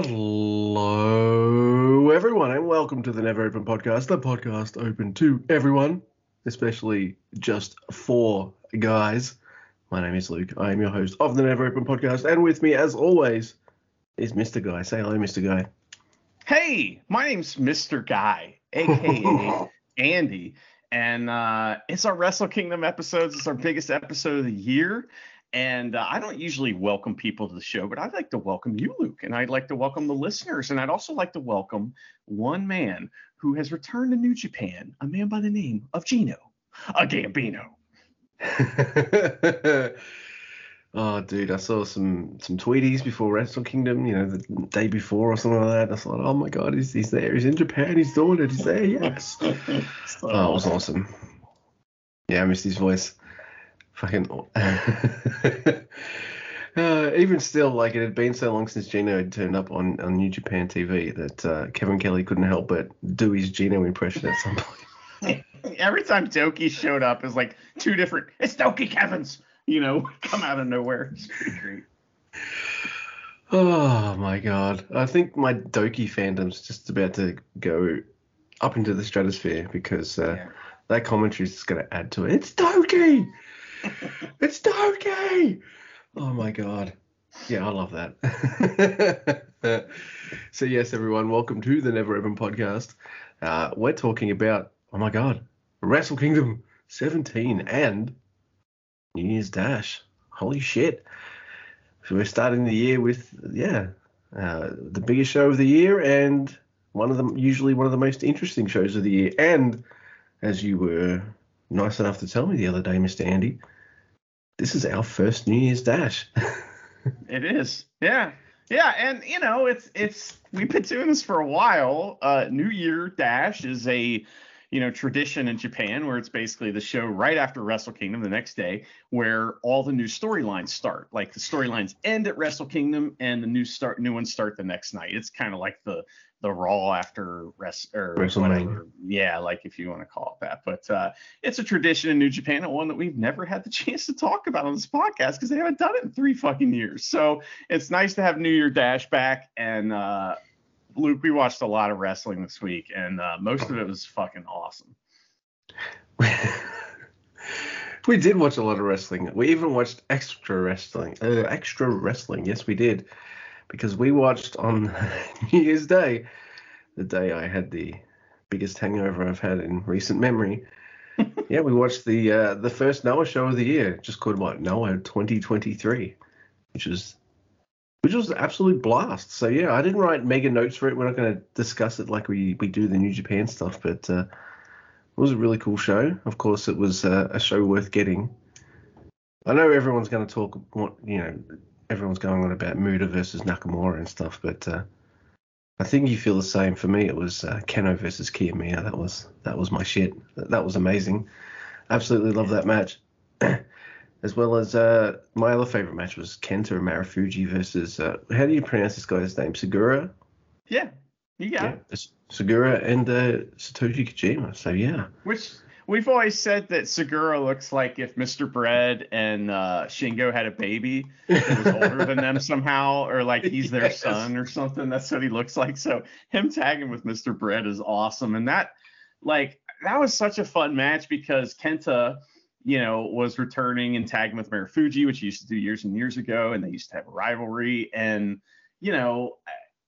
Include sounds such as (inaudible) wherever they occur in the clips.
Hello, everyone, and welcome to the Never Open Podcast, the podcast open to everyone, especially just for guys. My name is Luke. I am your host of the Never Open Podcast, and with me, as always, is Mr. Guy. Say hello, Mr. Guy. Hey, my name's Mr. Guy, aka (laughs) Andy, and uh, it's our Wrestle Kingdom episodes. It's our biggest episode of the year. And uh, I don't usually welcome people to the show, but I'd like to welcome you, Luke, and I'd like to welcome the listeners, and I'd also like to welcome one man who has returned to New Japan, a man by the name of Gino, a Gambino. (laughs) oh, dude, I saw some some tweeties before Wrestle Kingdom, you know, the day before or something like that. I thought, oh my god, he's, he's there. He's in Japan. He's doing it. He's there. Yes. (laughs) oh, it was awesome. Yeah, I missed his voice. Fucking. (laughs) uh, even still, like it had been so long since Gino had turned up on, on New Japan TV that uh, Kevin Kelly couldn't help but do his Gino impression at some point. (laughs) (laughs) Every time Douki showed up, is like two different. It's Douki Kevin's, you know, come out of nowhere. It's pretty great. (sighs) Oh my god! I think my Douki fandom's just about to go up into the stratosphere because uh, yeah. that commentary is just going to add to it. It's Douki (laughs) it's Douki! Oh my god. Yeah, I love that. (laughs) so yes, everyone, welcome to the Never Open podcast. Uh, we're talking about, oh my god, Wrestle Kingdom 17 and New Year's Dash. Holy shit. So we're starting the year with, yeah, uh, the biggest show of the year and one of them, usually one of the most interesting shows of the year. And as you were nice enough to tell me the other day, Mr. Andy. This is our first New Year's Dash. (laughs) it is. Yeah. Yeah, and you know, it's it's we've been doing this for a while. Uh New Year Dash is a you know tradition in Japan where it's basically the show right after Wrestle Kingdom the next day where all the new storylines start. Like the storylines end at Wrestle Kingdom and the new start new ones start the next night. It's kind of like the the Raw after rest or whatever. Yeah, like if you want to call it that. But uh, it's a tradition in New Japan and one that we've never had the (laughs) chance to talk about on this podcast because they haven't done it in three fucking years. So it's nice to have New Year Dash back. And uh, Luke, we watched a lot of wrestling this week, and uh, most of it was fucking awesome. (laughs) we did watch a lot of wrestling. We even watched extra wrestling. Uh, extra wrestling. Yes, we did because we watched on (laughs) New Year's Day, the day I had the biggest hangover I've had in recent memory. (laughs) yeah, we watched the uh, the first Noah show of the year, just called what Noah 2023, which was which was an absolute blast. So yeah, I didn't write mega notes for it. We're not going to discuss it like we we do the New Japan stuff, but uh, it was a really cool show. Of course, it was uh, a show worth getting. I know everyone's going to talk, you know, everyone's going on about Muta versus Nakamura and stuff, but uh, I think you feel the same. For me, it was uh, Kenoh versus Kiyomiya. That was that was my shit. That, that was amazing. Absolutely love that match. (clears throat) as well as uh, my other favorite match was Kenta Marufuji versus uh, how do you pronounce this guy's name? Sugiura. Yeah, you got yeah. Sugiura and uh, Satoshi Kojima. So yeah. Which We've always said that Sugiura looks like if Mr. Bread and uh, Shingo had a baby that was older than them somehow, or like he's their yes. son or something. That's what he looks like. So him tagging with Mr. Bread is awesome, and that like that was such a fun match because Kenta, you know, was returning and tagging with Marufuji, which he used to do years and years ago, and they used to have a rivalry, and you know.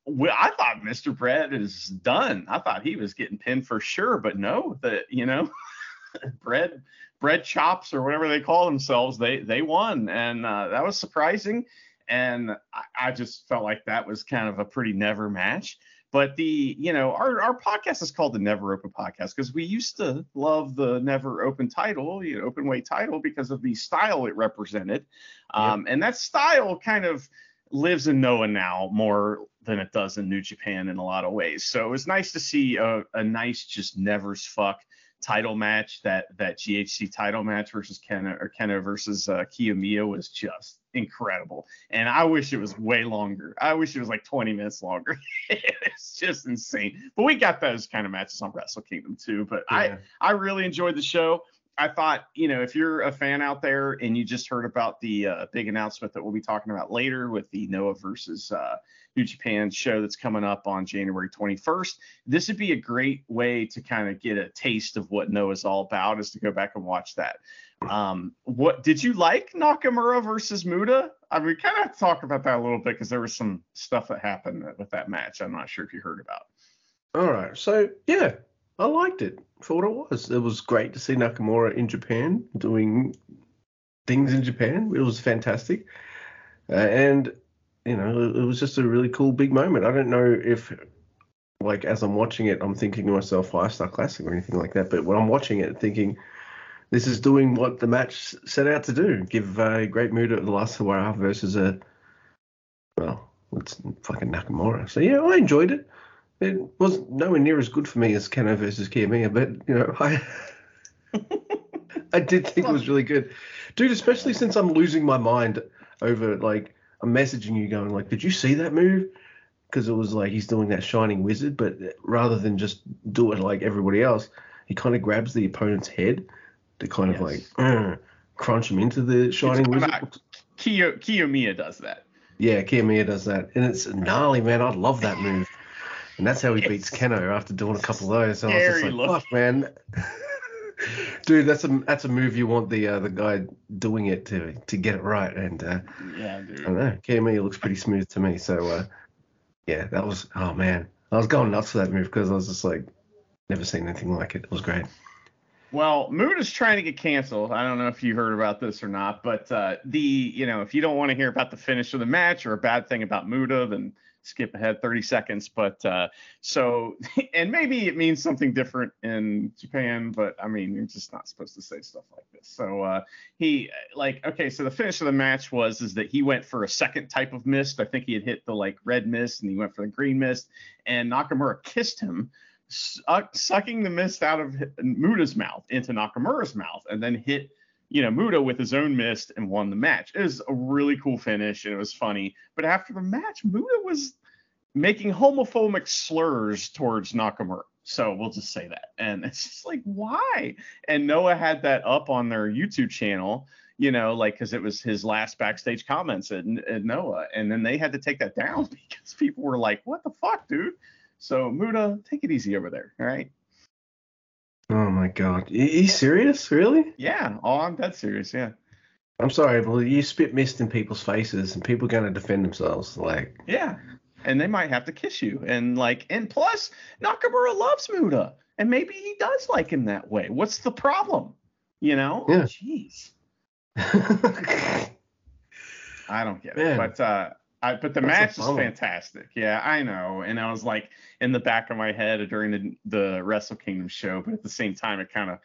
I thought Mr. Bread is done. I thought he was getting pinned for sure, but no, that you know, (laughs) (laughs) bread bread chops or whatever they call themselves, they they won, and uh, that was surprising. And I, I, just felt like that was kind of a pretty never match. But the you know our our podcast is called the Never Open Podcast because we used to love the Never Open title, you know, open weight title because of the style it represented, um, yep. and that style kind of lives in Noah now more than it does in New Japan in a lot of ways. So it was nice to see a, a nice just never's fuck title match, that that GHC title match versus Kenoh or Kenoh versus uh, Kiyomiya was just incredible. And I wish it was way longer. I wish it was like 20 minutes longer. (laughs) it's just insane. But we got those kind of matches on Wrestle Kingdom too. But yeah. I I really enjoyed the show. I thought, you know, if you're a fan out there and you just heard about the uh, big announcement that we'll be talking about later with the Noah versus uh, New Japan show that's coming up on January 21st, this would be a great way to kind of get a taste of what Noah's all about, is to go back and watch that. Um, what did you like Nakamura versus Muta? I mean, kind of talk about that a little bit because there was some stuff that happened with that match. I'm not sure if you heard about. All right, so yeah, I liked it for what it was. It was great to see Nakamura in Japan doing things in Japan. It was fantastic, uh, and you know, it was just a really cool big moment. I don't know if like as I'm watching it, I'm thinking to myself five star classic or anything like that. But when I'm watching it, thinking this is doing what the match set out to do. Give a great mood at the last Sawara versus a well, it's fucking Nakamura. So yeah, I enjoyed it. It was nowhere near as good for me as Kenoh versus Kiyomiya, but you know, I (laughs) I did think it was really good, dude. Especially since I'm losing my mind over like I'm messaging you going like, did you see that move? Because it was like he's doing that shining wizard, but rather than just do it like everybody else, he kind of grabs the opponent's head to kind yes. of like uh, crunch him into the shining wizard. Kiyo, Kiyomiya does that. Yeah, Kiyomiya does that, and it's gnarly, man. I love that move, and that's how he beats Kenoh after doing a couple of those. So I was just like, look. fuck, man. (laughs) Dude, that's a that's a move you want the uh, the guy doing it to to get it right, and uh, yeah, dude. I don't know. Kiyomiya looks pretty smooth to me, so uh, yeah, that was oh man, I was going nuts for that move because I was just like never seen anything like it. It was great. Well, Moon is trying to get canceled. I don't know if you heard about this or not, but uh, the you know if you don't want to hear about the finish of the match or a bad thing about Muta, then skip ahead 30 seconds. But uh, so (laughs) and maybe it means something different in Japan, but I mean you're just not supposed to say stuff like this. So uh, he like okay, so the finish of the match was is that he went for a second type of mist. I think he had hit the like red mist and he went for the green mist, and Nakamura kissed him sucking the mist out of Muta's mouth into Nakamura's mouth, and then hit you know Muta with his own mist and won the match. It was a really cool finish and it was funny. But after the match, Muta was making homophobic slurs towards Nakamura. So we'll just say that. And it's just like, why? And Noah had that up on their YouTube channel, you know, like because it was his last backstage comments at, at Noah. And then they had to take that down (laughs) because people were like, what the fuck, dude? So Muta, take it easy over there. All right. Oh my God, you serious? Really? Yeah. Oh, I'm dead serious. Yeah. I'm sorry, but you spit mist in people's faces, and people are going to defend themselves. Like. Yeah. And they might have to kiss you, and like, and plus, Nakamura loves Muta, and maybe he does like him that way. What's the problem? You know? Yeah. Jeez. (laughs) I don't get Man. it. But uh, I, but the That's match is fantastic. Yeah, I know. And I was like in the back of my head during the the Wrestle Kingdom show, but at the same time, it kind of,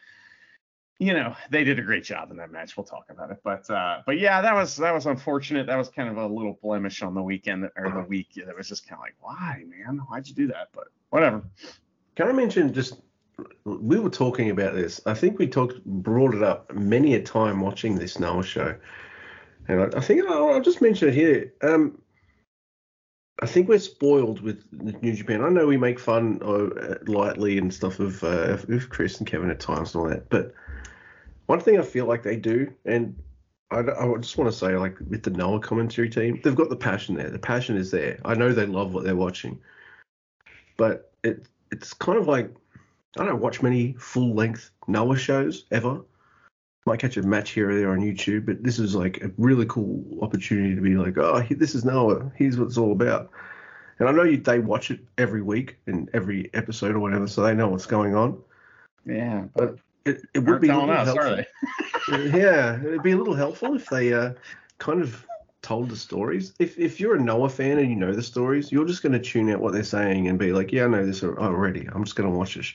you know, they did a great job in that match. We'll talk about it. But uh, but yeah, that was that was unfortunate. That was kind of a little blemish on the weekend or the week. That was just kind of like, why, man? Why'd you do that? But whatever. Can I mention just we were talking about this. I think we talked brought it up many a time watching this Noah show. And I, I think I'll, I'll, just mention it here. Um, I think we're spoiled with New Japan. I know we make fun uh, lightly and stuff of uh, with Chris and Kevin at times and all that, but one thing I feel like they do, and I, I just want to say, like with the Noah commentary team, they've got the passion there. The passion is there. I know they love what they're watching, but it it's kind of like I don't watch many full length Noah shows ever might catch a match here or there on YouTube, but this is like a really cool opportunity to be like, oh, this is Noah. Here's what it's all about. And I know you, they watch it every week and every episode or whatever, so they know what's going on. Yeah, but it, it would be a little us, helpful. (laughs) yeah, it'd be a little helpful if they uh, kind of told the stories. If if you're a Noah fan and you know the stories, you're just going to tune out what they're saying and be like, yeah, I know this already. I'm just going to watch it.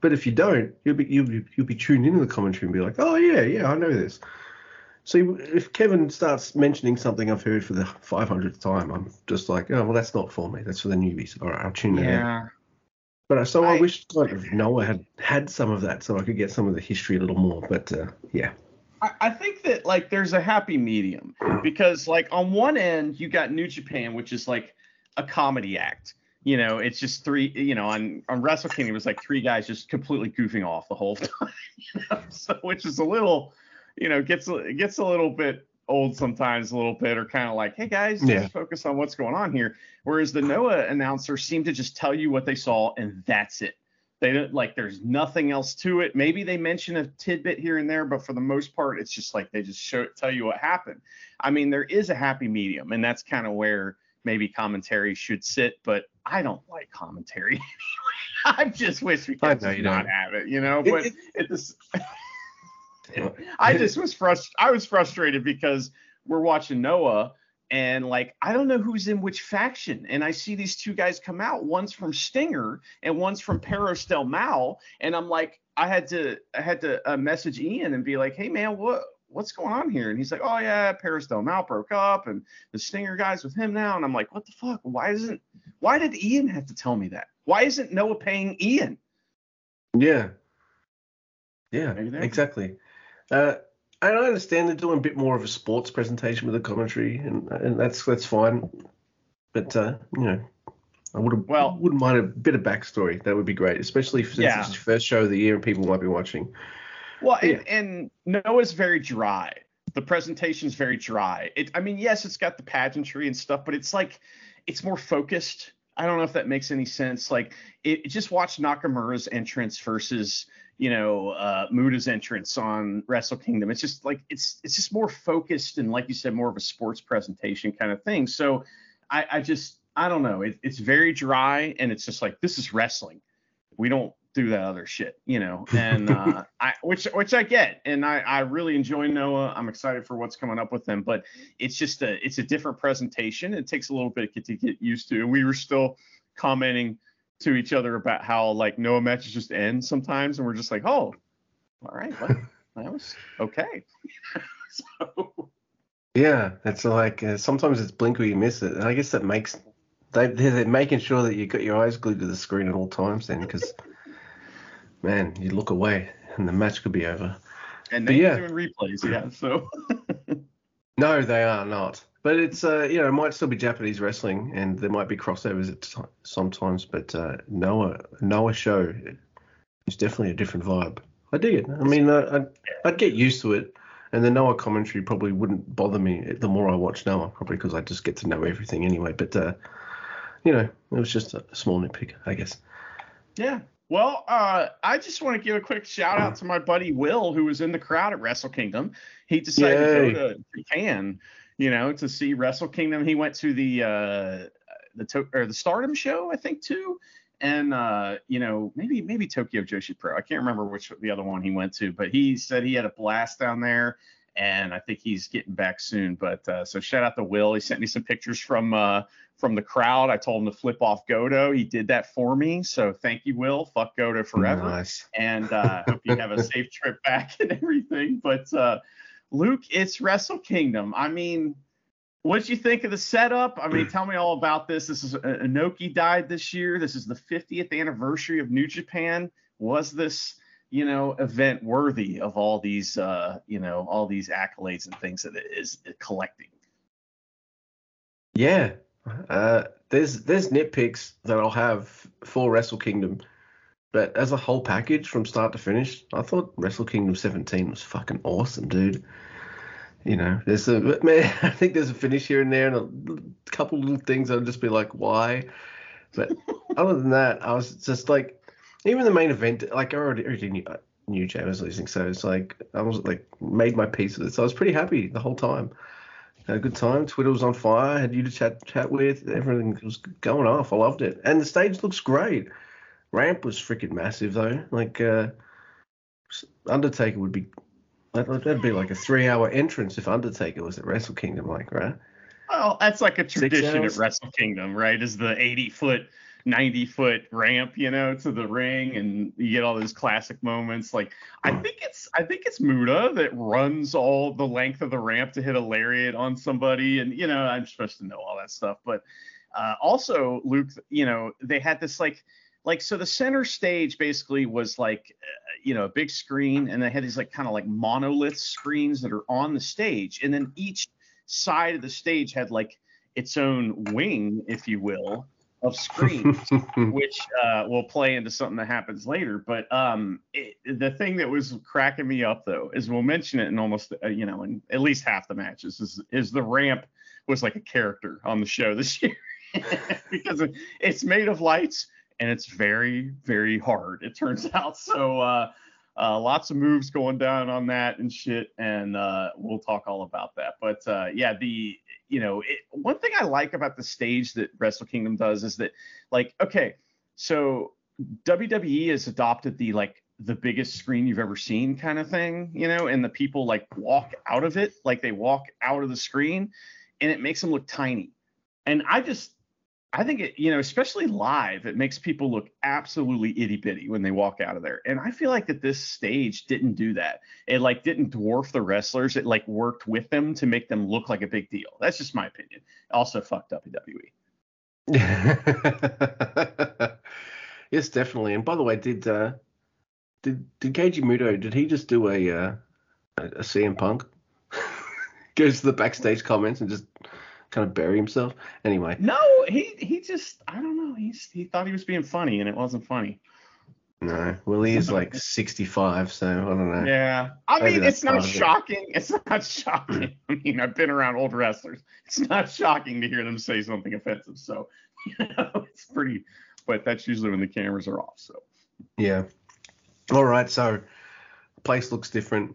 But if you don't, you'll be you'll be, you'll be tuned into the commentary and be like, oh yeah, yeah, I know this. So if Kevin starts mentioning something I've heard for the 500th time, I'm just like, oh well, that's not for me. That's for the newbies. All right, I'll tune in. Yeah. But so I, I wish like Noah had had some of that, so I could get some of the history a little more. But uh, yeah. I think that like there's a happy medium because like on one end you got New Japan, which is like a comedy act, you know, it's just three, you know, on on Wrestle Kingdom it was like three guys just completely goofing off the whole (laughs) time, you know? so which is a little, you know, gets it gets a little bit old sometimes a little bit or kind of like hey guys just Yeah. focus on what's going on here whereas the noah announcers seem to just tell you what they saw and that's it they don't like there's nothing else to it. Maybe they mention a tidbit here and there but for the most part it's just like they just show tell you what happened. I mean there is a happy medium and that's kind of where maybe commentary should sit but i don't like commentary. (laughs) I just wish we could just not have it you know but it- it just (laughs) I just was frust- I was frustrated because we're watching Noah and like I don't know who's in which faction. And I see these two guys come out one's from Stinger and one's from Perros Del Mal. And I'm like I had to I had to uh, message Ian and be like hey man what what's going on here? And he's like oh yeah Perros Del Mal broke up and the Stinger guys with him now. And I'm like what the fuck? Why isn't why did Ian have to tell me that? Why isn't Noah paying Ian? Yeah. Yeah, exactly. Uh, I understand they're doing a bit more of a sports presentation with the commentary, and and that's that's fine. But uh, you know, I would have Well- wouldn't mind a bit of backstory. That would be great, especially since Yeah. it's the first show of the year and people might be watching. Well, Yeah. and, and Noah's very dry. The presentation's very dry. It, I mean, yes, it's got the pageantry and stuff, but it's like it's more focused. I don't know if that makes any sense. Like, it, just watch Nakamura's entrance versus you know uh, Muta's entrance on Wrestle Kingdom. It's just like it's it's just more focused and like you said, more of a sports presentation kind of thing. So I, I just I don't know. It, it's very dry and it's just like this is wrestling. We don't do that other shit, you know. (laughs) And uh, I which which I get, and I I really enjoy Noah. I'm excited for what's coming up with them, but it's just a it's a different presentation. It takes a little bit to get, to get used to. And we were still commenting to each other about how like no matches just end sometimes, and we're just like, oh, all right, well, (laughs) that was okay. (laughs) so Yeah, it's like uh, sometimes it's blink or you miss it, and I guess that makes they they're making sure that you got your eyes glued to the screen at all times. Then, because (laughs) man, you look away and the match could be over. and But they yeah. doing replays, yeah. So No, they are not. But it's uh, you know, it might still be Japanese wrestling, and there might be crossovers at t- sometimes. But uh, Noah Noah show is definitely a different vibe. I dig it. I mean, uh, I'd, I'd get used to it, and the Noah commentary probably wouldn't bother me the more I watch Noah, probably because I just get to know everything anyway. But uh, you know, it was just a small nitpick, I guess. Yeah. Well, uh, I just want to give a quick shout out to my buddy Will, who was in the crowd at Wrestle Kingdom. He decided Yay. to go to Japan, you know, to see Wrestle Kingdom. He went to the uh, the to- or the Stardom show, I think, too, and uh, you know, maybe maybe Tokyo Joshi Pro. I can't remember which the other one he went to, but he said he had a blast down there. And I think he's getting back soon. But uh, so shout out to Will. He sent me some pictures from uh, from the crowd. I told him to flip off Gedo. He did that for me. So thank you, Will. Fuck Gedo forever. Nice. And uh, hope you have a safe trip back and everything. But uh, Luke, it's Wrestle Kingdom. I mean, what'd you think of the setup? I mean, (clears throat) tell me all about this. This is uh, Inoki died this year. This is the 50th anniversary of New Japan. Was this, you know, event worthy of all these, uh, you know, all these accolades and things that it is collecting? Yeah. Uh, there's there's nitpicks that I'll have for Wrestle Kingdom, but as a whole package from start to finish, I thought Wrestle Kingdom 17 was fucking awesome, dude. You know, there's a (laughs) man. I think there's a finish here and there, and a couple little things I'll just be like, why? But (laughs) other than that, I was just like, even the main event, like I already, already knew, I knew Jay was losing, so it's like I was like made my peace with it. So I was pretty happy the whole time had a good time. Twitter was on fire. Had you to chat chat with. Everything was going off. I loved it, and the stage looks great. Ramp was freaking massive though. Like uh, Undertaker would be. that- That'd be like a three-hour entrance if Undertaker was at Wrestle Kingdom, like right? Well, that's like a tradition at? Wrestle Kingdom, right? Is the 80 foot, 90 foot ramp, you know, to the ring, and you get all those classic moments. Like, I think it's, I think it's Muta that runs all the length of the ramp to hit a lariat on somebody, and you know, I'm supposed to know all that stuff, but uh, also Luke, you know, they had this like, like so the center stage basically was like, uh, you know, a big screen, and they had these like kind of like monolith screens that are on the stage, and then each side of the stage had like its own wing, if you will, of screens, (laughs) which uh, will play into something that happens later. But um, it, the thing that was cracking me up though is we'll mention it in almost uh, you know in at least half the matches is is the ramp was like a character on the show this (laughs) year because it's made of lights and it's very very hard. It turns (laughs) out so. Uh, uh, lots of moves going down on that and shit, and uh, we'll talk all about that. But uh, yeah, the you know it, one thing I like about the stage that Wrestle Kingdom does is that like okay, so WWE has adopted the like the biggest screen you've ever seen kind of thing, you know, and the people like walk out of it, like they walk out of the screen, and it makes them look tiny. And I just I think it, you know, especially live, it makes people look absolutely itty bitty when they walk out of there. And I feel like that this stage didn't do that. It like didn't dwarf the wrestlers. It like worked with them to make them look like a big deal. That's just my opinion. Also, fuck WWE. yes, definitely. And by the way, did uh, did did Keiji Muto did he just do a uh, a CM Punk? (laughs) Goes to the backstage comments and just kind of bury himself. Anyway. No, he he just I don't know. He's he thought he was being funny and it wasn't funny. No, well he is like 65, so I don't know. Yeah, I Maybe mean it's not shocking. It. It's not shocking. I mean I've been around old wrestlers. It's not shocking to hear them say something offensive. So (laughs) you know it's pretty. But that's usually when the cameras are off. So. Yeah. All right. So place looks different.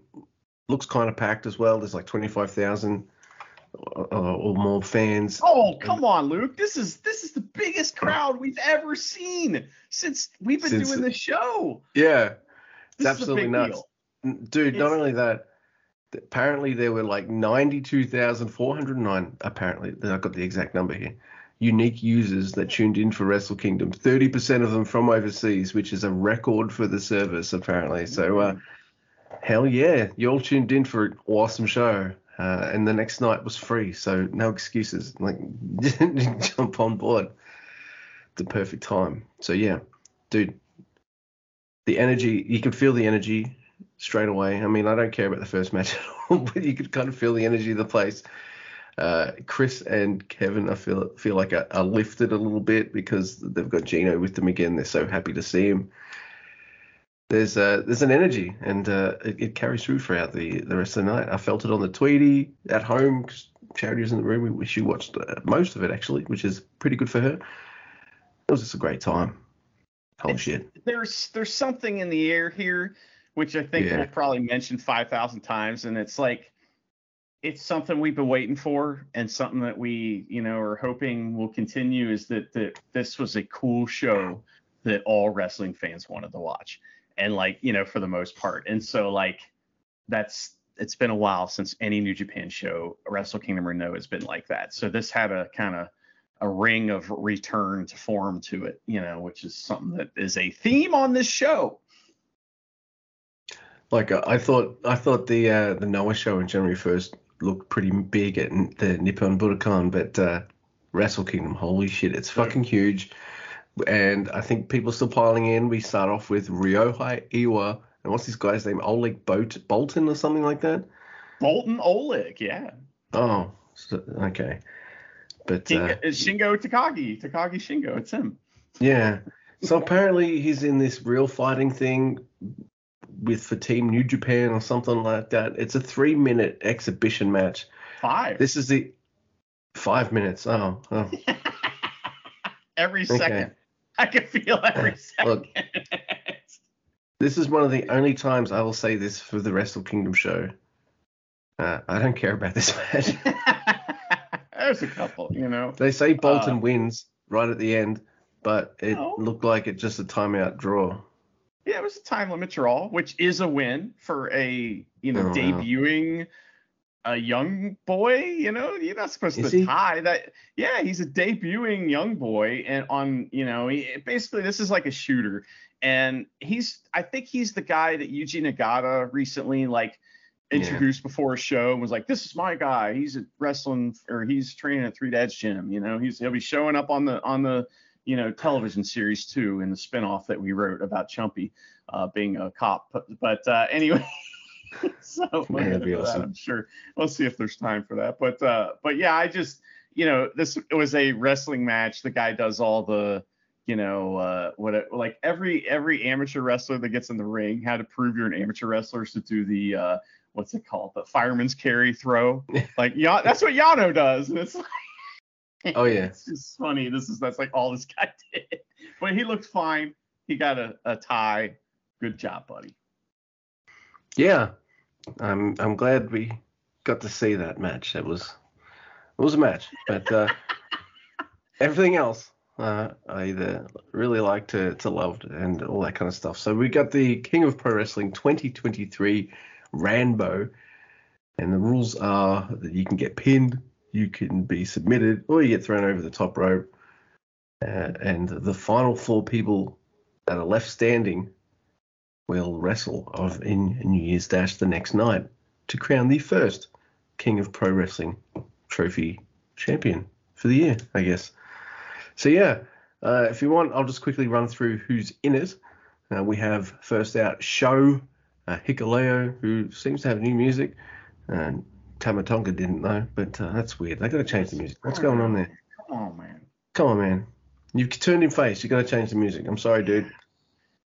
Looks kind of packed as well. There's like 25,000 uh, or more fans. Oh, come on, Luke. This is this is the biggest crowd we've ever seen since we've been since, doing the show. Yeah. It's this absolutely nuts. Deal. Dude, it's, not only that, apparently there were like 92,409 apparently, I've got the exact number here. Unique users that tuned in for Wrestle Kingdom. 30% of them from overseas, which is a record for the service apparently. So uh, hell yeah, you all tuned in for an awesome show. Uh, and the next night was free, so no excuses. Like (laughs) jump on board. The perfect time. So yeah, dude, the energy you can feel the energy straight away. I mean, I don't care about the first match at all, (laughs) but you could kind of feel the energy of the place. Uh, Chris and Kevin, I feel feel like are, are, lifted a little bit because they've got Gino with them again. They're so happy to see him there's uh, there's an energy and uh, it, it, carries through throughout the, the rest of the night. I felt it on the Tweety at home because Charity was in the room. We, she watched uh, most of it actually, which is pretty good for her. It was just a great time. Holy it's, shit. There's there's something in the air here, which I think yeah. we'll probably mention five thousand times, and it's like it's something we've been waiting for and something that we you know are hoping will continue is that that this was a cool show that all wrestling fans wanted to watch and like you know for the most part. And so like that's it's been a while since any new japan show wrestle kingdom or no has been like that. So this had a kind of a ring of return to form to it you know which is something that is a theme on this show. Like uh, i thought i thought the uh the noah show in january 1st looked pretty big at the nippon budokan but uh wrestle kingdom holy shit it's fucking huge and I think people are still piling in. We start off with Ryohei Oiwa, and what's this guy's name? Oleg Boat Boltin or something like that. Boltin Oleg, yeah. Oh, so, okay. But King, uh, Shingo Takagi, Takagi Shingo, it's him. Yeah. So apparently he's in this real fighting thing with for Team New Japan or something like that. It's a three minute exhibition match. Five. This is the five minutes. Oh. oh. (laughs) Every second. (laughs) I can feel every (laughs) second. Look, this is one of the only times I will say this for the Wrestle Kingdom show. Uh, I don't care about this match. (laughs) There's a couple, you know. They say Boltin uh, wins right at the end, but it no. looked like it just a timeout draw. Yeah, it was a time limit draw, which is a win for a you know oh, debuting. Wow a young boy, you know, you're not supposed Is to he? tie that. Yeah, he's a debuting young boy, and on, you know, he, basically this is like a shooter, and he's, I think he's the guy that Yuji Nagata recently like introduced yeah. before a show and was like, this is my guy. He's a wrestling or he's training at Three Dads Gym. You know, he's he'll be showing up on the on the you know television series too in the spinoff that we wrote about Chumpy uh, being a cop. But, but uh, anyway. (laughs) (laughs) so Man, that'd be awesome. I'm sure we'll see if there's time for that. But uh, but yeah, I just you know, this was a wrestling match. The guy does all the, you know, uh, what it, like every every amateur wrestler that gets in the ring had to prove you're an amateur wrestler is to do the uh, what's it called, the fireman's carry throw. (laughs) like yeah, that's what Yano does, and it's like. Oh yeah. (laughs) it's just funny. This is that's like all this guy did. But he looked fine. He got a, a tie. Good job, buddy. Yeah, I'm I'm glad we got to see that match. It was it was a match, but uh, (laughs) everything else uh, I either really liked to to loved and all that kind of stuff. So we got the King of Pro Wrestling 2023 Rambo, and the rules are that you can get pinned, you can be submitted, or you get thrown over the top rope. Uh, and the final four people that are left standing will wrestle of in New Year's Dash the next night to crown the first King of Pro Wrestling Trophy champion for the year, I guess. So yeah, uh, if you want, I'll just quickly run through who's in it. Uh, we have first out Show uh, Hikuleo, who seems to have new music. And Tama Tonga didn't know, but uh, that's weird. They got to change the music. What's going on there? Come on, man. Come on, man. You've turned him face. You got to change the music. I'm sorry, dude.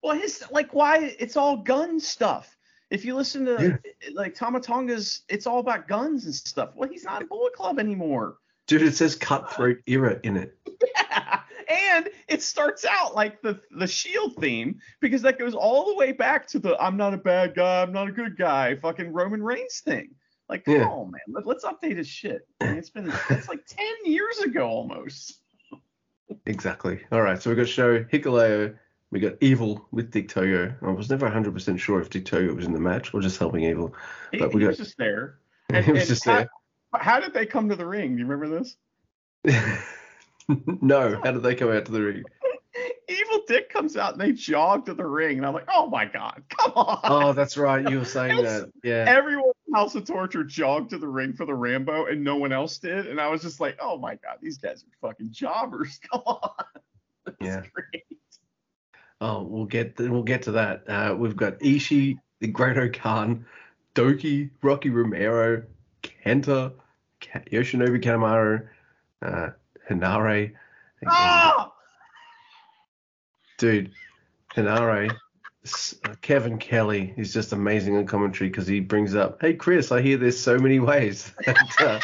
Well, his like why it's all gun stuff. If you listen to yeah. like Tama Tonga's, it's all about guns and stuff. Well, he's not in Bullet Club anymore. Dude, it says cutthroat era in it. (laughs) Yeah. And it starts out like the the Shield theme because that goes all the way back to the I'm not a bad guy, I'm not a good guy, fucking Roman Reigns thing. Like, come yeah. on, man. Let, us update his shit. I mean, it's been it's like ten years ago almost. (laughs) Exactly. All right. So we've got show Hikuleo. We got Evil with Dick Togo. I was never 100% sure if Dick Togo was in the match or just helping Evil. But he, we got, was just there. (laughs) And, he was just how, there. How did they come to the ring? Do you remember this? (laughs) no. How did they come out to the ring? (laughs) Evil Dick comes out and they jog to the ring, and I'm like, oh my god, come on. Oh, that's right. You were saying that. Yeah. Everyone in House of Torture jogged to the ring for the Rambo, and no one else did, and I was just like, oh my god, these guys are fucking jobbers. Come on. That's yeah. Great. Oh, we'll get to, we'll get to that. Uh, we've got Ishii, the Great-O-Khan, Douki, Rocky Romero, Kenta, Yoshinobu Kanemaru, uh, Henare. Oh! Dude, Henare, uh, Kevin Kelly is just amazing on commentary because he brings up, "Hey Chris, I hear there's so many ways." (laughs) and, uh,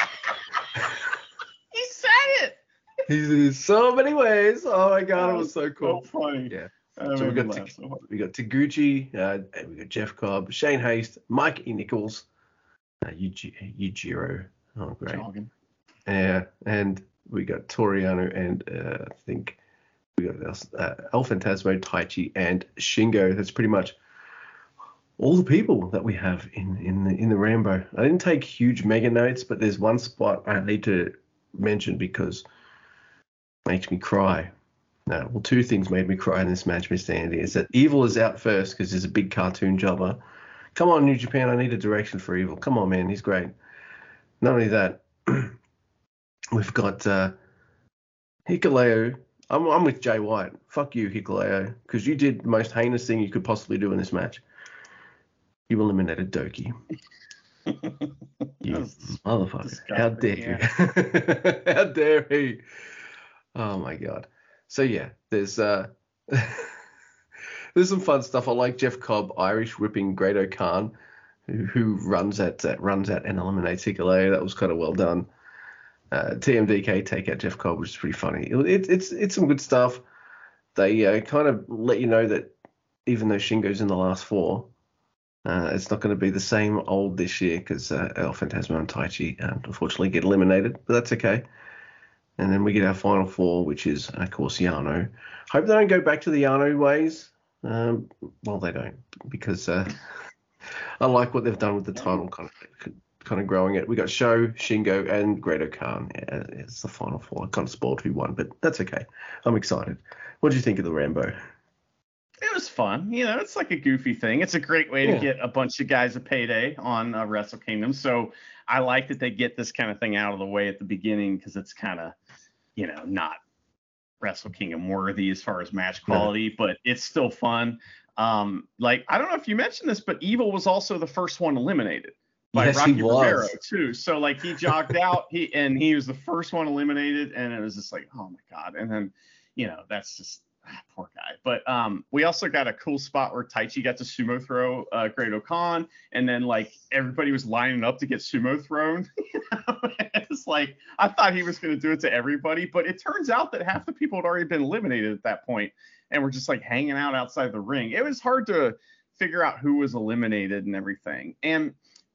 he said it. He's in so many ways. Oh my god, it was so cool. So funny. Yeah. So we got T- so we got Taguchi, uh, we got Jeff Cobb, Shane Haste, Mike E. Nichols, uh, Yujiro. Oh great. Jogging. Yeah, and we got Toriano and uh, I think we got uh, El Phantasmo, Taichi, and Shingo. That's pretty much all the people that we have in in the in the Rambo. I didn't take huge mega notes, but there's one spot I need to mention because it makes me cry. No, well, two things made me cry in this match, Mr. Andy. Is that Evil is out first because he's a big cartoon jobber. Come on, New Japan, I need a direction for Evil. Come on, man, he's great. Not only that, (clears throat) we've got uh, Hikuleo. I'm, I'm with Jay White. Fuck you, Hikuleo, because you did the most heinous thing you could possibly do in this match. You eliminated Douki. (laughs) you motherfucker. How dare you? (laughs) How dare he? Oh my god. So yeah, there's uh (laughs) there's some fun stuff. I like Jeff Cobb, Irish whipping Great-O-Khan, who, who runs at uh, runs at and eliminates Hikuleo. That was kind of well done. Uh, TMDK take out Jeff Cobb, which is pretty funny. It, it's it's some good stuff. They uh, kind of let you know that even though Shingo's in the last four, uh, it's not going to be the same old this year because uh, El Phantasmo and Taichi unfortunately get eliminated, but that's okay. And then we get our final four, which is, of course, Yano. Hope they don't go back to the Yano ways. Um, well, they don't, because uh, (laughs) I like what they've done with the title, kind of, kind of growing it. We got Show, Shingo, and Great-O-Khan. Yeah, it's the final four. I kind of spoiled who won, but that's okay. I'm excited. What do you think of the Rambo? It was fun. You know, it's like a goofy thing. It's a great way to get a bunch of guys a payday on uh, Wrestle Kingdom. So I like that they get this kind of thing out of the way at the beginning because it's kind of you know, not Wrestle Kingdom worthy as far as match quality, yeah. but it's still fun. Um, like I don't know if you mentioned this, but Evil was also the first one eliminated. by Yes, Rocky. Romero too. So like he jogged out, he and he was the first one eliminated, and it was just like, oh my god. And then, you know, that's just (laughs) poor guy. But um, we also got a cool spot where Taichi got to sumo throw uh, Great-O-Khan, and then like everybody was lining up to get sumo thrown. You (laughs) know? it's like I thought he was going to do it to everybody, but it turns out that half the people had already been eliminated at that point, and were just like hanging out outside the ring. It was hard to figure out who was eliminated and everything. And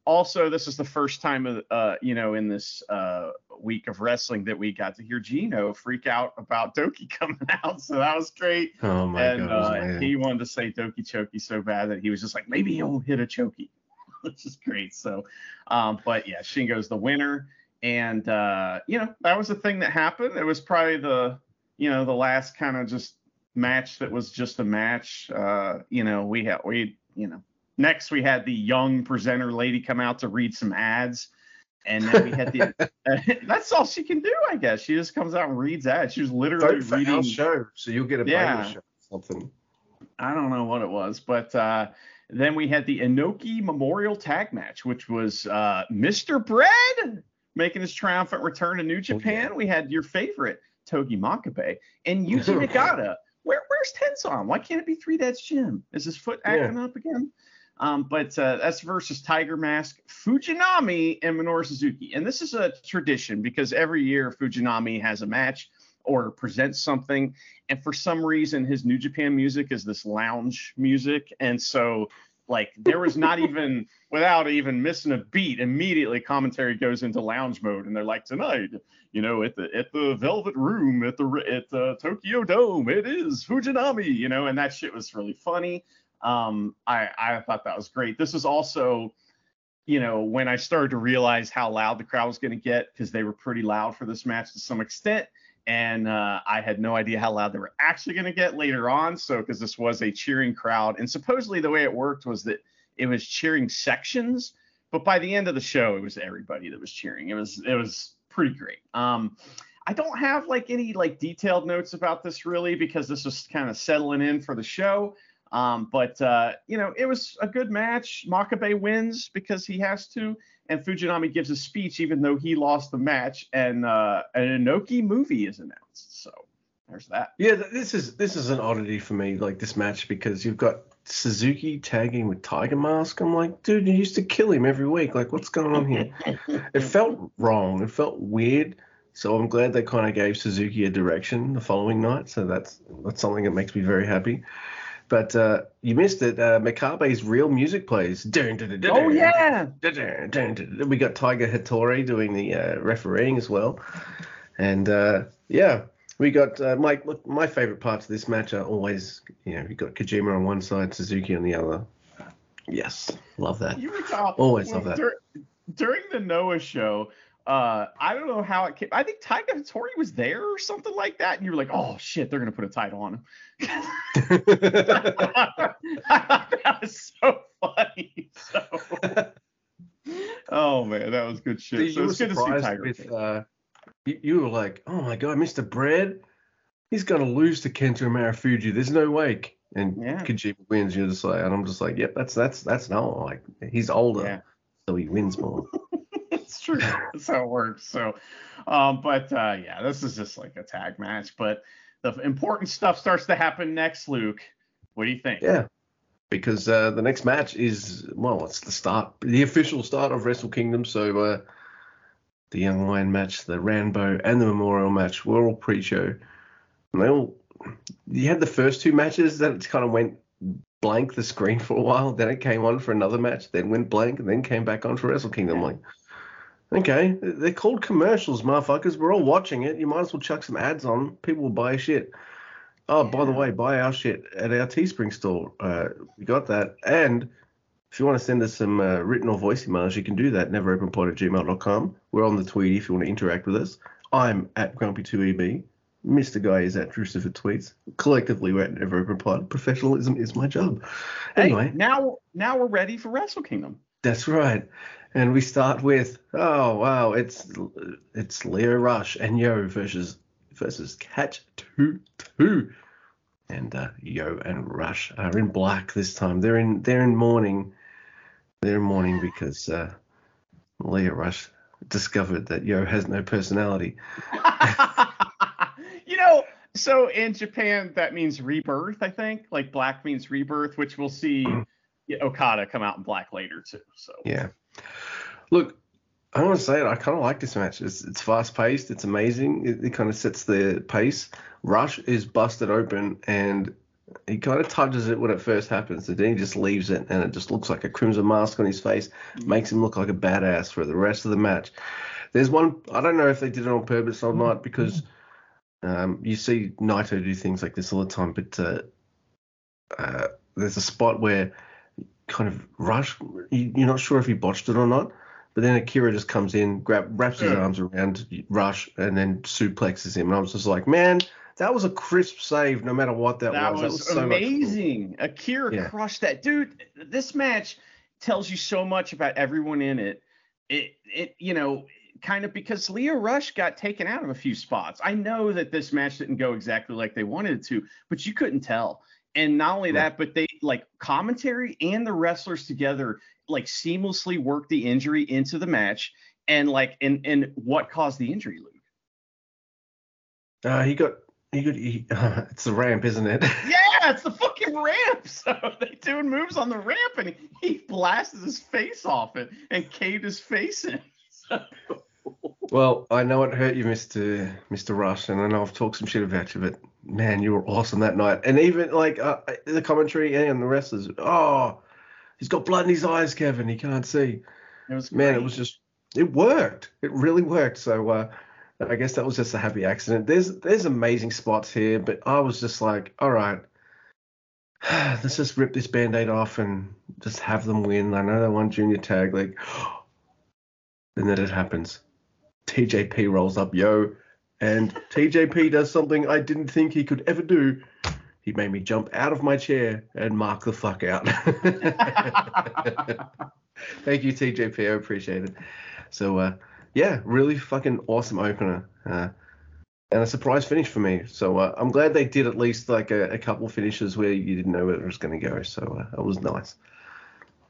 also, this is the first time, uh, you know, in this uh, week of wrestling that we got to hear Gino freak out about Douki (laughs) coming out. So that was great. Oh my and god, uh, man. he wanted to say Douki Choki so bad that he was just like, maybe he'll hit a Choki, (laughs) which is great. So, um, but yeah, Shingo's the winner. And, uh, you know, that was the thing that happened. It was probably the, you know, the last kind of just match that was just a match. Uh, you know, we had, we, you know, next we had the young presenter lady come out to read some ads. And then we had the, (laughs) (laughs) that's all she can do, I guess. She just comes out and reads ads. She was literally Vote reading. show, so you'll get a Yeah. show something. I don't know what it was, but uh, then we had the Inoki Memorial Tag Match, which was uh, Mr. Bread making his triumphant return to New Japan. We had your favorite Togi Makabe and (laughs) Yuji Nagata. Where, where's Tenzan? Why can't it be Three Dad's Gym? Is his foot acting up again? Um, but uh, that's versus Tiger Mask, Fujinami, and Minoru Suzuki. And this is a tradition because every year Fujinami has a match or presents something. And for some reason, his New Japan music is this lounge music. And so, like, there was not (laughs) even, without even missing a beat, immediately commentary goes into lounge mode. And they're like, tonight, you know, at the at the Velvet Room at the at the Tokyo Dome, it is Fujinami, you know, and that shit was really funny. Um, I I thought that was great. This is also, you know, when I started to realize how loud the crowd was going to get because they were pretty loud for this match to some extent, and uh, I had no idea how loud they were actually going to get later on. So because this was a cheering crowd, and supposedly the way it worked was that it was cheering sections, but by the end of the show, it was everybody that was cheering. It was it was pretty great. Um, I don't have like any like detailed notes about this really because this was kind of settling in for the show. Um, but uh, you know, it was a good match. Makabe wins because he has to, and Fujinami gives a speech even though he lost the match. And uh, an Inoki movie is announced. So there's that. Yeah, this is this is an oddity for me, like this match, because you've got Suzuki tagging with Tiger Mask. I'm like, dude, you used to kill him every week. Like, what's going on here? (laughs) it felt wrong. It felt weird. So I'm glad they kind of gave Suzuki a direction the following night. So that's that's something that makes me very happy. But uh, you missed it. Uh, Makabe's real music plays. Oh yeah. We got Tiger Hattori doing the uh, refereeing as well, and uh, yeah, we got uh, my look. My favorite parts of this match are always, you know, you got Kojima on one side, Suzuki on the other. Yes, love that. You recall Always love that. dur- during the Noah show. Uh, I don't know how it came. I think Tiger Hattori was there or something like that, and you were like, "Oh shit, they're gonna put a title on him." (laughs) (laughs) that was so funny. So, oh man, that was good shit. you So it's good to see Tiger. with, uh, you, you were like, oh my god, Mr. Bread, he's gonna lose to Kenta Marufuji. There's no way. And Yeah. Kojima wins. You're just like, and I'm just like, yep, that's that's that's no, like he's older, Yeah. so he wins more. (laughs) true. That's how it works. So, um, but uh, yeah, this is just like a tag match. But the important stuff starts to happen next, Luke. What do you think? Yeah, because uh, the next match is well, it's the start, the official start of Wrestle Kingdom. So uh, the Young Lion match, the Rambo, and the Memorial match were all pre-show. And they all, you had the first two matches that kind of went blank the screen (laughs) for a while. Then it came on for another match, then went blank, and then came back on for Wrestle Kingdom. Yeah. Like, okay, they're called commercials, motherfuckers. We're all watching it. You might as well chuck some ads on. People will buy shit. Oh, by the way, buy our shit at our Teespring store. Uh, we got that. And if you want to send us some uh, written or voice emails, you can do that. Neveropenpod at gmail.com. We're on the Tweety if you want to interact with us. I'm at Grumpy2EB. Mr. Guy is at Drusifer Tweets. Collectively, we're at Neveropenpod. Professionalism is my job. Anyway, Hey, now now we're ready for Wrestle Kingdom. that's right. And we start with oh wow, it's it's Lio Rush and Yo versus versus Catch Two Two, and uh, Yo and Rush are in black this time. They're in they're in mourning. They're in mourning because uh, Lio Rush discovered that Yo has no personality. (laughs) you know, so in Japan that means rebirth, I think. Like black means rebirth, which we'll see (clears throat) Okada come out in black later too. So yeah. Look, I want to say it. I kind of like this match. It's, it's fast paced. It's amazing. It, it kind of sets the pace. Rush is busted open and he kind of touches it when it first happens, and then he just leaves it, and it just looks like a crimson mask on his face, makes him look like a badass for the rest of the match. There's one I don't know if they did it on purpose or not because um, you see Naito do things like this all the time, but uh, uh, there's a spot where kind of Rush, you're not sure if he botched it or not, but then Akira just comes in, grab, wraps his yeah. arms around Rush, and then suplexes him, and I was just like, man that was a crisp save, no matter what that, that was. was. That was so amazing. Akira yeah. crushed that, dude. This match tells you so much about everyone in it. It, it, you know, kind of because Lio Rush got taken out of a few spots. I know that this match didn't go exactly like they wanted it to, but you couldn't tell. And not only that, but they like commentary and the wrestlers together like seamlessly work the injury into the match and like and and what caused the injury, Luke? Uh, he got he could, he, uh, (laughs) it's the ramp, isn't it? (laughs) Yeah, it's the fucking ramp. (laughs) So they doing moves on the ramp, and he, he blasts his face off it and caved his face in. So. Well, I know it hurt you, Mister Mister Rush, and I know I've talked some shit about you, but man, you were awesome that night. And even like uh, the commentary and the wrestlers, oh, he's got blood in his eyes, Kevin. He can't see. It was man, it was just it worked. It really worked. So uh, I guess that was just a happy accident. There's there's amazing spots here, but I was just like, all right, (sighs) let's just rip this band-aid off and just have them win. I know they won junior tag, like and (gasps) then it happens. TJP rolls up, yo, and TJP does something I didn't think he could ever do. He made me jump out of my chair and mark the fuck out. (laughs) Thank you, TJP. I appreciate it. So uh, yeah, really fucking awesome opener. Uh, and a surprise finish for me. So uh, I'm glad they did at least like a, a couple finishes where you didn't know where it was going to go. So uh, it was nice.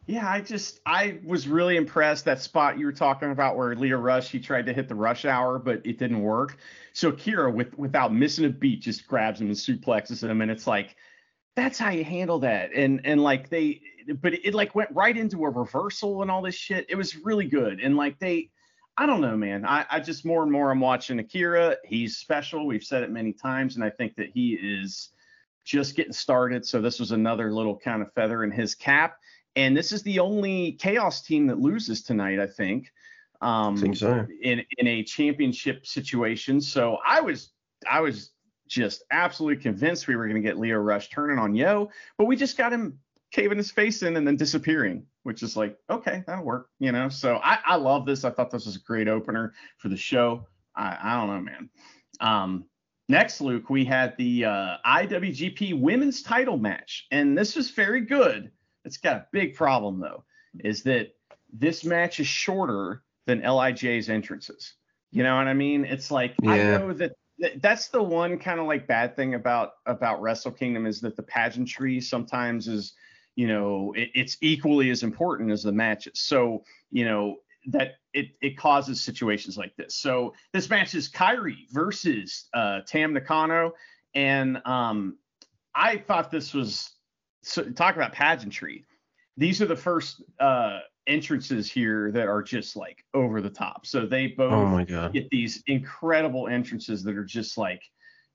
Yeah, I just I was really impressed that spot you were talking about where Lio Rush he tried to hit the rush hour but it didn't work. So Kira with without missing a beat just grabs him and suplexes him and it's like that's how you handle that. And and like they but it, it like went right into a reversal and all this shit. It was really good and like they I don't know, man. I, I just more and more I'm watching Akira. He's special. We've said it many times, and I think that he is just getting started. So this was another little kind of feather in his cap. And this is the only chaos team that loses tonight, I think. Um, I think so. In in a championship situation. So I was I was just absolutely convinced we were going to get Lio Rush turning on Yo, but we just got him caving his face in and then disappearing which is like, okay, that'll work, you know. So I, I love this. I thought this was a great opener for the show. I, I don't know, man. Um, next, Luke, we had the uh, IWGP Women's Title match, and this was very good. It's got a big problem though, is that this match is shorter than LIJ's entrances. You know what I mean? It's like yeah. I know that that's the one kind of like bad thing about about Wrestle Kingdom is that the pageantry sometimes is you know, it, it's equally as important as the matches. So, you know, that it, it causes situations like this. So this match is Kairi versus uh, Tam Nakano. And um, I thought this was so talk about pageantry. These are the first uh, entrances here that are just like over the top. So they both oh get these incredible entrances that are just like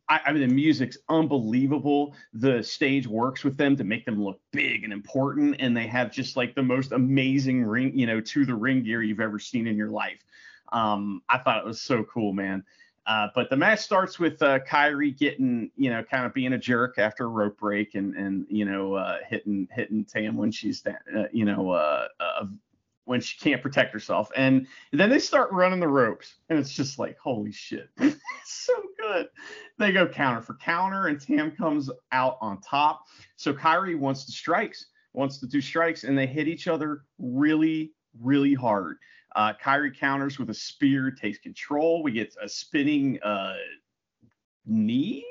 I, I, mean, the music's unbelievable. The stage works with them to make them look big and important, and they have just like the most amazing ring, you know, to the ring gear you've ever seen in your life. Um, I thought it was so cool, man. Uh, but the match starts with uh, Kairi getting, you know, kind of being a jerk after a rope break and and you know uh, hitting hitting Tam when she's, uh, you know, uh, uh, when she can't protect herself. And then they start running the ropes, and it's just like, holy shit, (laughs) so good. They go counter for counter, and Tam comes out on top. So Kairi wants to strikes, wants to do strikes, and they hit each other really, really hard. Uh, Kairi counters with a spear, takes control. We get a spinning uh, knee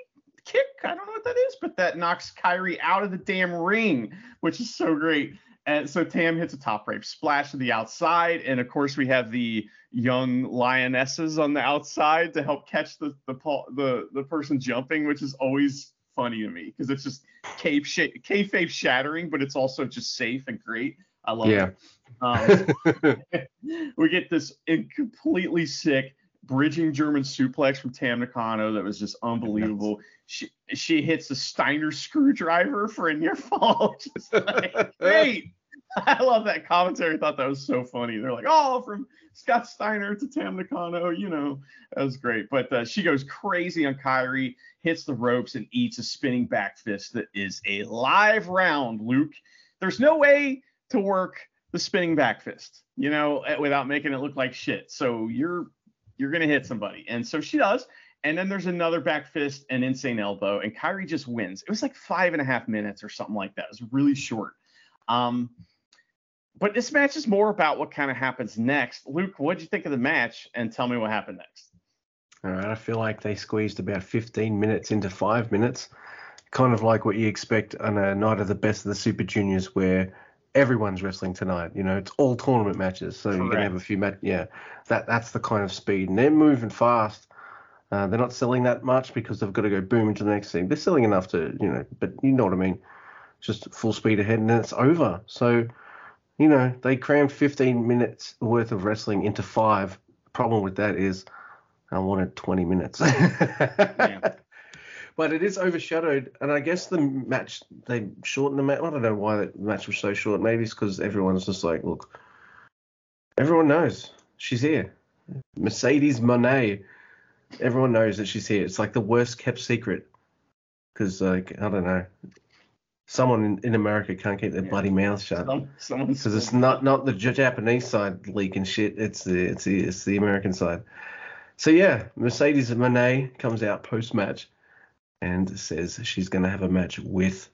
kick. I don't know what that is, but that knocks Kairi out of the damn ring, which is so great. And so Tam hits a top rope splash to the outside, and of course we have the young lionesses on the outside to help catch the the the, the person jumping, which is always funny to me because it's just cape sh- kayfabe shattering, but it's also just safe and great. I love yeah. it. Um, (laughs) (laughs) we get this completely sick bridging German suplex from Tam Nakano that was just unbelievable. She she hits the Steiner screwdriver for a near (laughs) fall. Just like, great. I love that commentary. I thought that was so funny. They're like, oh, from Scott Steiner to Tam Nakano, you know, that was great. But uh, she goes crazy on Kairi, hits the ropes, and eats a spinning back fist that is a live round, Luke. There's no way to work the spinning back fist, you know, without making it look like shit. So you're you're gonna hit somebody, and so she does. And then there's another back fist and insane elbow, and Kairi just wins. It was like five and a half minutes or something like that. It was really short. Um, but this match is more about what kind of happens next. Luke, what did you think of the match? And tell me what happened next. All right, I feel like they squeezed about 15 minutes into five minutes, kind of like what you expect on a night of the best of the Super Juniors, where everyone's wrestling tonight. You know, it's all tournament matches, so Correct. you're gonna have a few match. Yeah, that that's the kind of speed, and they're moving fast. Uh, they're not selling that much because they've got to go boom into the next thing. They're selling enough to, you know, but you know what I mean. Just full speed ahead, and then it's over. So, you know, they crammed 15 minutes worth of wrestling into five. Problem with that is, I wanted 20 minutes. (laughs) yeah but it is overshadowed. And I guess the match they shortened the match. I don't know why the match was so short. Maybe it's because everyone's just like, look, everyone knows she's here. Mercedes Moné. Everyone knows that she's here. It's like the worst kept secret. Because like I don't know, someone in, in America can't keep their yeah. bloody mouth shut. Because it's not not the Japanese side leaking shit. It's the it's the it's the American side. So yeah, Mercedes Moné comes out post match and says she's going to have a match with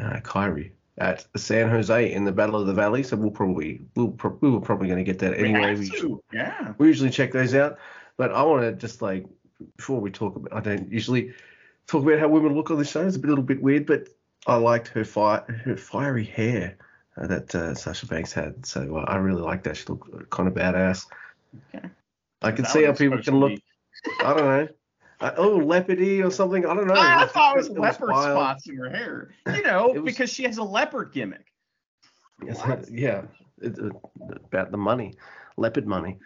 uh, Kairi at San Jose in the Battle of the Valley. So we'll probably we'll pro- we were probably going to get that anyway. We, we yeah. We usually check those out, but I want to just like before we talk about. I don't usually talk about how women look on the show. It's a little bit weird, but I liked her fire her fiery hair uh, that uh, Sasha Banks had. So uh, I really like that. She looked kind of badass. Okay. I can see how people can look. I don't know (laughs) uh, oh leopardy or something. I don't know. I, I thought it was, it leopard wild. spots in her hair. You know, was, because she has a leopard gimmick. yeah, it, it, about the money, leopard money.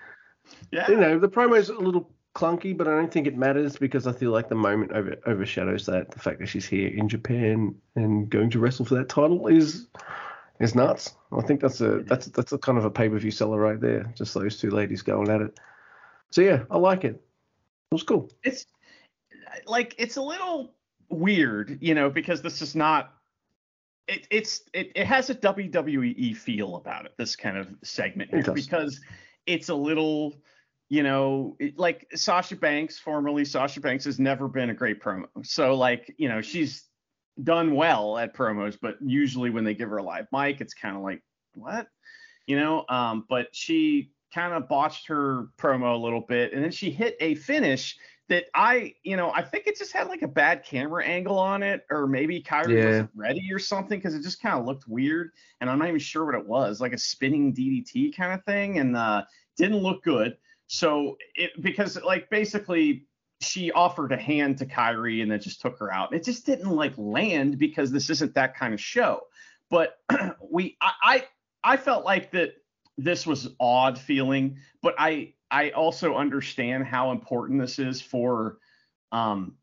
Yeah. You know, the promo's a little clunky, but I don't think it matters because I feel like the moment over, overshadows that. The fact that she's here in Japan and going to wrestle for that title is is nuts. I think that's a that's that's a kind of a pay per view seller right there. Just those two ladies going at it. So yeah, I like it. It was cool. It's like it's a little weird, you know, because this is not it, it's it, it has a WWE feel about it. This kind of segment here, because it's a little, you know, it, like Sasha Banks, formerly Sasha Banks, has never been a great promo. So like, you know, she's done well at promos, but usually when they give her a live mic, it's kind of like what, you know. Um, but she kind of botched her promo a little bit, and then she hit a finish that I, you know, I think it just had like a bad camera angle on it, or maybe Kairi yeah. wasn't ready or something because it just kind of looked weird, and I'm not even sure what it was, like a spinning DDT kind of thing, and uh, didn't look good. So it because like basically she offered a hand to Kairi and then just took her out. It just didn't like land because this isn't that kind of show. But (clears throat) we, I, I, I felt like that this was odd feeling, but I I also understand how important this is for um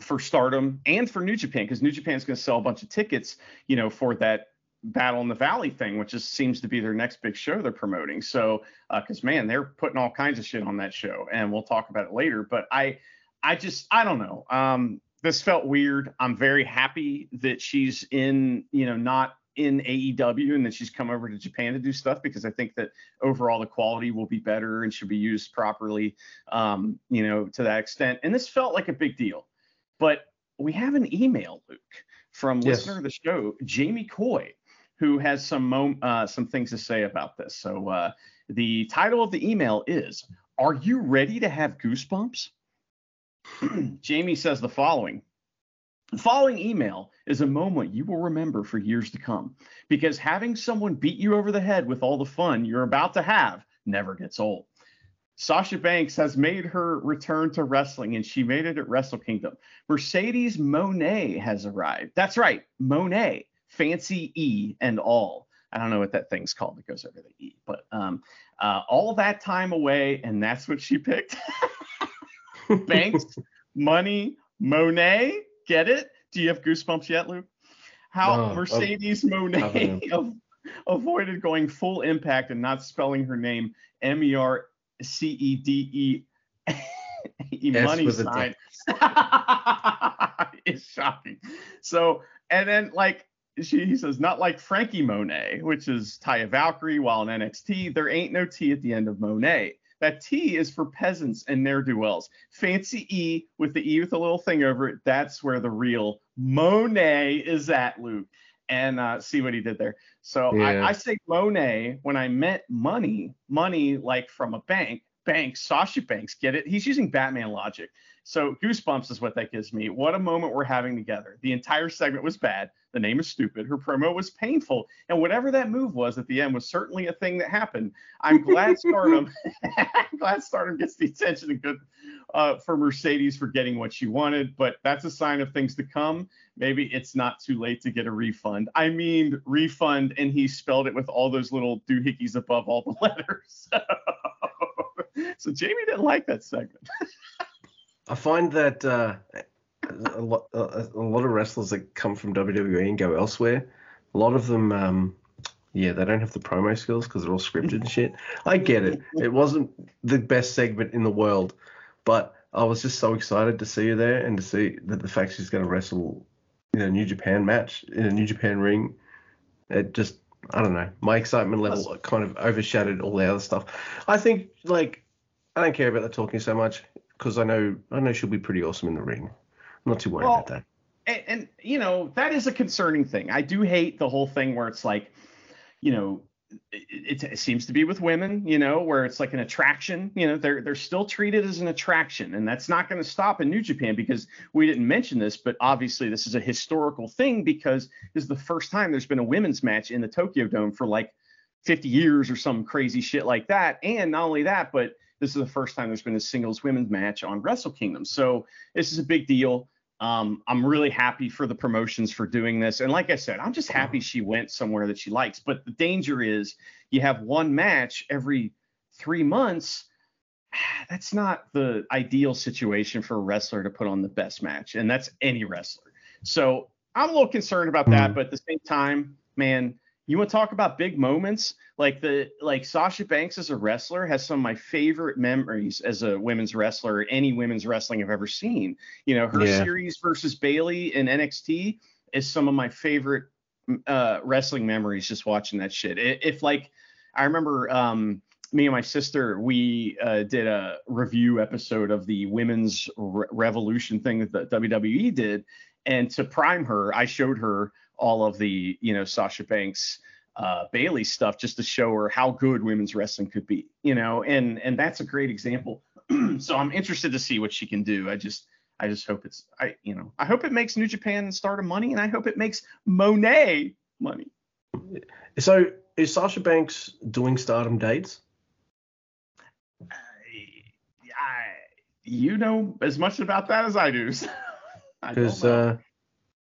for Stardom and for New Japan because New Japan is going to sell a bunch of tickets, you know, for that Battle in the Valley thing, which just seems to be their next big show they're promoting. So, because uh, man, they're putting all kinds of shit on that show, and we'll talk about it later. But I, I just, I don't know. Um, this felt weird. I'm very happy that she's in, you know, not in AEW and then she's come over to Japan to do stuff because I think that overall the quality will be better and should be used properly, um, you know, to that extent. And this felt like a big deal. But we have an email, Luke, from yes. listener of the show, Jamie Coy, who has some mom- uh, some things to say about this. So uh, the title of the email is Are you ready to have goosebumps? (clears throat) Jamie says the following The following email is a moment you will remember for years to come because having someone beat you over the head with all the fun you're about to have never gets old. Sasha Banks has made her return to wrestling and she made it at Wrestle Kingdom. Mercedes Moné has arrived. That's right, Moné, fancy E and all. I don't know what that thing's called that goes over the E, but um, uh, all that time away, and that's what she picked. (laughs) Banks, money, Monet, Get it? Do you have goosebumps yet, Luke? How no, Mercedes oh, Moné (laughs) avoided going full impact and not spelling her name M E R C E D E (laughs) money sign (laughs) is shocking. So, and then like she he says, not like Franky Monet, which is Taya Valkyrie, while in NXT, there ain't no T at the end of Monet. That T is for peasants and ne'er do wells. Fancy E with the E with a little thing over it. That's where the real Moné is at, Luke. And uh, see what he did there. So yeah. I, I say Monet when I meant money, money like from a bank. bank, Sasha Banks, get it? He's using Batman logic. So goosebumps is what that gives me. What a moment we're having together. The entire segment was bad. The name is stupid. Her promo was painful, and whatever that move was at the end was certainly a thing that happened. I'm glad (laughs) Stardom, I'm (laughs) glad Stardom gets the attention and good uh, for Mercedes for getting what she wanted, but that's a sign of things to come. Maybe it's not too late to get a refund. I mean refund, and he spelled it with all those little doohickeys above all the (laughs) letters. so Jamie didn't like that segment. I find that uh, a, lot, a, a, lot of wrestlers that come from WWE and go elsewhere, a lot of them, um, yeah, they don't have the promo skills because they're all scripted and shit. I get it. (laughs) It wasn't the best segment in the world, but I was just so excited to see her there and to see that the fact she's going to wrestle in a New Japan match in a New Japan ring. It just, I don't know, my excitement level kind of overshadowed all the other stuff. I think like I don't care about the talking so much because I know I know she'll be pretty awesome in the ring. I'm not too worried well, about that. And, and, you know that is a concerning thing. I do hate the whole thing where it's like, you know, it, it, seems to be with women, you know, where it's like an attraction. You know, they're they're still treated as an attraction, and that's not going to stop in New Japan because we didn't mention this, but obviously this is a historical thing because this is the first time there's been a women's match in the Tokyo Dome for like 50 years or some crazy shit like that. And not only that, but this is the first time there's been a singles women's match on Wrestle Kingdom. So this is a big deal. Um, I'm really happy for the promotions for doing this. And like I said, I'm just happy she went somewhere that she likes. But the danger is you have one match every three months. (sighs) That's not the ideal situation for a wrestler to put on the best match. And that's any wrestler. So I'm a little concerned about that. Hmm. But at the same time, man, you want to talk about big moments? Like the like Sasha Banks as a wrestler has some of my favorite memories as a women's wrestler, any women's wrestling I've ever seen. You know, her yeah. series versus Bayley in NXT is some of my favorite uh, wrestling memories just watching that shit. If like I remember um, me and my sister, we uh, did a review episode of the women's re- revolution thing that the WWE did. And to prime her, I showed her all of the you know Sasha Banks uh, Bayley stuff just to show her how good women's wrestling could be, you know, and and that's a great example. (clears throat) so I'm interested to see what she can do. I just I just hope it's I you know I hope it makes New Japan start a money, and I hope it makes Moné money. So is Sasha Banks doing Stardom dates? I, I, you know as much about that as I do. (laughs) Because uh,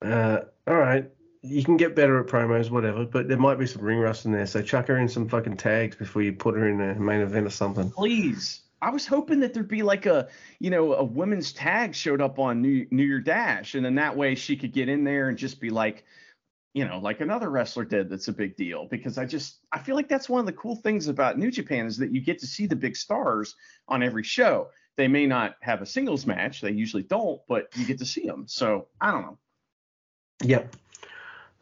uh, all right, you can get better at promos, whatever, but there might be some ring rust in there. So chuck her in some fucking tags before you put her in a main event or something. Please. I was hoping that there'd be like a, you know, a women's tag showed up on New, New Year Dash, and then that way she could get in there and just be like, you know, like another wrestler did. That's a big deal because I just I feel like that's one of the cool things about New Japan is that you get to see the big stars on every show. They may not have a singles match, they usually don't, but you get to see them. So I don't know. Yep.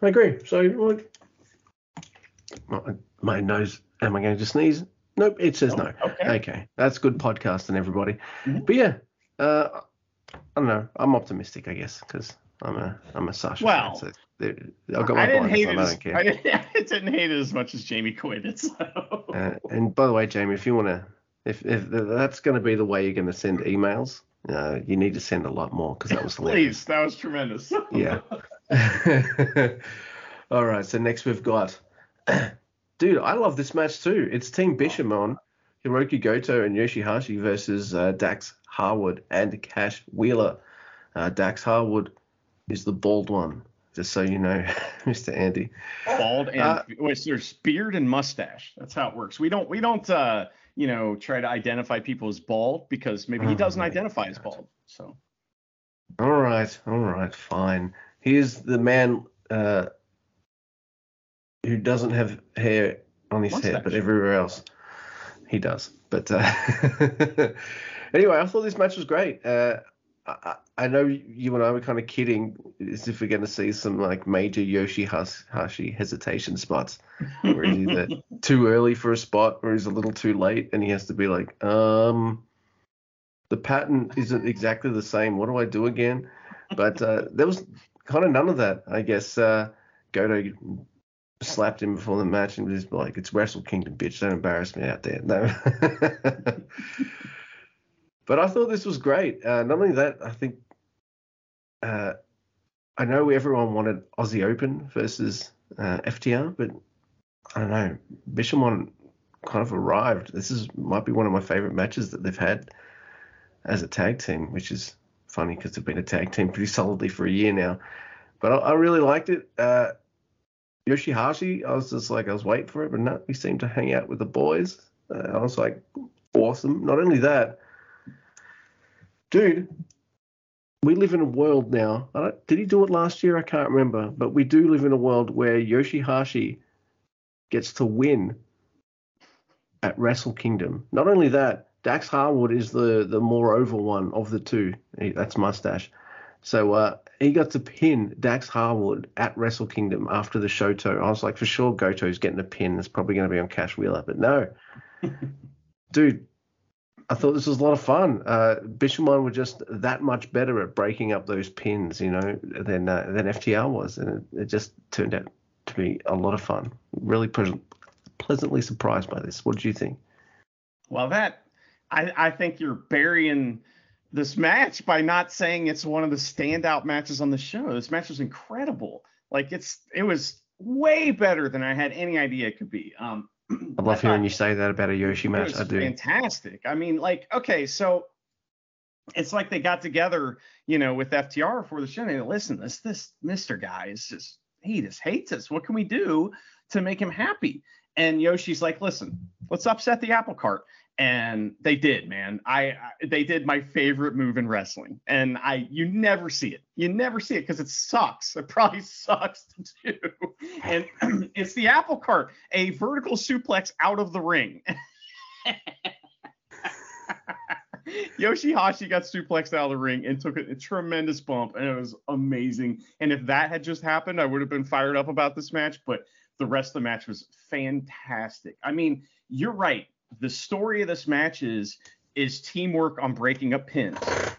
I agree. So, like, my, my nose. Am I going to sneeze? Nope. It says oh, no. Okay. okay. That's good podcasting, everybody. Mm-hmm. But yeah, uh, I don't know. I'm optimistic, I guess, because I'm a I'm a Sasha well. So I've got my I didn't hate it. I don't care. I (laughs) didn't, I didn't, hate it as much as Jamie Quinn did. (laughs) So. Uh, and by the way, Jamie, if you want to, if if that's going to be the way you're going to send emails Uh, you need to send a lot more because that was (laughs) hilarious. Please, that was tremendous. yeah. (laughs) All right. So next we've got, (clears throat) dude, I love this match too. It's Team Bishamon, Hiroki Goto, and Yoshihashi versus uh, Dax Harwood and Cash Wheeler. Uh, Dax Harwood is the bald one, just so you know, (laughs) Mr. Andy. Bald and Uh, wait, there's beard and mustache. That's how it works. We don't we don't uh you know try to identify people as bald because maybe he doesn't identify as bald. So All right, all right, fine. Here's the man uh, who doesn't have hair on his head, but everywhere else he does. But uh, (laughs) anyway, I thought this match was great. Uh, I, I I know you and I were kind of kidding as if we're going to see some like major Yoshihashi hesitation spots where he's either (laughs) too early for a spot or he's a little too late and he has to be like, um, the pattern isn't exactly the same. What do I do again? But uh, there was kind of none of that. I guess uh, Goto slapped him before the match and was like, "It's Wrestle Kingdom, bitch. Don't embarrass me out there." (laughs) No. but I thought this was great. Uh, not only that, I think uh, I know everyone wanted Aussie Open versus uh, FTR, but I don't know. Bishamon kind of arrived. This is might be one of my favorite matches that they've had as a tag team, which is funny because they've been a tag team pretty solidly for a year now. But I, I really liked it. Uh, Yoshihashi, I was just like, I was waiting for it, but no, he seemed to hang out with the boys. Uh, I was like, awesome. Not only that, dude, we live in a world now. Did he do it last year? I can't remember, but we do live in a world where Yoshihashi gets to win at Wrestle Kingdom. Not only that, Dax Harwood is the the more over one of the two. He, that's mustache. So uh, he got to pin Dax Harwood at Wrestle Kingdom after the Shoto. I was like, for sure, Goto's getting a pin. It's probably going to be on Cash Wheeler, but no, (laughs) dude. I thought this was a lot of fun. Uh, Bishamon were just that much better at breaking up those pins, you know, than uh, than FTR was, and it, it just turned out to be a lot of fun. Really pleasant, pleasantly surprised by this. What did you think? well that I I think you're burying this match by not saying it's one of the standout matches on the show. This match was incredible. Like it's it was way better than I had any idea it could be. Um I love hearing you say that about a Yoshi match. I do. fantastic. I mean, like, okay, so it's like they got together, you know, with FTR before the show. And they listen, this this Mister guy is just he just hates us. What can we do to make him happy? And Yoshi's like, listen, let's upset the apple cart. And they did, man. I, I they did my favorite move in wrestling, and I you never see it. You never see it because it sucks. It probably (laughs) sucks to do. And (clears throat) it's the apple cart, a vertical suplex out of the ring. (laughs) Yoshihashi got suplexed out of the ring and took a, a tremendous bump, and it was amazing. And if that had just happened, I would have been fired up about this match. But the rest of the match was fantastic. I mean, you're right. The story of this match is is teamwork on breaking up pins.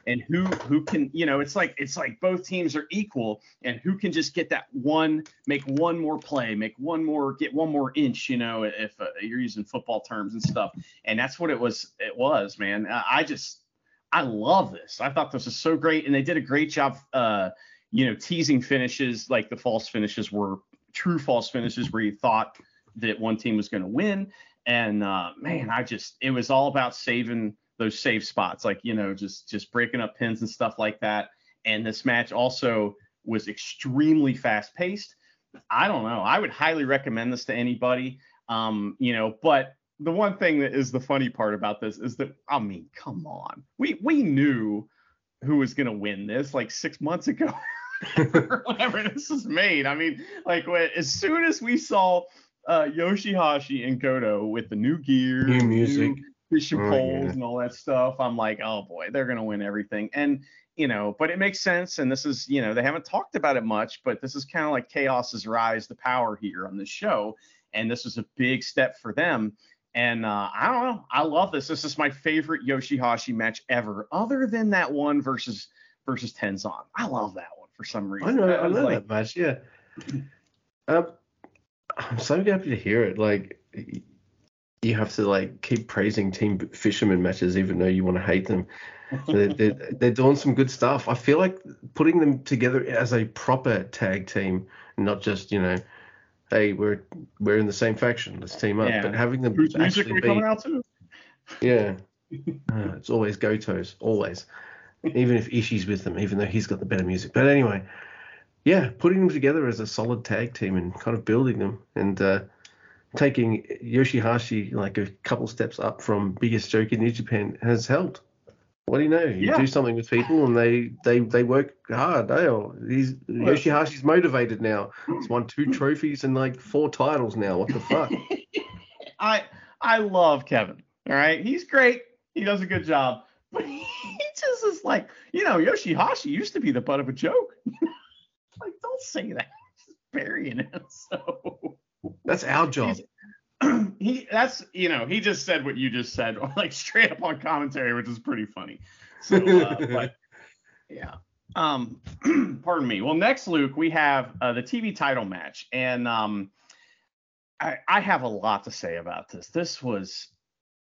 And who who can you know it's like it's like both teams are equal and who can just get that one make one more play make one more get one more inch you know if uh, you're using football terms and stuff. And that's what it was it was man. I just i love this. I thought this was so great and they did a great job uh you know teasing finishes like the false finishes were true false finishes where you thought that one team was going to win and uh man i just it was all about saving those safe spots like you know just just breaking up pins and stuff like that. And this match also was extremely fast paced i don't know. I would highly recommend this to anybody. Um you know but the one thing that is the funny part about this is that i mean come on. We we knew who was going to win this like six months ago. (laughs) (laughs) Whenever this was made. I mean like when, as soon as we saw uh yoshihashi and goto with the new gear New the music. fishing Oh, poles yeah. and all that stuff. I'm like, oh boy, they're gonna win everything. And you know, but it makes sense. And this is, you know, they haven't talked about it much, but this is kind of like Chaos's rise to power here on this show. And this is a big step for them. And uh, I don't know. I love this. This is my favorite Yoshihashi match ever, other than that one versus versus Tenzan. I love that one for some reason. I know, That I was know like, that match. Yeah. (clears throat) Um, I'm so happy to hear it. Like, you have to like keep praising Team Fisherman matches even though you want to hate them. they're, they're, (laughs) they're, doing some good stuff. I feel like putting them together as a proper tag team, not just you know, hey, we're we're in the same faction, let's team up, yeah. but having them music be, coming out too? Yeah, (laughs) uh, it's always Goto's, always. Even if Ishii's with them, even though he's got the better music. But anyway, yeah, putting them together as a solid tag team and kind of building them and uh, taking Yoshihashi like a couple steps up from biggest joke in New Japan has helped. What do you know? You yeah. do something with people and they they they work hard. They are, he's Yoshihashi's motivated now. He's won two trophies and like four titles now. What the fuck? (laughs) I I love Kevin. All right, he's great. He does a good job, but (laughs) he just is like you know Yoshihashi used to be the butt of a joke. (laughs) say that. He's burying him. So that's our job. (clears throat) he that's you know he just said what you just said (laughs) like straight up on commentary which is pretty funny so uh, (laughs) but yeah um (clears throat) pardon me well next luke we have uh, the tv title match and um I, I have a lot to say about this this was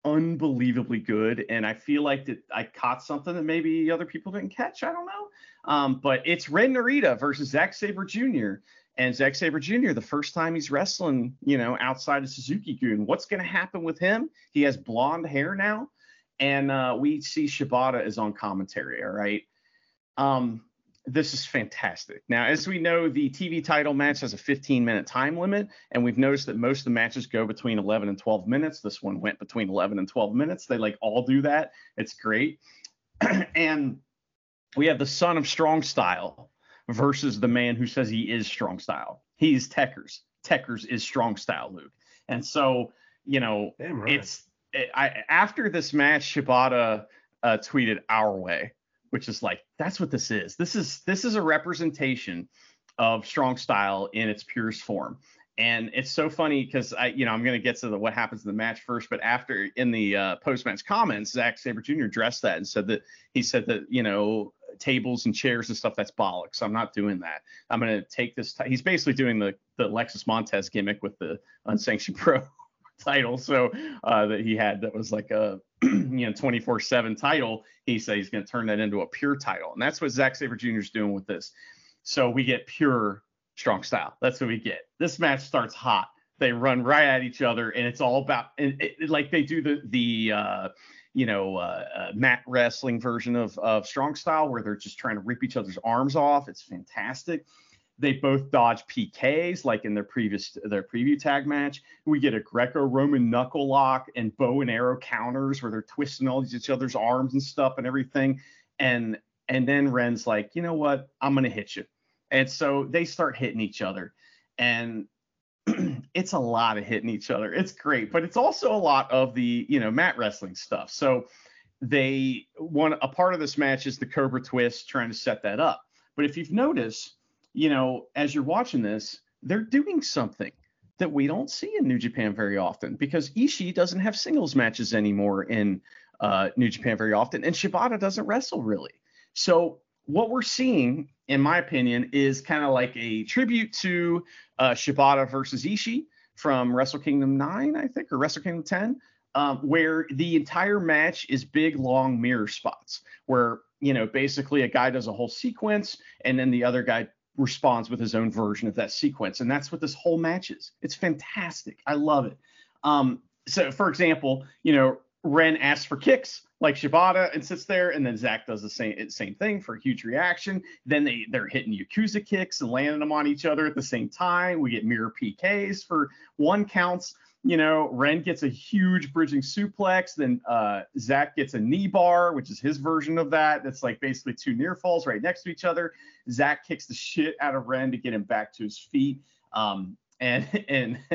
unbelievably good and i feel like that i caught something that maybe other people didn't catch i don't know um but it's ren narita versus Zack sabre jr and Zack Sabre Jr. the first time he's wrestling, you know, outside of Suzuki-gun. What's going to happen with him? He has blonde hair now, and uh, we see Shibata is on commentary. All right, um, this is fantastic. Now, as we know, the TV title match has a 15-minute time limit, and we've noticed that most of the matches go between 11 and 12 minutes. This one went between 11 and 12 minutes. They like all do that. It's great, (clears throat) and we have the son of strong style versus the man who says he is strong style. He's Tekkers. Tekkers is strong style, Luke. And so, you know, right. it's it, I after this match, Shibata uh, tweeted our way, which is like that's what this is. This is this is a representation of strong style in its purest form. And it's so funny because I, you know, I'm gonna get to the what happens in the match first, but after in the uh, post match comments, Zack Sabre Jr. addressed that and said that he said that you know tables and chairs and stuff, that's bollocks. I'm not doing that. I'm going to take this. T- he's basically doing the the Lexus Montez gimmick with the unsanctioned pro (laughs) title. So uh, that he had that was like a (clears throat) you know 24/7 title. He said he's going to turn that into a pure title, and that's what Zack Sabre Jr. is doing with this. So we get pure strong style. That's what we get. This match starts hot. They run right at each other, and it's all about and it, like they do the the uh, you know, uh, uh, mat wrestling version of, of strong style where they're just trying to rip each other's arms off. It's fantastic. They both dodge PKs like in their previous their preview tag match. We get a Greco-Roman knuckle lock and bow and arrow counters where they're twisting all each other's arms and stuff and everything. And and then Ren's like, you know what? I'm gonna hit you. And so they start hitting each other. And (clears throat) it's a lot of hitting each other. It's great, but it's also a lot of the, you know, mat wrestling stuff. So they one a part of this match is the Cobra twist trying to set that up. But if you've noticed, you know, as you're watching this, they're doing something that we don't see in New Japan very often because Ishii doesn't have singles matches anymore in uh, New Japan very often, and Shibata doesn't wrestle really. So what we're seeing, in my opinion, is kind of like a tribute to uh, Shibata versus Ishii from Wrestle Kingdom 9, I think, or Wrestle Kingdom 10, um, where the entire match is big, long mirror spots where, you know, basically a guy does a whole sequence and then the other guy responds with his own version of that sequence. And that's what this whole match is. It's fantastic. I love it. Um, so, for example, you know, Ren asks for kicks like Shibata and sits there, and then Zack does the same same thing for a huge reaction. Then they they're hitting Yakuza kicks and landing them on each other at the same time. We get mirror PKs for one counts. You know, Ren gets a huge bridging suplex. Then uh, Zack gets a knee bar, which is his version of that. That's like basically two near falls right next to each other. Zack kicks the shit out of Ren to get him back to his feet. Um, and and (laughs)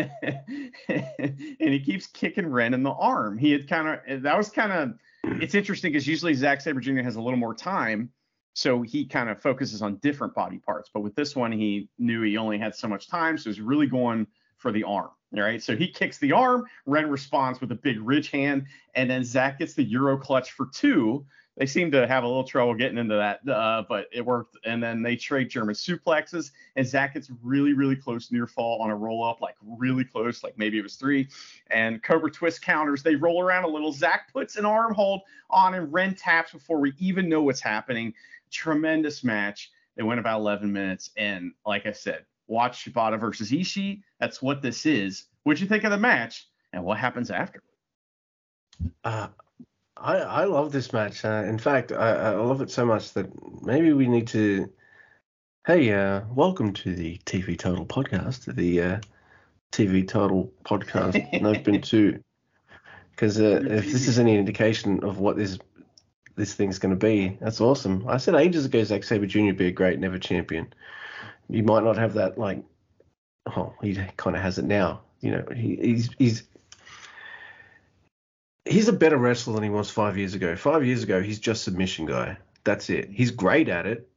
and he keeps kicking Ren in the arm. He had kind of that was kind of it's interesting because usually Zack Sabre Jr. has a little more time, so he kind of focuses on different body parts. But with this one, he knew he only had so much time, so he's really going for the arm. All right, so he kicks the arm. Ren responds with a big ridge hand, and then Zack gets the Euro clutch for two they seem to have a little trouble getting into that, uh, but it worked. And then they trade German suplexes, and Zack gets really, really close near fall on a roll up, like really close, like maybe it was three. And Cobra twist counters. They roll around a little. Zack puts an arm hold on, and Ren taps before we even know what's happening. Tremendous match. They went about 11 minutes, and like I said, watch Shibata versus Ishii. That's what this is. What'd you think of the match, and what happens after? Uh, I, I love this match. Uh, in fact, I, I love it so much that maybe we need to. Hey, uh, welcome to the TV Total podcast, the uh, TV Total podcast and open (laughs) to. Because uh, if this is any indication of what this this thing's going to be, that's awesome. I said ages ago Zack Sabre Jr. would be a great never champion. You might not have that like. Oh, he kind of has it now. You know, he, he's he's he's a better wrestler than he was five years ago. Five years ago, he's just submission guy. That's it. He's great at it,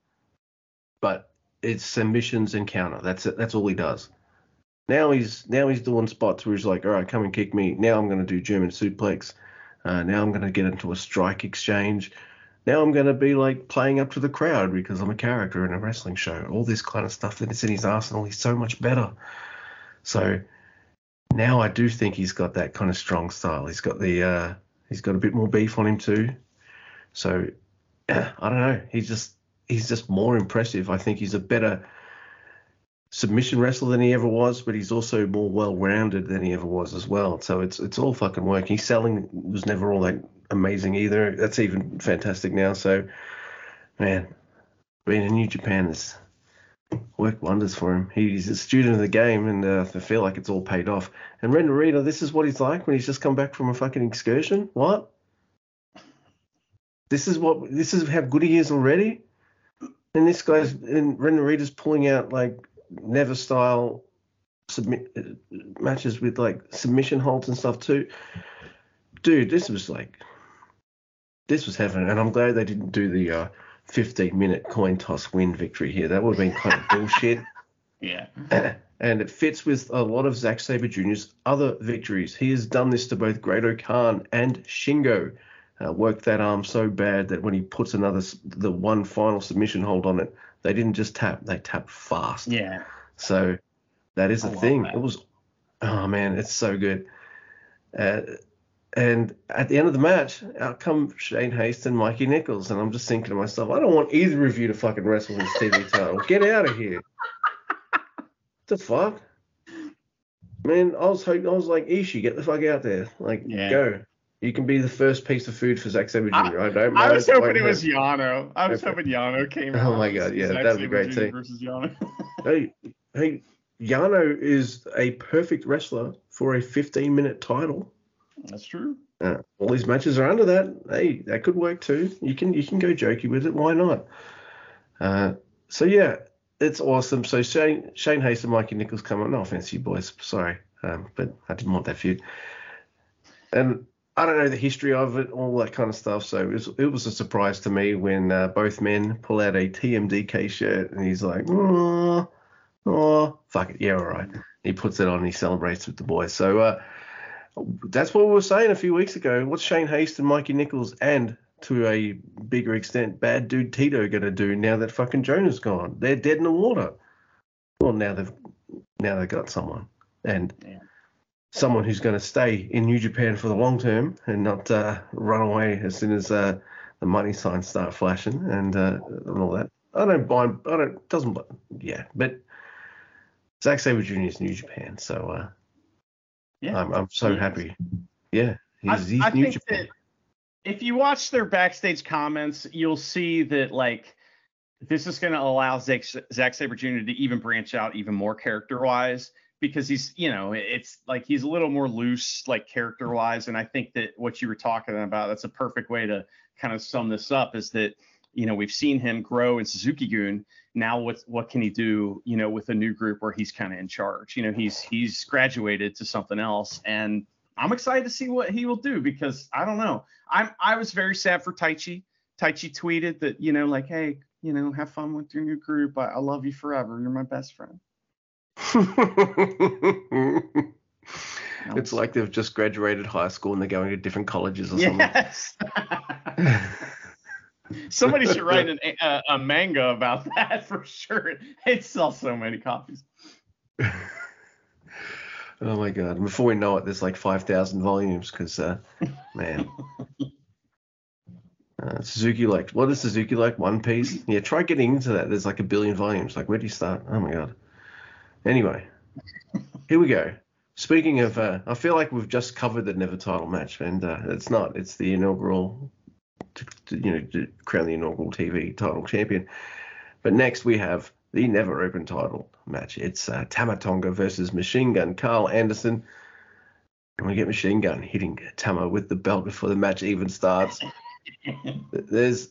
but it's submissions and counter. That's it. That's all he does. Now he's now he's doing spots where he's like, all right, come and kick me. Now I'm going to do German suplex. Uh, now I'm going to get into a strike exchange. Now I'm going to be like playing up to the crowd because I'm a character in a wrestling show. All this kind of stuff that is in his arsenal. He's so much better. So now I do think he's got that kind of strong style. He's got the uh, he's got a bit more beef on him too. So (clears throat) I don't know. He's just he's just more impressive. I think he's a better submission wrestler than he ever was, but he's also more well-rounded than he ever was as well. So it's it's all fucking working. His selling was never all that amazing either. That's even fantastic now. So man, being in New Japan is worked wonders for him. He's a student of the game, and uh, I feel like it's all paid off. And Ren Narita, this is what he's like when he's just come back from a fucking excursion. What? This is what this is how good he is already. And this guy's and Ren Narita's pulling out like never style submit uh, matches with like submission holds and stuff too. Dude, this was like this was heaven, and I'm glad they didn't do the uh, 15 minute coin toss win victory here. That would have been kind of bullshit. (laughs) Yeah. (clears throat) and it fits with a lot of Zack Sabre Jr.'s other victories. He has done this to both Great-O-Khan and Shingo. Uh, worked that arm so bad that when he puts another, the one final submission hold on it, they didn't just tap, they tapped fast. Yeah. So that is a I thing. that. It was, oh man, it's so good. Uh, and at the end of the match, out come Shane Haste and Mikey Nicholls, and I'm just thinking to myself, I don't want either of you to fucking wrestle this TV title. Get out of here. the fuck? Man, I was hoping, I was like, Ishii, get the fuck out there. Like, Yeah. go. You can be the first piece of food for Zack Sabre Jr. I, don't I was hoping it was. Yano. I was hoping Yano came Oh my God, yeah, that'd be great too. Versus Yano. (laughs) Hey, hey, Yano is a perfect wrestler for a 15 minute title. That's true. Uh, all these matches are under that. Hey, that could work too. You can you can go jokey with it. Why not? Uh, so yeah, it's awesome. So Shane Shane Haste and Mikey Nicholls come on. No offense, you boys. Sorry, um, but I didn't want that feud. And I don't know the history of it, all that kind of stuff. So it was, it was a surprise to me when uh, both men pull out a TMDK shirt and he's like, oh, oh, fuck it, yeah, all right. He puts it on and he celebrates with the boys. So uh, that's what we were saying a few weeks ago. What's Shane Haste and Mikey Nicholls and to a bigger extent, bad dude Tito going to do now that fucking Jonah's gone? They're dead in the water. Well, now they've now they've got someone and Yeah. someone who's going to stay in New Japan for the long term and not uh, run away as soon as uh, the money signs start flashing and uh, and all that. I don't mind. I don't doesn't. Yeah, but Zack Sabre Jr. is New Japan, so uh, Yeah. I'm I'm so happy. Yeah, he's, I, he's I New think Japan. that if you watch their backstage comments, you'll see that like this is going to allow Zack, Zack Sabre Jr. to even branch out even more character wise because he's you know it's like he's a little more loose like character wise and I think that what you were talking about that's a perfect way to kind of sum this up is that you know we've seen him grow in Suzuki Gun now what what can he do you know with a new group where he's kind of in charge you know he's he's graduated to something else and I'm excited to see what he will do because I don't know. I'm I was very sad for Taichi. Taichi tweeted that you know like hey you know have fun with your new group. I, I love you forever. You're my best friend. (laughs) it's like they've just graduated high school and they're going to different colleges or something. yes. (laughs) Somebody should write (laughs) an, a, a manga about (laughs) that for sure. It sells so many copies. (laughs) oh my god! Before we know it, there's like five thousand volumes because, uh, man. Uh, Suzuki like what is Suzuki like? One Piece? Yeah, try getting into that. There's like a billion volumes. Like where do you start? Oh my god. Anyway, here we go. Speaking of, uh, I feel like we've just covered the never title match, and uh, it's not. It's the inaugural, to, to, you know, to crown the inaugural TV title champion. But next we have the never open title match. It's uh, Tama Tonga versus Machine Gun Karl Anderson. And we get Machine Gun hitting Tama with the belt before the match even starts. (laughs) There's,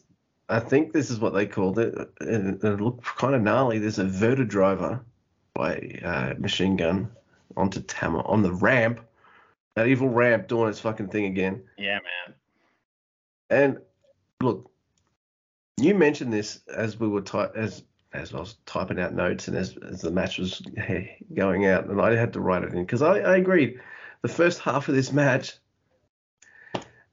I think this is what they called it. It, it looked kind of gnarly. There's a verta driver by uh, Machine Gun onto Tama on the ramp. That evil ramp doing its fucking thing again. Yeah, man. And look, you mentioned this as we were ty- as as I was typing out notes and as, as the match was (laughs) going out, and I had to write it in because I, I agreed. The first half of this match,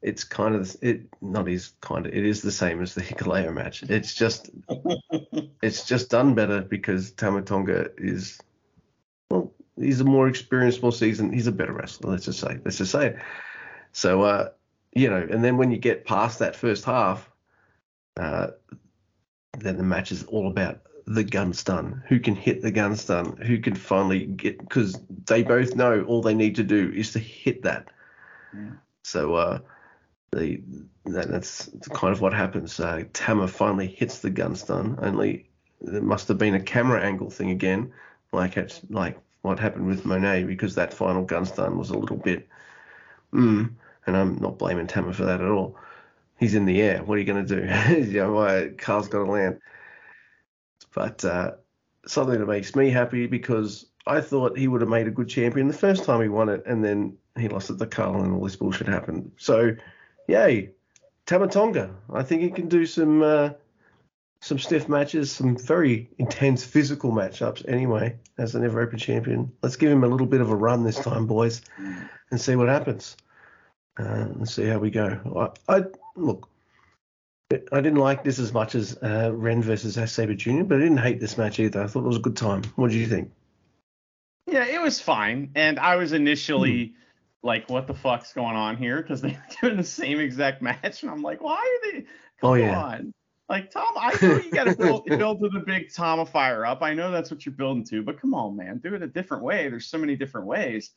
it's kind of it not is kind of it is the same as the (laughs) Hikuleo match. It's just (laughs) it's just done better because Tama Tonga is well, he's a more experienced, more seasoned. He's a better wrestler. Let's just say let's just say it. So uh, you know, and then when you get past that first half, uh, then the match is all about the gun stun. Who can hit the gun stun? Who can finally get? Because they both know all they need to do is to hit that. Yeah. So uh, the that, that's kind of what happens. Uh, Tama finally hits the gun stun. Only there must have been a camera angle thing again, like it's like what happened with Moné, because that final gun stun was a little bit. Mm, and I'm not blaming Tama for that at all. He's in the air. What are you going to do? (laughs) you know, my car's got to land. But uh, something that makes me happy because I thought he would have made a good champion the first time he won it, and then he lost it to Karl, and all this bullshit happened. So, yay, Tama Tonga. I think he can do some uh, some stiff matches, some very intense physical matchups. Anyway, as the never open champion, let's give him a little bit of a run this time, boys, and see what happens. Uh, let's see how we go. I, I look. I didn't like this as much as uh, Ren versus Zack Sabre Jr., but I didn't hate this match either. I thought it was a good time. What did you think? Yeah, it was fine. And I was initially hmm. like, what the fuck's going on here? Because they're (laughs) doing the same exact match. And I'm like, why are they? Come oh, yeah. on. Like, Tom, I know you got to build, (laughs) build to the big Tama fire up. I know that's what you're building to, but come on, man. Do it a different way. There's so many different ways.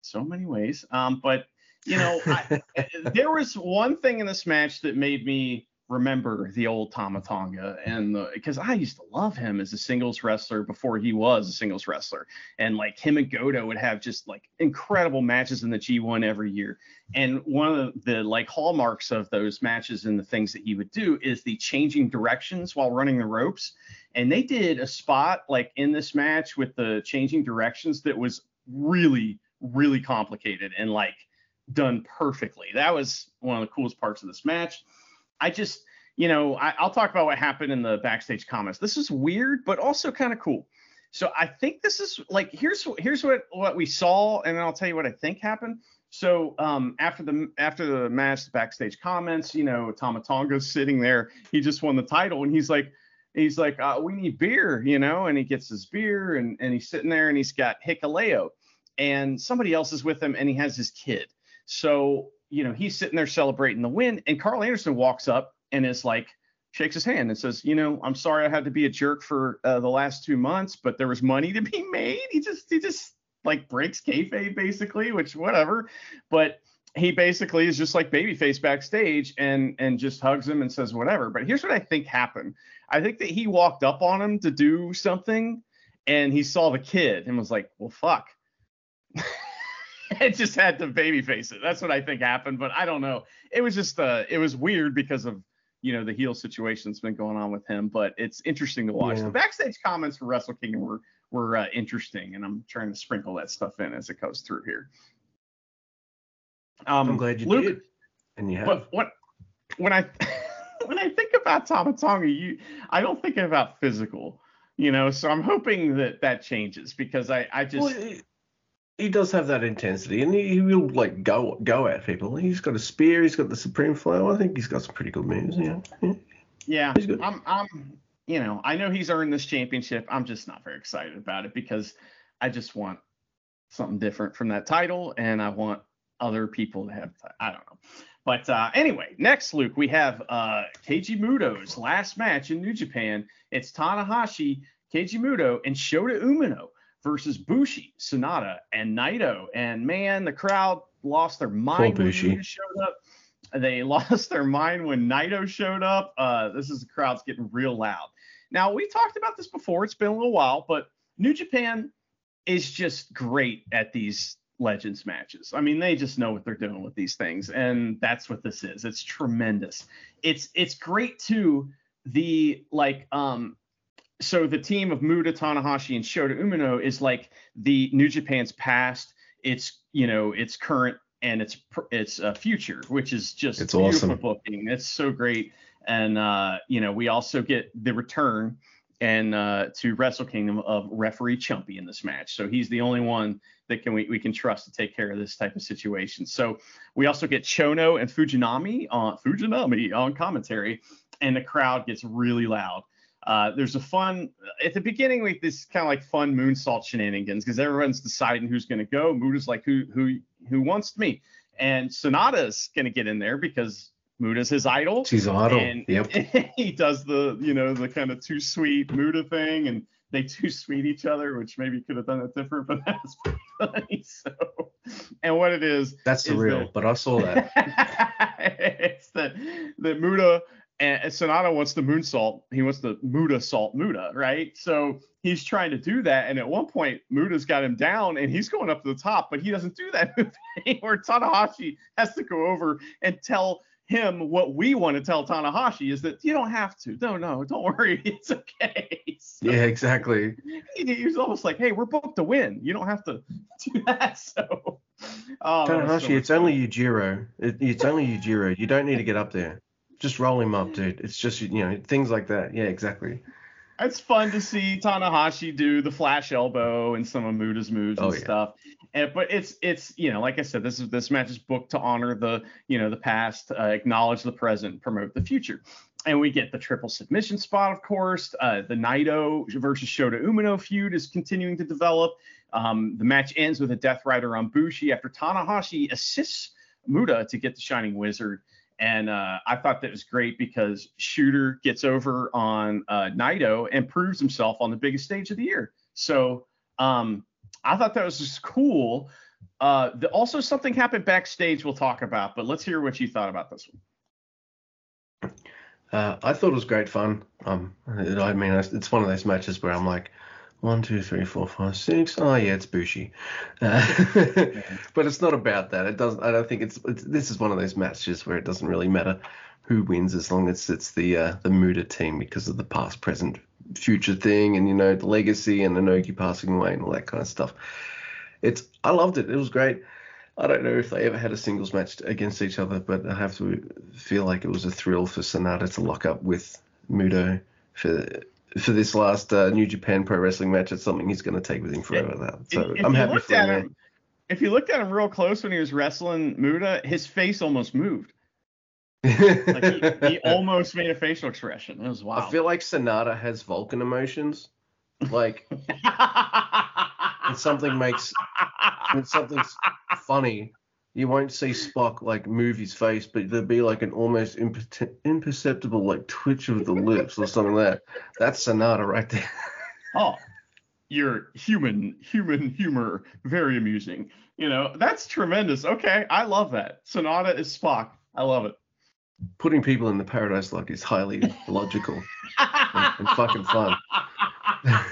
So many ways. Um, But, you know, I, (laughs) there was one thing in this match that made me remember the old Tama Tonga and because I used to love him as a singles wrestler before he was a singles wrestler. And like him and Goto would have just like incredible matches in the G1 every year. And one of the, the like hallmarks of those matches and the things that he would do is the changing directions while running the ropes. And they did a spot like in this match with the changing directions that was really, really complicated and like done perfectly. That was one of the coolest parts of this match. I just, you know, I, will talk about what happened in the backstage comments. This is weird, but also kind of cool. So I think this is like here's here's what what we saw, and I'll tell you what I think happened. So um, after the after the match, the backstage comments, you know, Tama Tonga's (laughs) sitting there. He just won the title, and he's like, he's like, uh, we need beer, you know, and he gets his beer, and and he's sitting there, and he's got Hikuleo, and somebody else is with him, and he has his kid. So you know, he's sitting there celebrating the win, and Karl Anderson walks up and is like, shakes his hand and says, you know, I'm sorry I had to be a jerk for uh, the last two months, but there was money to be (laughs) made. He just, he just like breaks kayfabe basically, which whatever. But he basically is just like babyface backstage and and just hugs him and says whatever. But here's what I think happened. I think that he walked up on him to do something, and he saw the kid and was like, well, fuck. (laughs) (laughs) it just had to baby face it. That's what I think happened, but I don't know. It was just uh it was weird because of you know the heel situation that's been going on with him, but it's interesting to watch. Yeah. The backstage comments for Wrestle Kingdom were were uh, interesting, and I'm trying to sprinkle that stuff in as it goes through here. Um, I'm glad you Luke, did. And you have. But what when I (laughs) when I think about Tama Tonga, you I don't think about physical, you know. So I'm hoping that that changes because I I just. Well, he does have that intensity, and he, he, will like go go at people. He's got a spear. He's got the supreme flow. I think he's got some pretty good moves. Yeah. yeah. Yeah, He's good. I'm. I'm. You know, I know he's earned this championship. I'm just not very excited about it because I just want something different from that title, and I want other people to have. I don't know. But uh, anyway, next, Luke, we have uh, Keiji Muto's last match in New Japan. It's Tanahashi, Keiji Muto, and Shota Umino versus Bushi, Sanada, and Naito. And man, the crowd lost their mind when Bushi. Showed up. (laughs) They lost their mind when Naito showed up. Uh, this is the crowd's getting real loud. Now we talked about this before. It's been a little while, but New Japan is just great at these legends matches. I mean, they just know what they're doing with these things, and that's what this is. It's tremendous. It's it's great too. The like um so the team of Muta Tanahashi and Shota Umino is like the New Japan's past, its you know its current and its its uh, future, which is just It's beautiful awesome. booking. It's so great, and uh, you know we also get the return and uh, to Wrestle Kingdom of referee Chumpy in this match. So he's the only one that can we, we can trust to take care of this type of situation. So we also get Chono and Fujinami on Fujinami on commentary, and the crowd gets really loud. Uh, there's a fun at the beginning like this kind of like fun moonsault shenanigans because everyone's deciding who's going to go. Muta's like who who who wants me, and Sanada's going to get in there because Muta's his idol. She's idle. And Yep. (laughs) he does the, you know, the kind of too sweet Muta thing, and they too sweet each other, which maybe could have done it different, but (laughs) that's pretty funny. So, and what it is, That's the real. that- But I saw that. (laughs) it's that that Muta and Sanada wants the moonsault. He wants the Muta salt Muta, right? So he's trying to do that, and at one point Muta's got him down, and he's going up to the top, but he doesn't do that. (laughs) Where (laughs) Tanahashi has to go over and tell him what we want to tell Tanahashi is that you don't have to. No, no, don't (laughs) worry, it's okay. So Yeah, exactly. he, he was almost like, hey, we're booked to win. You don't have to do that. So, oh, was so Tanahashi, it's much only Yujiro. It, it's only Yujiro. You don't need to get up there. Just roll him up, dude. It's just you know things like that. Yeah, exactly. it's fun to see Tanahashi do the flash elbow and some of Muta's moves and Oh, yeah. stuff. And, but it's it's you know like I said, this is this match is booked to honor the you know the past, uh, acknowledge the present, promote the future. And we get the triple submission spot, of course. Uh, the Naito versus Shota Umino feud is continuing to develop. Um, the match ends with a Death Rider on Bushi after Tanahashi assists Muta to get the Shining Wizard. And uh, I thought that was great because Shota gets over on uh, Naito and proves himself on the biggest stage of the year. So um, I thought that was just cool. Uh, the, also, something happened backstage we'll talk about, but let's hear what you thought about this one. Uh, I thought it was great fun. Um, I mean, it's one of those matches where I'm like, one, two, three, four, five, six. Oh yeah, it's Bushi. Uh, (laughs) but it's not about that. It doesn't. I don't think it's, it's. This is one of those matches where it doesn't really matter who wins as long as it's the uh, the Muta team because of the past, present, future thing, and you know the legacy and Inoki passing away and all that kind of stuff. It's. I loved it. It was great. I don't know if they ever had a singles match against each other, but I have to feel like it was a thrill for Sanada to lock up with Muto for for this last uh, New Japan Pro Wrestling match. It's something he's going to take with him forever. That so If- if I'm you happy for him. him, if you looked at him real close when he was wrestling Muta, his face almost moved. Like he, he (laughs) almost made a facial expression. It was wild. I feel like Sanada has Vulcan emotions. Like (laughs) when something makes when something's funny, you won't see Spock like move his face, but there'd be like an almost imper- imperceptible like twitch of the lips or something like that. That's Sanada right there. (laughs) oh, your human human humor very amusing. You know that's tremendous. Okay, I love that. Sanada is Spock. I love it. Putting people in the paradise lock is highly (laughs) logical and, and fucking fun. (laughs)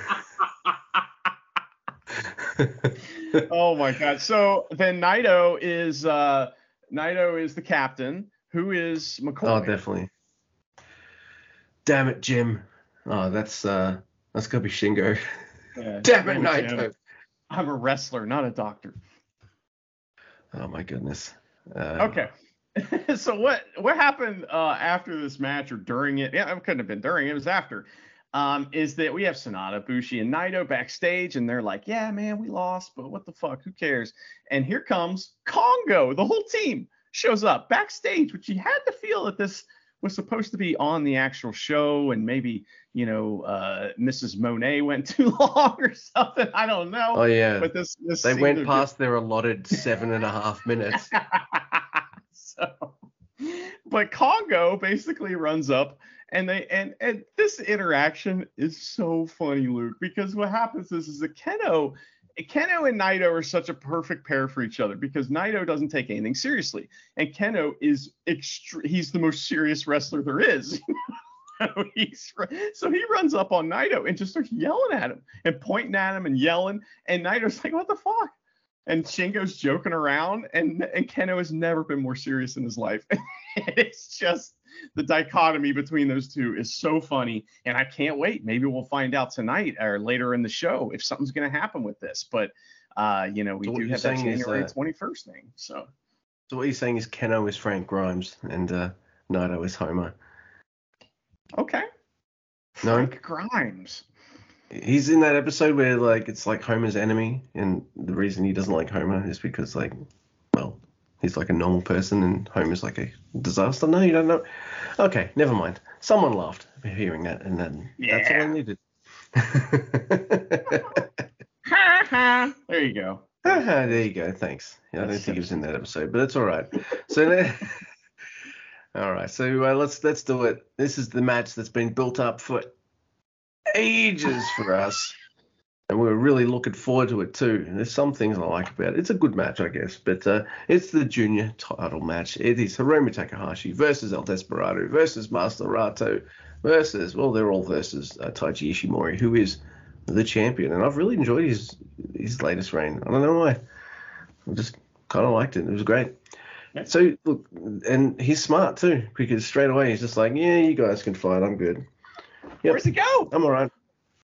oh my god. So then Naito is uh Naito is the captain. Who is McCoy? oh, definitely. Damn it, Jim. Oh, that's uh, that's gonna be Shingo. Yeah, (laughs) Damn it, Jim. Naito. I'm a wrestler, not a doctor. Oh my goodness. Uh, Okay. (laughs) so what what happened uh, after this match or during it? Yeah, it couldn't have been during. It was after. Um, is that we have Sanada, Bushi, and Naito backstage, and they're like, "Yeah, man, we lost, but what the fuck? Who cares?" And here comes Kongoh. The whole team shows up backstage, which you had to feel that this was supposed to be on the actual show, and maybe you know uh, Mrs. Moné went (laughs) too long or something. I don't know. Oh yeah. But this, this they went past their allotted seven and a half minutes. (laughs) so, but Kongoh basically runs up and they and and this interaction is so funny, Luke, because what happens is is that Kenoh Kenoh and Naito are such a perfect pair for each other because Naito doesn't take anything seriously, and Kenoh is extre- he's the most serious wrestler there is. (laughs) so, he runs up on Naito and just starts yelling at him and pointing at him and yelling, and Naito's like, "What the fuck?" And Shingo's joking around, and and Kenoh has never been more serious in his life. (laughs) it's just the dichotomy between those two is so funny, and I can't wait. Maybe we'll find out tonight or later in the show if something's going to happen with this. But uh, you know, we So do have that January uh, 21st thing. So So what you're saying is Kenoh is Frank Grimes and uh, Naito is Homer. okay, No? Frank Grimes. He's in that episode where like it's like Homer's enemy, and the reason he doesn't like Homer is because like, well, he's like a normal person, and Homer's like a disaster. No, you don't know. Okay, never mind. Someone laughed hearing that, and then that's all I Yeah. needed. (laughs) There you go. (laughs) There you go. Thanks. Yeah, I don't That's think he was in that episode, but it's all right. So, then- (laughs) all right. So uh, let's let's do it. This is the match that's been built up for ages for us, and we're really looking forward to it too. There's some things I like about it. It's a good match, I guess, but uh, it's the junior title match. It is Hiromu Takahashi versus El Desperado versus Master Wato versus well, they're all versus uh, Taiji Ishimori, who is the champion, and I've really enjoyed his his latest reign. I don't know why. I just kind of liked it. It was great. So look, and he's smart too because straight away he's just like, yeah, you guys can fight. I'm good. Yep. Where's he go? I'm all right.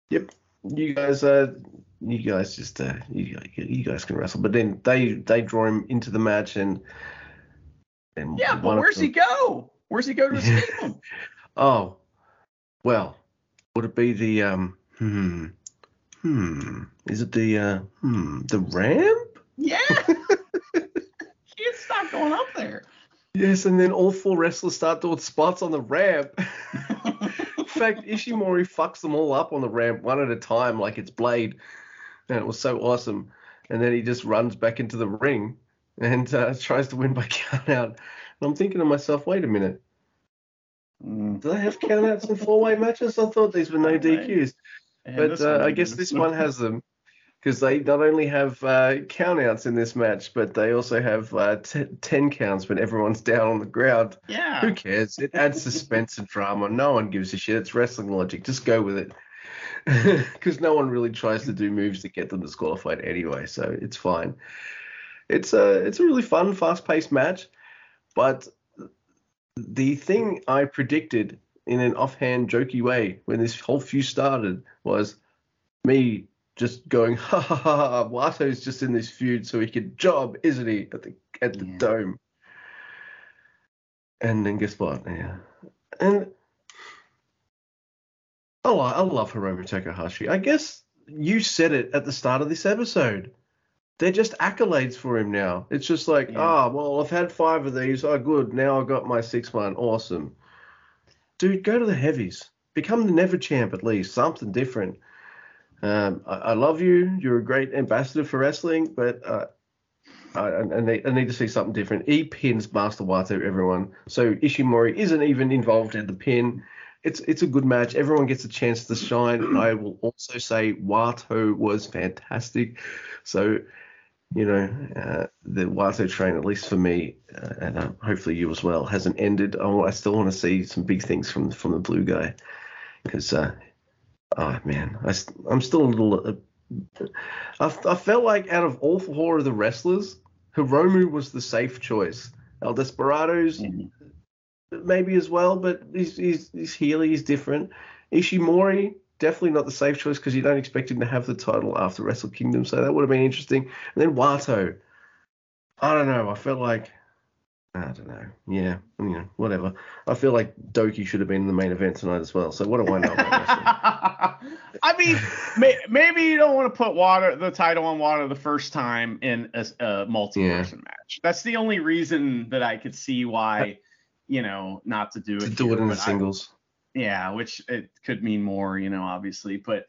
Yep. You guys, uh, you guys just, uh, you, you guys can wrestle. But then they they draw him into the match and and Yeah, but where's them- he go? Where's he go to escape him? (laughs) Oh, well, would it be the um? Hmm. Hmm. Is it the uh? Hmm. The ramp? Yeah. he had stopped going up there. Yes, and then all four wrestlers start doing spots on the ramp. (laughs) In fact, Ishimori fucks them all up on the ramp one at a time, like it's Blade, and it was so awesome. And then he just runs back into the ring and uh, (laughs) tries to win by count out. And I'm thinking to myself, wait a minute, Mm. do they have count outs in four way matches? I thought these were no. DQs. But uh, I guess this one has them because they not only have uh, count outs in this match, but they also have uh, t- 10 counts when everyone's (laughs) down on the ground. Yeah. Who cares? It adds suspense and drama. No one gives a shit. It's wrestling logic. Just go with it. (laughs) Because no one really tries to do moves to get them disqualified anyway, so it's fine. It's a it's a really fun, fast-paced match, but the thing I predicted in an offhand, jokey way when this whole feud started was me just going, ha ha ha, ha Wato's just in this feud so he can job, isn't he, at the at the Yeah. dome. And then guess what? Yeah. And oh, I love Hiromu Takahashi. I guess you said it at the start of this episode. They're just accolades for him now. It's just like, Yeah. ah, well, I've had five of these. Oh, good. Now I've got my sixth one. Awesome. Dude, go to the heavies. Become the never champ at least. Something different. Um, I, I love you. You're a great ambassador for wrestling, but uh, I, I, need, I need to see something different. He pins Master Wato, everyone. So Ishimori isn't even involved in the pin. It's it's a good match. Everyone gets a chance to shine. I will also say Wato was fantastic. So, you know, uh, the Wato train, at least for me, uh, and uh, hopefully you as well, hasn't ended. I, I still want to see some big things from from the blue guy because, uh, oh man, I, am still a little. Uh, I, I felt like out of all four of the wrestlers, Hiromu was the safe choice. El Desperados Mhm. maybe as well, but he's he's, he's Healy, he's different. Ishimori definitely not the safe choice because you don't expect him to have the title after Wrestle Kingdom, so that would have been interesting. And then Wato, I don't know. I felt like I don't know. Yeah, you know, whatever. I feel like Douki should have been in the main event tonight as well. So what do I know? (laughs) I mean, may, maybe you don't want to put Wato the title on Wato the first time in a, a multi-person match. That's the only reason that I could see why you know, not to do it. To do it in the singles. I, yeah, which it could mean more, you know, obviously. But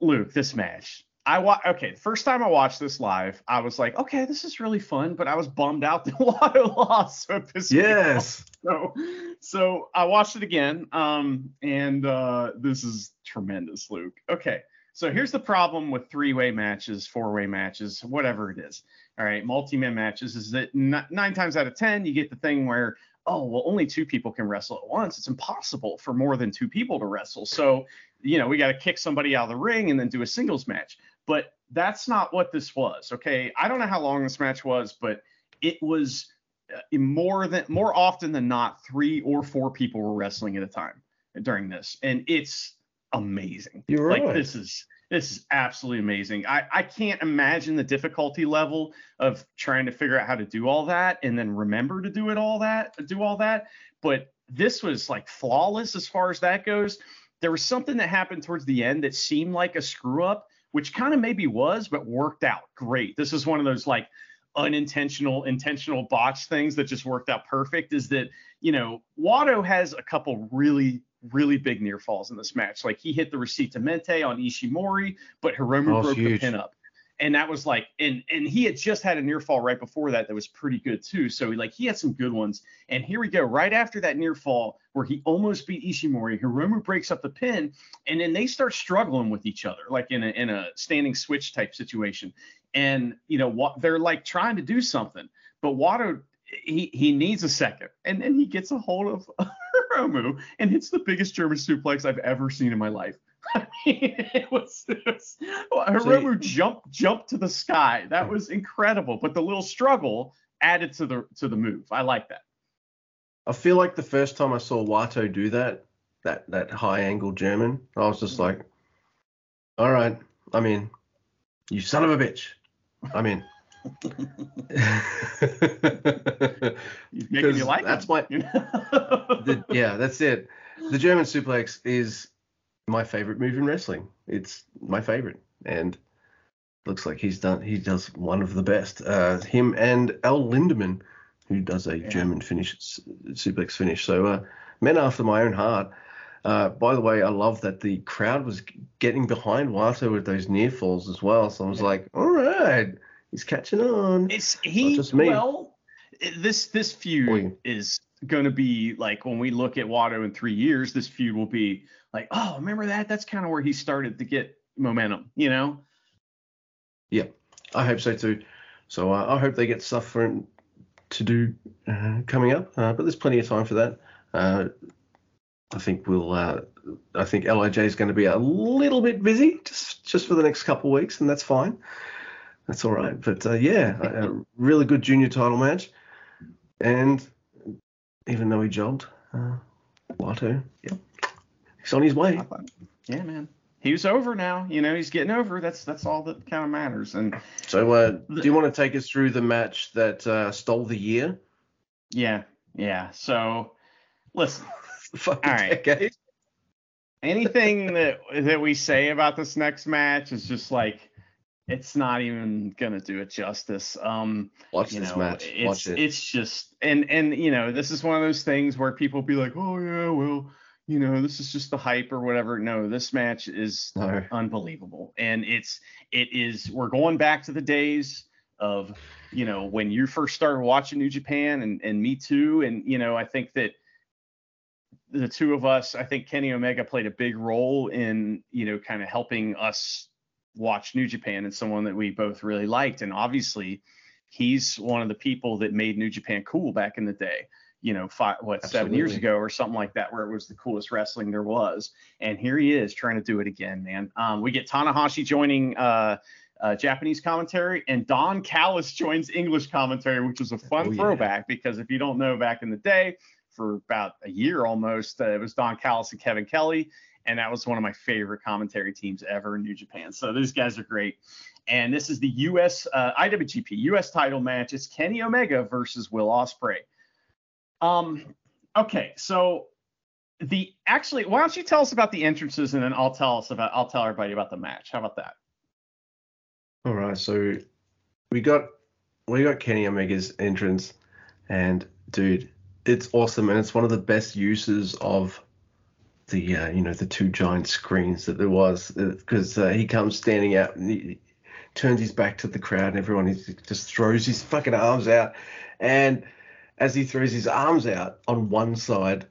Luke, this match, I wa- okay, first time I watched this live, I was like, okay, this is really fun, but I was bummed out (laughs) that Wato lost. So this yes. So, so I watched it again, um, and uh, this is tremendous, Luke. Okay, so here's the problem with three-way matches, four-way matches, whatever it is. All right, multi-man matches is that n- nine times out of ten you get the thing where oh well only two people can wrestle at once it's impossible for more than two people to wrestle so you know we got to kick somebody out of the ring and then do a singles match but that's not what this was. Okay, I don't know how long this match was, but it was uh, more than more often than not three or four people were wrestling at a time during this, and it's amazing. You're like right. this is this is absolutely amazing. I, I can't imagine the difficulty level of trying to figure out how to do all that and then remember to do it all that do all that. But this was like flawless as far as that goes. There was something that happened towards the end that seemed like a screw up, which kind of maybe was, but worked out great. This is one of those like unintentional, intentional botch things that just worked out perfect. Is that, you know, Wato has a couple really, really big near falls in this match. Like he hit the Recientemente on Ishimori, but Hiromu Oh, broke the pin up. And that was like, and and he had just had a near fall right before that that was pretty good too. So he like he had some good ones. And here we go, right after that near fall where he almost beat Ishimori, Hiromu breaks up the pin, and then they start struggling with each other, like in a in a standing switch type situation. And you know what they're like trying to do something, but Wato he he needs a second, and then he gets a hold of (laughs) Hiromu and hits the biggest German suplex I've ever seen in my life. (laughs) I mean, it was, it was Hiromu jumped jumped to the sky. That was incredible. But the little struggle added to the to the move. I like that. I feel like the first time I saw Wato do that, that that high angle German, I was just like, all right, I'm in. You son of a bitch. I'm in. (laughs) Making you (laughs) like that's my you know? the, yeah, that's it. The German suplex is my favorite move in wrestling. It's my favorite, and looks like he's done. He does one of the best. Uh, him and Al Lindemann, who does a Yeah. German finish suplex finish. So uh, men after my own heart. Uh, by the way, I love that the crowd was getting behind Wato with those near falls as well. So I was Yeah. like, all right, he's catching on. It's he just me. well this this feud Oy. is going to be like when we look at Wato in 3 years this feud will be like oh remember that that's kind of where he started to get momentum you know Yeah, I hope so too. So uh, I hope they get stuff for to do uh, coming up, uh, but there's plenty of time for that. Uh, I think we'll. Uh, I think LIJ is going to be a little bit busy just just for the next couple of weeks, and that's fine. That's all right. But uh, yeah, a, a really good junior title match, and even though he jogged, uh, Wato, yeah, he's on his way. yeah man he was over now you know he's getting over that's that's all that kind of matters and So, uh, do you want to take us through the match that uh, stole the year? yeah yeah so listen (laughs) All right. decade. anything that that we say about this next match is just like it's not even gonna do it justice. Um, Watch you this know, match. it's Watch it. it's just and and you know this is one of those things where people be like, oh yeah, well, you know, this is just the hype or whatever. No, this match is no. unbelievable, and it's it is we're going back to the days of you know when you first started watching New Japan and and me too, and you know I think that the two of us, I think Kenny Omega played a big role in, you know, kind of helping us watch New Japan and someone that we both really liked. And obviously, he's one of the people that made New Japan cool back in the day. You know, five, what seven years ago or something like that, where it was the coolest wrestling there was. And here he is trying to do it again, man. Um, we get Tanahashi joining uh, uh, Japanese commentary, and Don Callis joins English commentary, which was a fun Oh, yeah. throwback because if you don't know, back in the day, for about a year almost. Uh, it was Don Callis and Kevin Kelly, and that was one of my favorite commentary teams ever in New Japan. So those guys are great. And this is the U.S. Uh, IWGP U.S. title match. It's Kenny Omega versus Will Ospreay. Um, okay, so the actually, why don't you tell us about the entrances, and then I'll tell us about I'll tell everybody about the match. How about that? All right, so we got we got Kenny Omega's entrance, and dude, it's awesome, and it's one of the best uses of the uh, you know the two giant screens that there was because uh, uh, he comes standing out and he turns his back to the crowd and everyone he just throws his fucking arms out. And as he throws his arms out on one side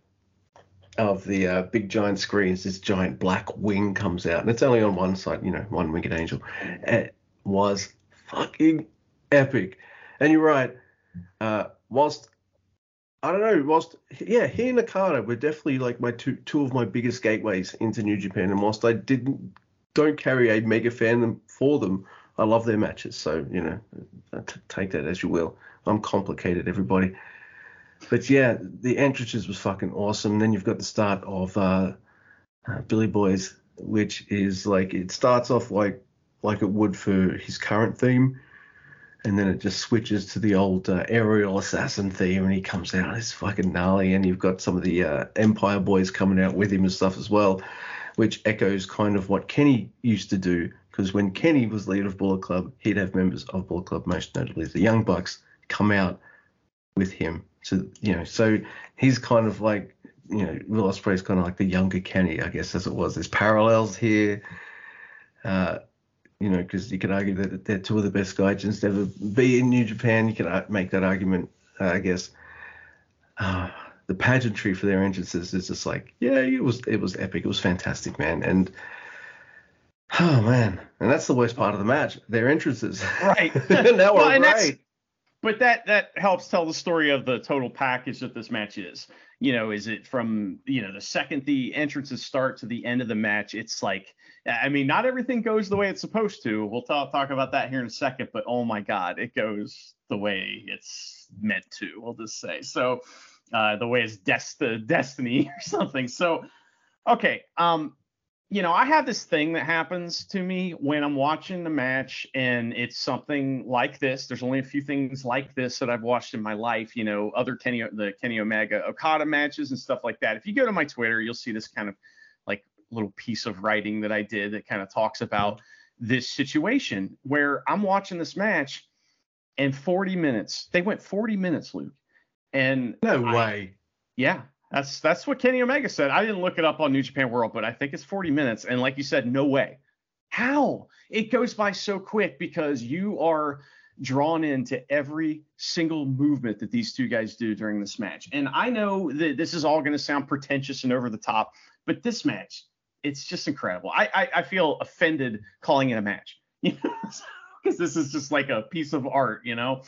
of the uh, big giant screens this giant black wing comes out. And it's only on one side you know one winged angel. It was fucking epic. And you're right uh, whilst I don't know. Whilst yeah, he and Okada were definitely like my two two of my biggest gateways into New Japan, and whilst I didn't don't carry a mega fan for them, I love their matches. So you know, take that as you will. I'm complicated, everybody. But yeah, the entrances was fucking awesome. Then you've got the start of uh, uh, Billy Boys, which is like it starts off like like it would for his current theme and then it just switches to the old uh, aerial assassin theme, and he comes out. It's fucking gnarly, and you've got some of the uh, Empire boys coming out with him and stuff as well, which echoes kind of what Kenny used to do. Because when Kenny was leader of Bullet Club, he'd have members of Bullet Club, most notably the Young Bucks, come out with him. So you know, so he's kind of like you know, Will Ospreay's kind of like the younger Kenny, I guess, as it was. There's parallels here. Uh, you know, because you could argue that they're two of the best gaijins to ever be in New Japan. You could make that argument, uh, I guess. Uh, the pageantry for their entrances is just like, yeah, it was it was epic. It was fantastic, man. And oh man, and that's the worst part of the match, their entrances. Right. (laughs) now we're well, great. But that that helps tell the story of the total package that this match is. You know, is it from you know the second the entrances start to the end of the match? It's like I mean, not everything goes the way it's supposed to. We'll talk talk about that here in a second, but oh my God, it goes the way it's meant to. We'll just say so. Uh, the way it's dest- destiny (laughs) or something. So, okay, um, you know, I have this thing that happens to me when I'm watching the match, and it's something like this. There's only a few things like this that I've watched in my life. You know, other Kenny, the Kenny Omega Okada matches and stuff like that. If you go to my Twitter, you'll see this kind of like little piece of writing that I did that kind of talks about this situation where I'm watching this match and 40 minutes. They went 40 minutes, Luke. And no I, way. Yeah, that's that's what Kenny Omega said. I didn't look it up on New Japan World, but I think it's 40 minutes. And like you said, no way. How? It goes by so quick because you are drawn into every single movement that these two guys do during this match. And I know that this is all going to sound pretentious and over the top, but this match, it's just incredible. I, I, I feel offended calling it a match, (laughs) you know, because this is just like a piece of art, you know.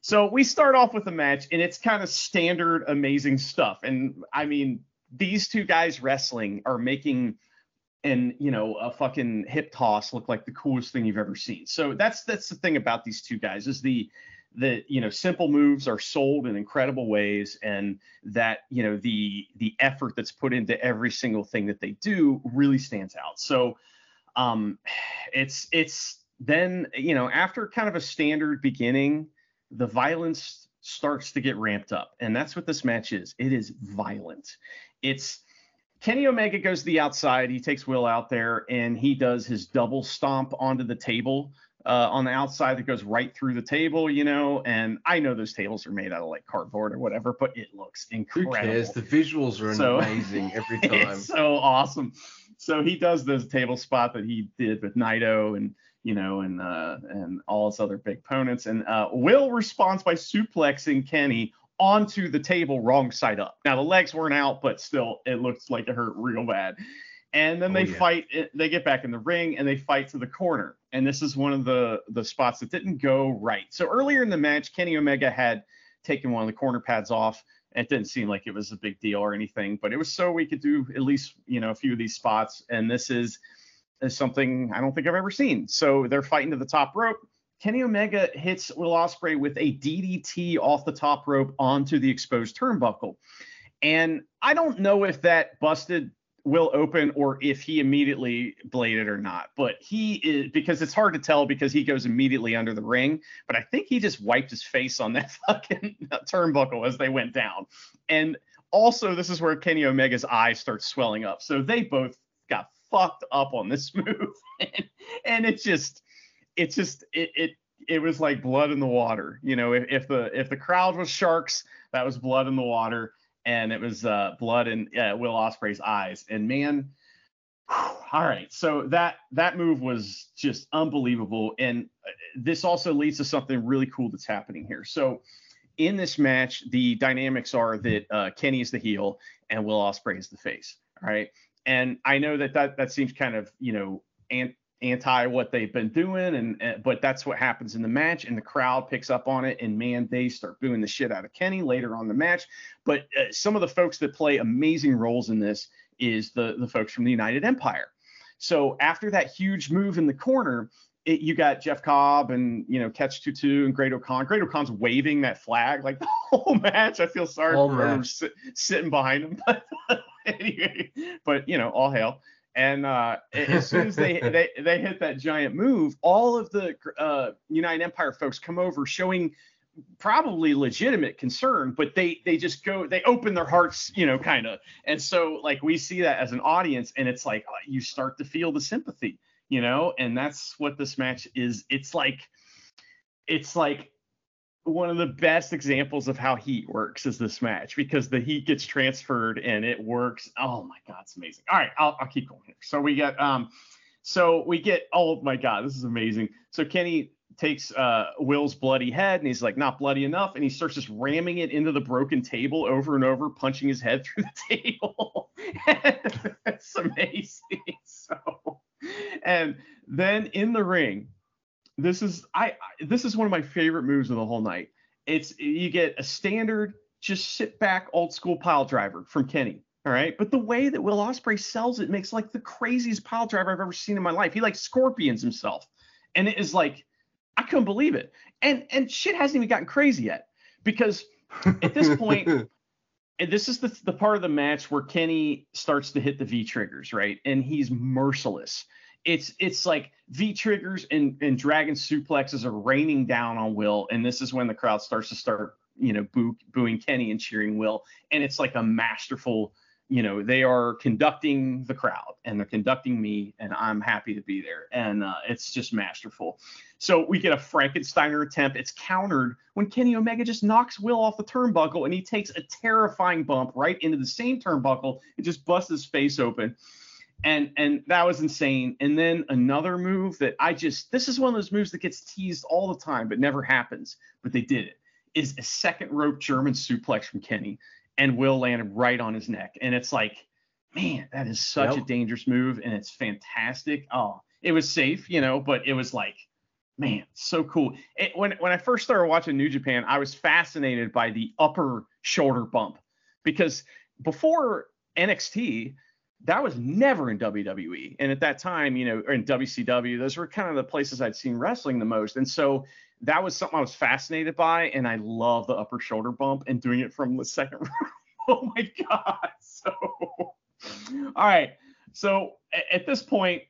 So we start off with a match, and it's kind of standard, amazing stuff. And I mean, these two guys wrestling are making and you know a fucking hip toss look like the coolest thing you've ever seen. So that's that's the thing about these two guys is the the you know simple moves are sold in incredible ways and that you know the the effort that's put into every single thing that they do really stands out so um it's it's then you know after kind of a standard beginning the violence starts to get ramped up and that's what this match is it is violent it's Kenny Omega goes to the outside. He takes Will out there and he does his double stomp onto the table uh, on the outside that goes right through the table, you know. And I know those tables are made out of like cardboard or whatever, but it looks incredible. Who cares? The visuals are so, amazing every (laughs) time. It's so awesome. So he does this table spot that he did with Naito and you know and uh, and all his other big opponents. And uh, Will responds by suplexing Kenny onto the table wrong side up. Now the legs weren't out, but still it looks like it hurt real bad. And then oh, they yeah. fight. They get back in the ring and they fight to the corner and this is one of the the spots that didn't go right. So earlier in the match, Kenny Omega had taken one of the corner pads off. It didn't seem like it was a big deal or anything, but it was so we could do at least you know a few of these spots. And this is, is something I don't think I've ever seen. So they're fighting to the top rope. Kenny Omega hits Will Ospreay with a DDT off the top rope onto the exposed turnbuckle. And I don't know if that busted will open or if he immediately bladed or not. But he is because it's hard to tell because he goes immediately under the ring. But I think he just wiped his face on that (laughs) fucking turnbuckle as they went down. And also, this is where Kenny Omega's eyes start swelling up. So they both got fucked up on this (laughs) move. and, and it just, it just, it, it, it was like blood in the water. You know, if, if the if the crowd was sharks, that was blood in the water, and it was uh, blood in uh, Will Ospreay's eyes. And man, all right, so that that move was just unbelievable, and this also leads to something really cool that's happening here. So in this match, the dynamics are that uh, Kenny is the heel and Will Ospreay is the face. All right, and I know that that that seems kind of you know anti what they've been doing, and, and but that's what happens in the match, and the crowd picks up on it, and man, they start booing the shit out of Kenny later on the match. But uh, some of the folks that play amazing roles in this is the the folks from the United Empire. So after that huge move in the corner, it, you got Jeff Cobb and you know Catch Tutu and Great-O-Khan. Great-O-Khan's waving that flag like (laughs) the whole match. I feel sorry all for him sit, sitting behind him, (laughs) but anyway, but you know, all hail. And uh, as (laughs) soon as they, they they hit that giant move, all of the uh, United Empire folks come over, showing probably legitimate concern, but they they just go they open their hearts, you know, kind of. And so like we see that as an audience, and it's like uh, you start to feel the sympathy, you know, and that's what this match is. It's like it's like one of the best examples of how heat works is this match because the heat gets transferred and it works. Oh my god, it's amazing. All right, I'll, I'll keep going here. So we get um so we get oh my god, this is amazing. So Kenny takes uh, Will's bloody head and he's like, not bloody enough. And he starts just ramming it into the broken table over and over, punching his head (laughs) through the table. (laughs) it's amazing. (laughs) So, (laughs) and then in the ring, this is I this is one of my favorite moves of the whole night. It's you get a standard just sit back old school pile driver from Kenny. All right. But the way that Will Ospreay sells it makes like the craziest pile driver I've ever seen in my life. He like scorpions himself. And it is like I couldn't believe it. And and shit hasn't even gotten crazy yet because at this (laughs) point, this is the the part of the match where Kenny starts to hit the V triggers, right? And he's merciless. It's it's like V triggers and and dragon suplexes are raining down on Will, and this is when the crowd starts to start you know boo, booing Kenny and cheering Will, and it's like a masterful you know they are conducting the crowd and they're conducting me and i'm happy to be there. And uh, it's just masterful. So we get a frankensteiner attempt. It's countered when kenny omega just knocks will off the turnbuckle and he takes a terrifying bump right into the same turnbuckle and just busts his face open. And and that was insane. And then another move that i just this is one of those moves that gets teased all the time but never happens but they did it is a second rope german suplex from kenny and Will landed right on his neck. And it's like, man, that is such yep. a dangerous move, and it's fantastic. Oh, it was safe, you know, but it was like, man, so cool. It, when when I first started watching New Japan, I was fascinated by the upper shoulder bump because before NXT, that was never in WWE. And at that time, you know, or in WCW, those were kind of the places I'd seen wrestling the most. And so that was something I was fascinated by, and I love the upper shoulder bump and doing it from the second (laughs) row. oh my god! (laughs) So, all right. So at this point,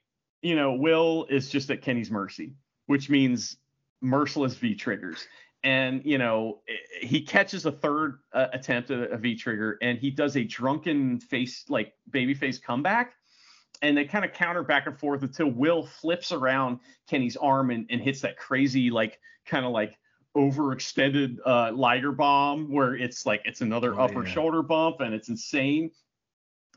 you know, Will is just at Kenny's mercy, which means merciless V triggers. And you know, he catches a third uh, attempt at a V trigger, and he does a drunken face, like baby face comeback and they kind of counter back and forth until Will flips around Kenny's arm and, and hits that crazy like kind of like overextended uh, Liger bomb where it's like it's another oh, upper yeah. shoulder bump and it's insane.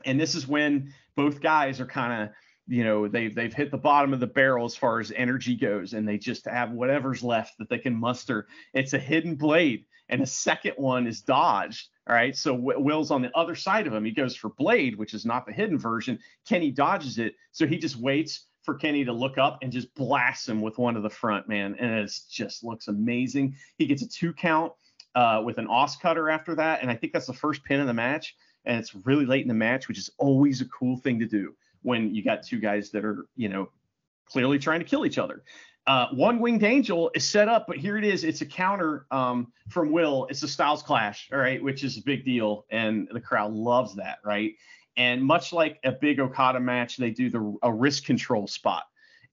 And this is when both guys are kind of you know they've they've hit the bottom of the barrel as far as energy goes and they just have whatever's left that they can muster it's a hidden blade and a second one is dodged all right. So Will's on the other side of him. He goes for Blade, which is not the hidden version. Kenny dodges it. So he just waits for Kenny to look up and just blasts him with one of the front, man. And it just looks amazing. He gets a two count uh, with an os cutter after that. And I think that's the first pin of the match. And it's really late in the match, which is always a cool thing to do when you got two guys that are, you know, clearly trying to kill each other. Uh, one winged angel is set up, but here it is. It's a counter um, from Will. It's a Styles Clash, all right, which is a big deal, and the crowd loves that, right? And much like a big Okada match, they do the a wrist control spot,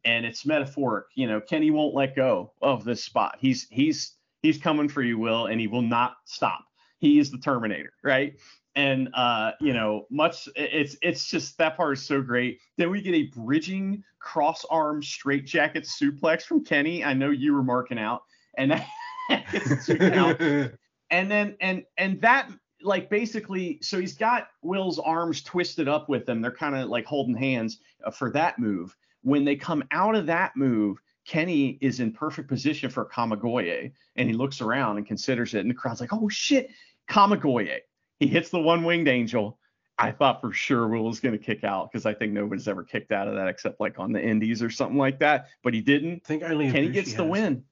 and it's metaphoric. You know, Kenny won't let go of this spot. He's he's he's coming for you, Will, and he will not stop. He is the Terminator, right? And uh, you know, much it's it's just that part is so great. Then we get a bridging cross arm straight jacket suplex from Kenny. I know you were marking out, and that (laughs) (laughs) and then and and that like basically so he's got Will's arms twisted up with them. They're kind of like holding hands uh, for that move. When they come out of that move, Kenny is in perfect position for Kamigoye, and he looks around and considers it, and the crowd's like, "Oh shit, Kamigoye!" He hits the one-winged angel. I thought for sure Will was going to kick out because I think nobody's ever kicked out of that except like on the Indies or something like that, but he didn't. I think only Kenny gets the has. win.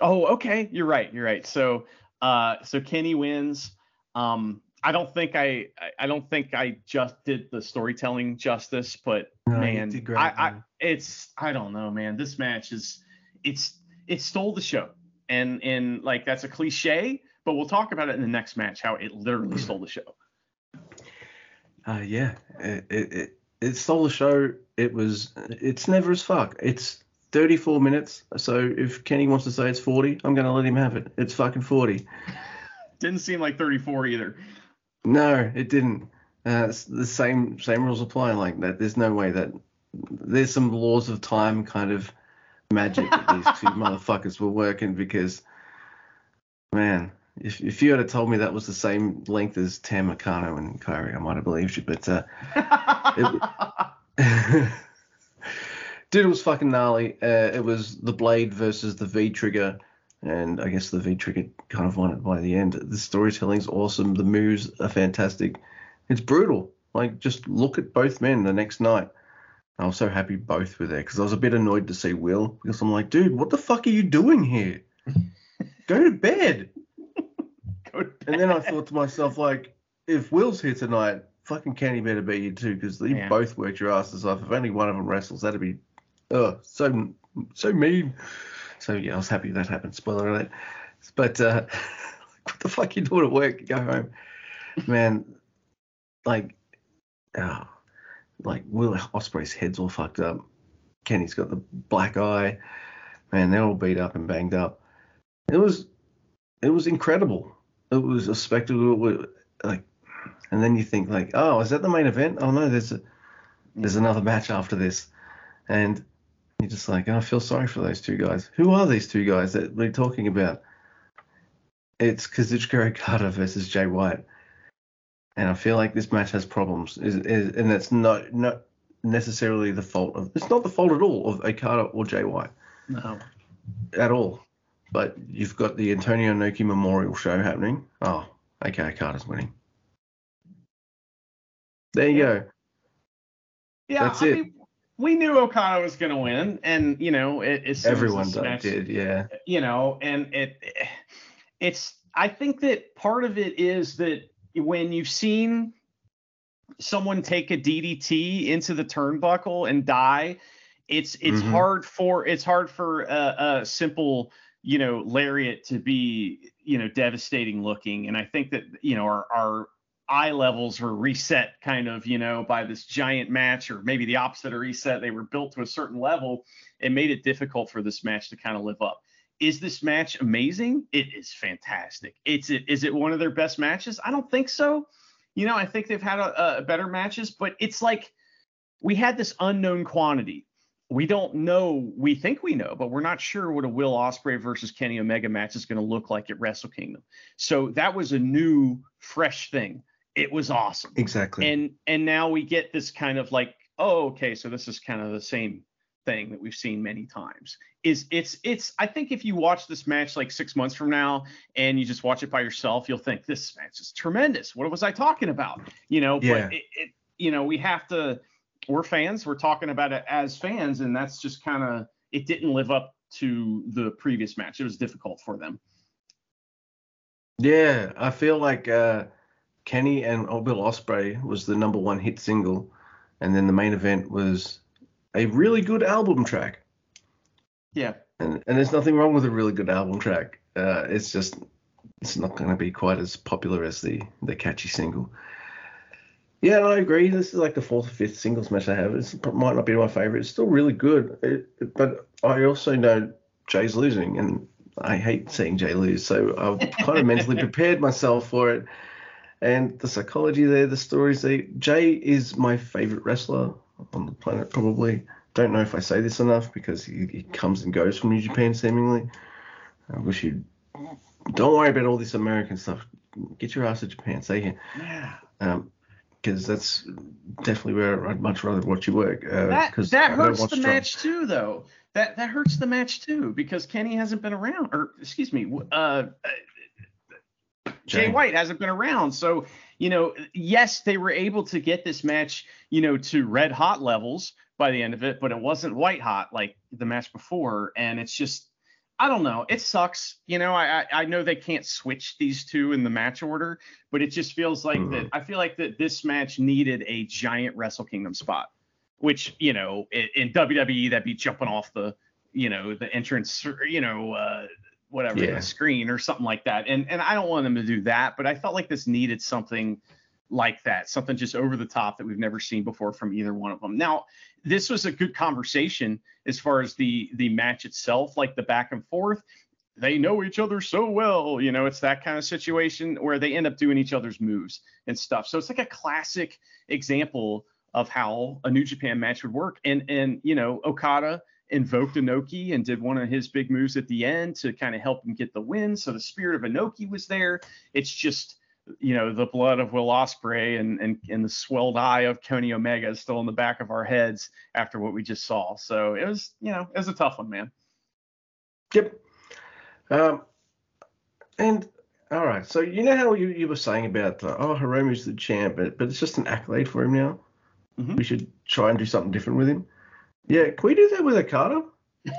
Oh, okay, you're right, you're right. So, uh, so Kenny wins. Um, I don't think I, I, I don't think I just did the storytelling justice, but No, man, great, I, I, man. it's, I don't know, man. This match is, it's, it stole the show, and and like that's a cliche, but we'll talk about it in the next match how it literally stole the show. Uh, yeah, it, it it stole the show. It was it's never as fuck. It's 34 minutes. So if Kenny wants to say it's 40, I'm gonna let him have it. It's fucking 40. (laughs) Didn't seem like 34 either. No, it didn't. Uh, the same same rules apply like that. There's no way that there's some laws of time kind of magic that these two (laughs) motherfuckers were working because man, if if you had told me that was the same length as Tam Nakano and Kairi, I might have believed you. But uh, (laughs) Dude, it was fucking gnarly. Uh, it was the blade versus the V trigger, and I guess the V trigger kind of won it by the end. The storytelling's awesome. The moves are fantastic. It's brutal. Like, just look at both men the next night. I was so happy both were there because I was a bit annoyed to see Will because I'm like, dude, what the fuck are you doing here? Go to bed. Go to And then I thought to myself, like, if Will's here tonight, fucking Kenny better be here too, because you Yeah. both worked your asses off. If only one of them wrestles, that'd be, oh, so so mean. So yeah, I was happy that happened. Spoiler alert. But uh, (laughs) what the fuck you doing at work? Go home, man. Like, oh, like Will Ospreay's head's all fucked up. Kenny's got the black eye. Man, they're all beat up and banged up. It was, it was incredible it was a spectacle like and then you think like oh is that the main event? Oh no there's a there's another match after this. And you're just like oh, i feel sorry for those two guys. Who are these two guys that we're talking about? It's kazuchika okada versus jay white. And i feel like this match has problems. Is, is and that's not not necessarily the fault of it's not the fault at all of okada or jay white. No. at all. But you've got the Antonio Inoki Memorial Show happening. Oh, okay, Carter's winning. There you go. Yeah, That's I it. mean, we knew Okada was going to win, and you know, it, as as Everyone did, match- did, yeah. you know, and it, it's. I think that part of it is that when you've seen someone take a DDT into the turnbuckle and die, it's it's Mhm. hard for it's hard for a, a simple you know lariat to be you know devastating looking, and I think that you know our our eye levels were reset kind of you know by this giant match or maybe the opposite of reset. They were built to a certain level. It made it difficult for this match to kind of live up. Is this match amazing? It is fantastic. It's it is it one of their best matches? I don't think so. You know i think they've had a, a better matches but it's like we had this unknown quantity we don't know we think we know but we're not sure what a will ospreay versus kenny omega match is going to look like at wrestle kingdom. So that was a new fresh thing. It was awesome. Exactly. and and now we get this kind of like oh okay so this is kind of the same thing that we've seen many times. Is it's it's i think if you watch this match like six months from now and you just watch it by yourself you'll think this match is tremendous. What was i talking about? You know Yeah. but it, it you know we have to we're fans we're talking about it as fans and that's just kind of it didn't live up to the previous match it was difficult for them yeah, I feel like uh, Kenny and Bill Ospreay was the number one hit single, and then the main event was a really good album track. yeah And and there's nothing wrong with a really good album track. Uh, it's just it's not going to be quite as popular as the the catchy single. Yeah, I agree. This is like the fourth or fifth singles match I have. It might not be my favorite. It's still really good. It, but I also know Jay's losing, and I hate seeing Jay lose. So I've kind of mentally (laughs) prepared myself for it. And the psychology there, the stories there. Jay is my favorite wrestler on the planet, probably. Don't know if I say this enough because he, he comes and goes from New Japan seemingly. I wish you'd. don't worry about all this American stuff. Get your ass to Japan. Stay here. Yeah. Um, because that's definitely where I'd much rather watch you work. Uh, That that hurts the match too, though. That that hurts the match too because Kenny hasn't been around, or excuse me, uh, Jay Jay. White hasn't been around. So, you know, yes, they were able to get this match, you know, to red hot levels by the end of it, but it wasn't white hot like the match before. And it's just, I don't know. It sucks. You know, I I, know they can't switch these two in the match order, but it just feels like Mhm. that. I feel like that this match needed a giant Wrestle Kingdom spot, which you know, in, in WWE that'd be jumping off the, you know, the entrance, you know, uh, whatever Yeah. the screen or something like that. And and I don't want them to do that, but I felt like this needed something like that, something just over the top that we've never seen before from either one of them. Now, this was a good conversation as far as the the match itself, like the back and forth. They know each other so well, you know, it's that kind of situation where they end up doing each other's moves and stuff. So it's like a classic example of how a New Japan match would work. And and you know, Okada invoked Inoki and did one of his big moves at the end to kind of help him get the win. So the spirit of Inoki was there. It's just you know the blood of Will Ospreay and and and the swelled eye of Kenny Omega is still in the back of our heads after what we just saw. So it was you know it was a tough one, man. Yep. Um, and all right, so you know how you, you were saying about uh, oh Hiromu's the champ, but, but it's just an accolade for him now. Mhm. We should try and do something different with him. Yeah, can we do that with Okada? (laughs)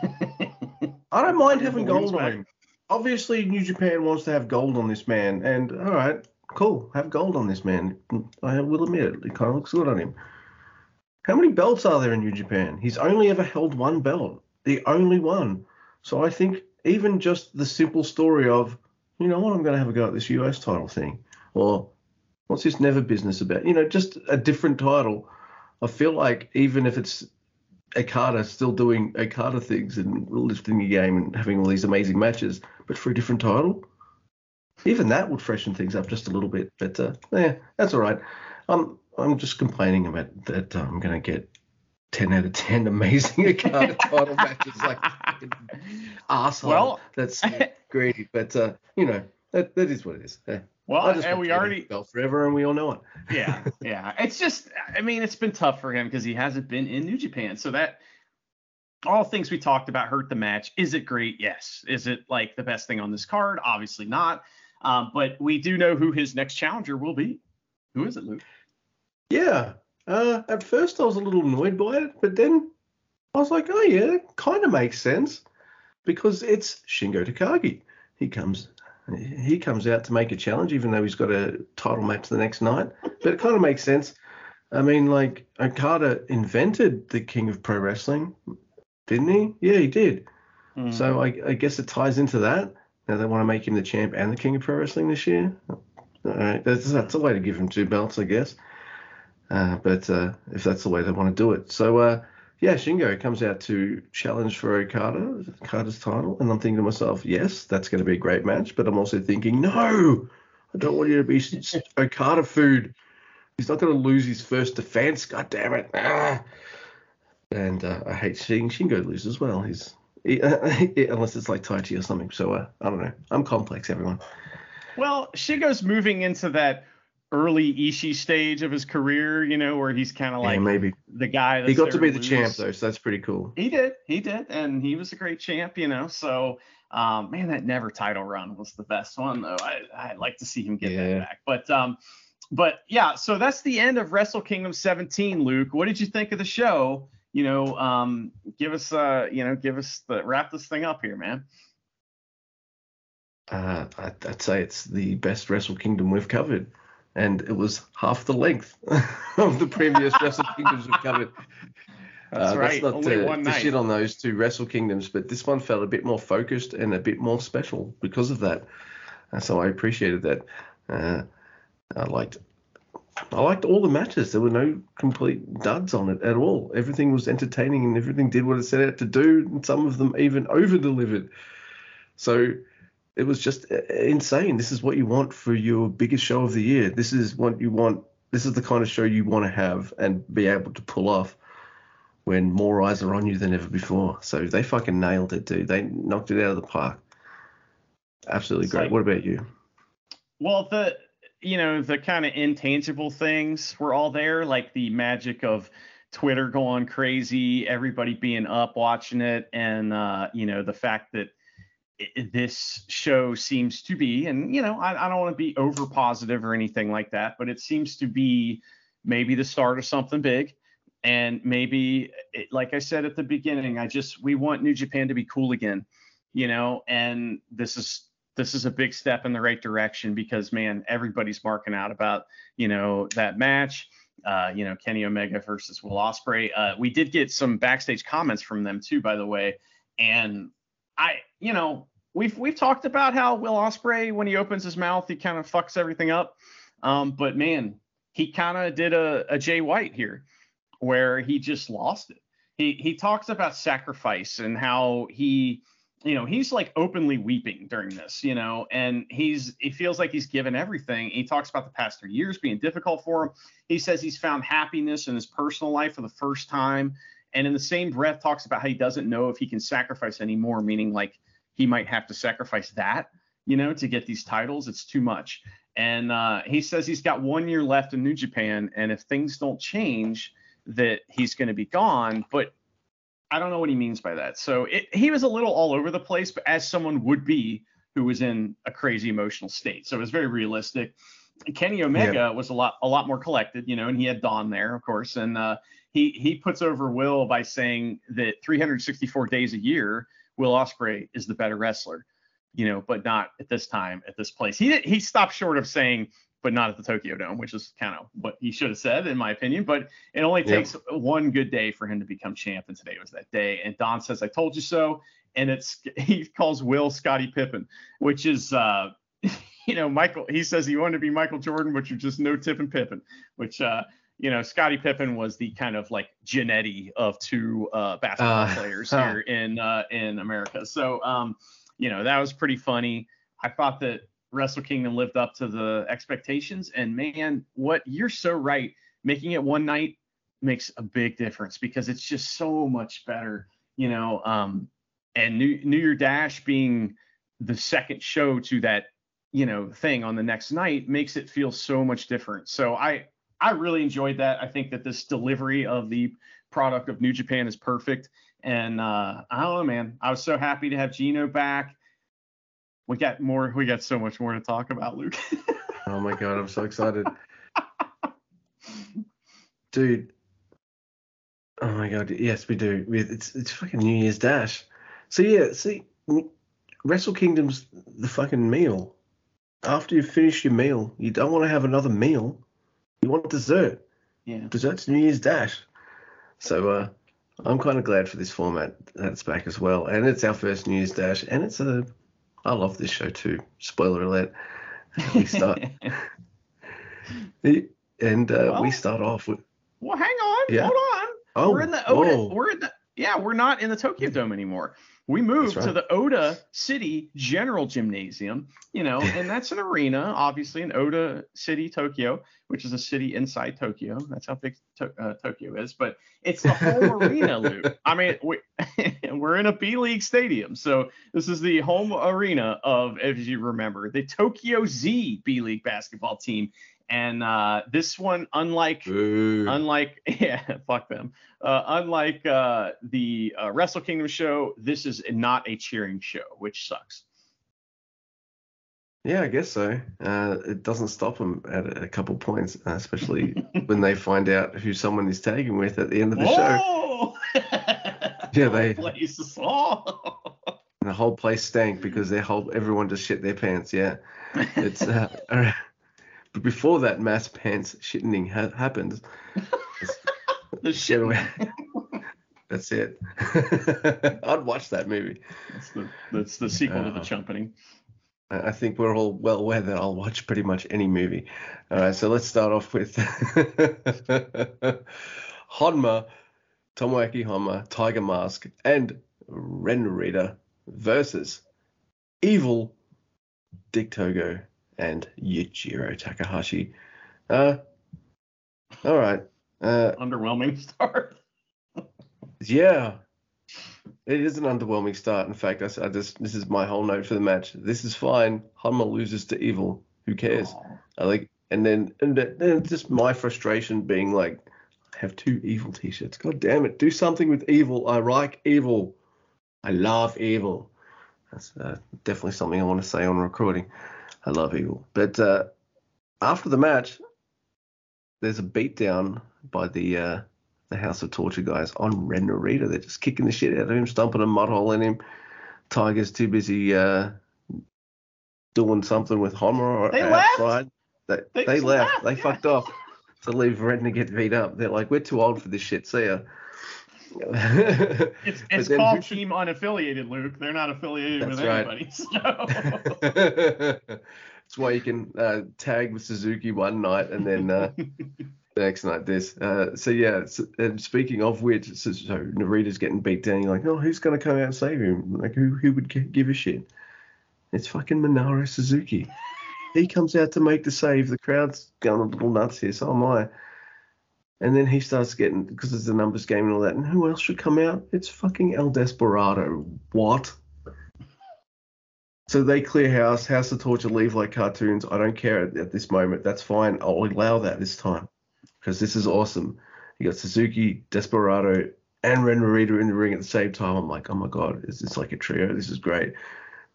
I don't mind having gold on him. Obviously, New Japan wants to have gold on this man, and all right, cool, have gold on this man. I will admit it, it kind of looks good on him. How many belts are there in New Japan? He's only ever held one belt, the only one. So I think even just the simple story of, you know what, I'm going to have a go at this US title thing, or what's this never business about? You know, just a different title. I feel like even if it's Okada still doing Okada things and lifting the game and having all these amazing matches, but for a different title, even that would freshen things up just a little bit. But uh, yeah, that's all right. I'm I'm just complaining about that. I'm going to get 10 out of 10 amazing (laughs) Okada title matches like asshole. Well- that's greedy, but uh, you know that that is what it is. Yeah. well, and we already belt forever, and we all know it. yeah, yeah. (laughs) It's just, I mean, it's been tough for him because he hasn't been in New Japan. So that all things we talked about hurt the match. Is it great? Yes. Is it like the best thing on this card? Obviously not. Um, but we do know who his next challenger will be. Who is it, Luke? Yeah. Uh, at first, I was a little annoyed by it, but then I was like, oh yeah, kind of makes sense because it's Shingo Takagi. He comes, he comes out to make a challenge, even though he's got a title match the next night. But it kind of makes sense. I mean, like Okada invented the King of Pro Wrestling, didn't he? Yeah, he did. Mm. So I, I guess it ties into that. Now they want to make him the champ and the king of pro wrestling this year. All right, that's that's a way to give him two belts, I guess. Uh, but uh, if that's the way they want to do it, so uh, yeah, Shingo comes out to challenge for Okada, Okada's title, and I'm thinking to myself, yes, that's going to be a great match. But I'm also thinking, no, I don't want you to be Okada food. He's not going to lose his first defense. God damn it. Ah. And uh, I hate seeing Shingo lose as well. He's he, (laughs) unless it's like Tai Chi or something. So uh, I don't know. I'm complex, everyone. Well, Shingo's moving into that early Ishii stage of his career, you know, where he's kind of like yeah, maybe the guy that's he got to be the lose. champ though, so that's pretty cool. He did, he did, and he was a great champ, you know. So, um, man, that never title run was the best one, though. I I'd like to see him get Yeah. that back. But um, but yeah, so that's the end of Wrestle Kingdom 17. Luke, what did you think of the show? You know, um, give us uh, you know, give us the wrap this thing up here, man. Uh, I'd, I'd say it's the best Wrestle Kingdom we've covered, and it was half the length (laughs) of the previous Wrestle (laughs) Kingdoms we've covered. That's Uh, right, not only to, one to shit on those two Wrestle Kingdoms, but this one felt a bit more focused and a bit more special because of that. And so I appreciated that. Uh, I liked I liked all the matches. There were no complete duds on it at all. Everything was entertaining and everything did what it set out to do. And some of them even over delivered. So it was just uh, insane. This is what you want for your biggest show of the year. This is what you want. This is the kind of show you want to have and be able to pull off when more eyes are on you than ever before. So they fucking nailed it, dude. They knocked it out of the park. Absolutely It's great. like- what about you? Well, the you know the kind of intangible things were all there, like the magic of Twitter going crazy, everybody being up watching it, and uh, you know the fact that this show seems to be, and you know I, I don't want to be over positive or anything like that, but it seems to be maybe the start of something big. And maybe, it, like I said at the beginning, I just we want New Japan to be cool again, you know. And this is this is a big step in the right direction because man, everybody's marking out about you know that match. Uh, you know Kenny Omega versus Will Ospreay. Uh, we did get some backstage comments from them too, by the way. And I, you know, we've we've talked about how Will Ospreay, when he opens his mouth, he kind of fucks everything up. Um, but man, he kind of did a, a Jay White here, where he just lost it. He he talks about sacrifice and how he you know he's like openly weeping during this you know and he's he feels like he's given everything. He talks about the past three years being difficult for him. He says he's found happiness in his personal life for the first time and in the same breath talks about how he doesn't know if he can sacrifice anymore meaning like he might have to sacrifice that you know to get these titles. It's too much. And uh, he says he's got one year left in new japan and if things don't change that he's going to be gone. But I don't know what he means by that. So it, he was a little all over the place, but as someone would be who was in a crazy emotional state. So it was very realistic. Kenny Omega was a lot a lot more collected, you know, and he had Don there, of course, and uh, he he puts over Will by saying that 364 days a year, Will Ospreay is the better wrestler, you know, but not at this time at this place. He he stopped short of saying but not at the Tokyo Dome, which is kind of what he should have said, in my opinion. But it only Yep. takes one good day for him to become champ, and today was that day. And Don says, "I told you so," and it's (laughs) he calls Will Scottie Pippen, which is. uh (laughs) you know, Michael, he says he wanted to be Michael Jordan, but you're just no Tippin Pippen, which, uh, you know, Scottie Pippen was the kind of like Genetti of two uh, basketball Uh, players huh. here in uh, in America. So, um, you know, that was pretty funny. I thought that Wrestle Kingdom lived up to the expectations, and man, what you're so right. Making it one night makes a big difference because it's just so much better, you know. Um, and New New Year Dash being the second show to that you know thing on the next night makes it feel so much different. So i i really enjoyed that. I think that this delivery of the product of new japan is perfect. And uh i don't know man. I was so happy to have gino back we got more we got so much more to talk about luke (laughs) Oh my god, I'm so excited. (laughs) Dude. Oh my god, yes, we do. It's it's fucking New Year's Dash. So yeah, see Wrestle Kingdom's the fucking meal. After you finish your meal, you don't want to have another meal. You want dessert. yeah Dessert's New Year's Dash. So uh I'm kind of glad for this format that's back as well. And it's our first New Year's Dash. And it's a I love this show too. Spoiler alert. (laughs) We start and uh, we start off with well hang on Yeah. hold on oh we're in the Ota. whoa. We're in the yeah. We're not in the Tokyo Dome anymore. We moved That's to the Ota City General Gymnasium. You know, and that's an arena, obviously in Ota City, Tokyo, which is a city inside Tokyo. That's how big to- uh, Tokyo is. But it's the home (laughs) arena, Luke. I mean, we, (laughs) we're in a B League stadium, so this is the home arena of, as you remember, the Tokyo Z B League basketball team. And uh, this one, unlike Boo. unlike (laughs) yeah fuck them uh, unlike uh, the uh, wrestle kingdom show this is not a cheering show which sucks yeah, I guess so. Uh, it doesn't stop them at a couple points, uh, especially (laughs) when they find out who someone is tagging with at the end of the show. Yeah, (laughs) they- place is. And the whole place stank because their whole everyone just shit their pants. Yeah. It's uh. But before that mass pants shitting ha- happens, (laughs) the shit (laughs) that's it. (laughs) I'd watch that movie. that's the, that's the sequel to the Uh, chumpening I I think we're all well aware that I'll watch pretty much any movie. All right, so let's start off with Honma, Tomoaki Honma, Tiger Mask, and Ren Narita versus Evil, Dick Togo, and Yujiro Takahashi. Uh, all right. Uh, underwhelming start (laughs) yeah. It is an underwhelming start. In fact, I just this is my whole note for the match. This is fine. Honma loses to Evil. Who cares? Aw. I like, and then and then then just my frustration being like, I have two Evil T-shirts. God damn it! Do something with Evil. I like Evil. I love Evil. That's uh, definitely something I want to say on recording. I love Evil. But uh, after the match, there's a beatdown by the uh, the House of Torture guys on Ren Narita. They're just kicking the shit out of him, stomping a mud hole in him. Tiger's too busy uh, doing something with Honma or They left? outside. They, They they, left. left, They yeah. fucked off to leave Red to get beat up. They're like, we're too old for this shit. See ya. (laughs) It's, it's called who Team Unaffiliated, Luke. They're not affiliated That's with right. anybody. So. (laughs) That's why you can uh, tag with Suzuki one night and then uh, (laughs) the next night this. Uh, so yeah, so, and speaking of which, so, so Narita's getting beat down. You're like, oh, who's gonna come out and save him? Like, who who would give a shit? It's fucking Minoru Suzuki. he comes out to make the save. The crowd's going a little nuts here, so am I. And then he starts getting because it's a numbers game and all that. And who else should come out? It's fucking El Desperado. What? So they clear house, House of Torture leave like cartoons. I don't care at, at this moment. That's fine. I'll allow that this time because this is awesome. You got Suzuki, Desperado, and Ren Narita in the ring at the same time. I'm like, oh my god, is this like a trio? This is great.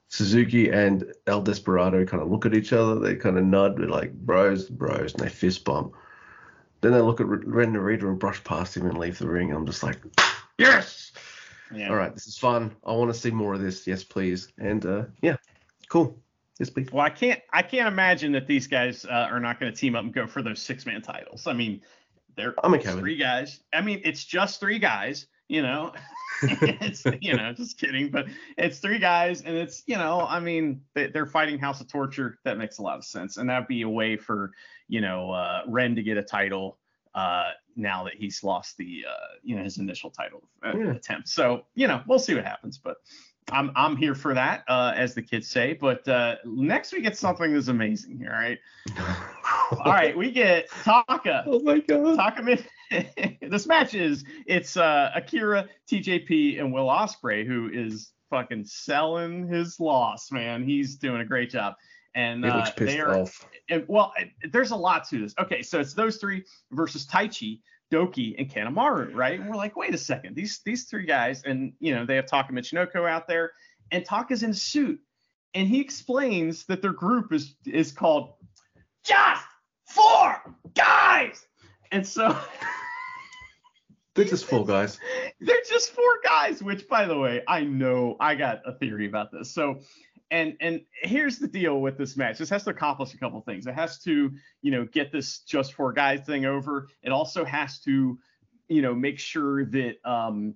Suzuki and El Desperado kind of look at each other. They kind of nod, they're like bros, bros, and they fist bump. Then they look at Ren Narita and brush past him and leave the ring. I'm just like, yes. Yeah. All right, this is fun. I want to see more of this. Yes, please. And uh, yeah, cool. Yes, please. Well, I can't I can't imagine that these guys uh, are not going to team up and go for those six man titles. I mean, they're I'm okay three guys. I mean, it's just three guys. You know, (laughs) (laughs) it's you know, just kidding, but it's three guys, and it's you know, I mean, they, they're fighting House of Torture. That makes a lot of sense, and that'd be a way for you know uh, Ren to get a title. Uh, now that he's lost the uh, you know his initial title uh, Yeah. attempt, so you know we'll see what happens. But I'm I'm here for that, uh, as the kids say. But uh, next we get something that's amazing here. All right, (laughs) all right, we get Taka. Oh my god. Taka (laughs) this match is it's uh, Akira, TJP, and Will Ospreay who is fucking selling his loss, man. He's doing a great job. And He uh, looks pissed they are off. and, well, it- there's a lot to this. Okay, so it's those three versus Taichi, Douki, and Kanemaru, right? And we're like, wait a second, these these three guys, and you know they have Taka Michinoku out there, and Taka's in a suit, and he explains that their group is is called Just Four Guys, and so (laughs) They're just four guys. they're just four guys which by the way i know i got a theory about this. So and and here's the deal with this match. This has to accomplish a couple things. It has to you know get this just four guys thing over. It also has to you know make sure that um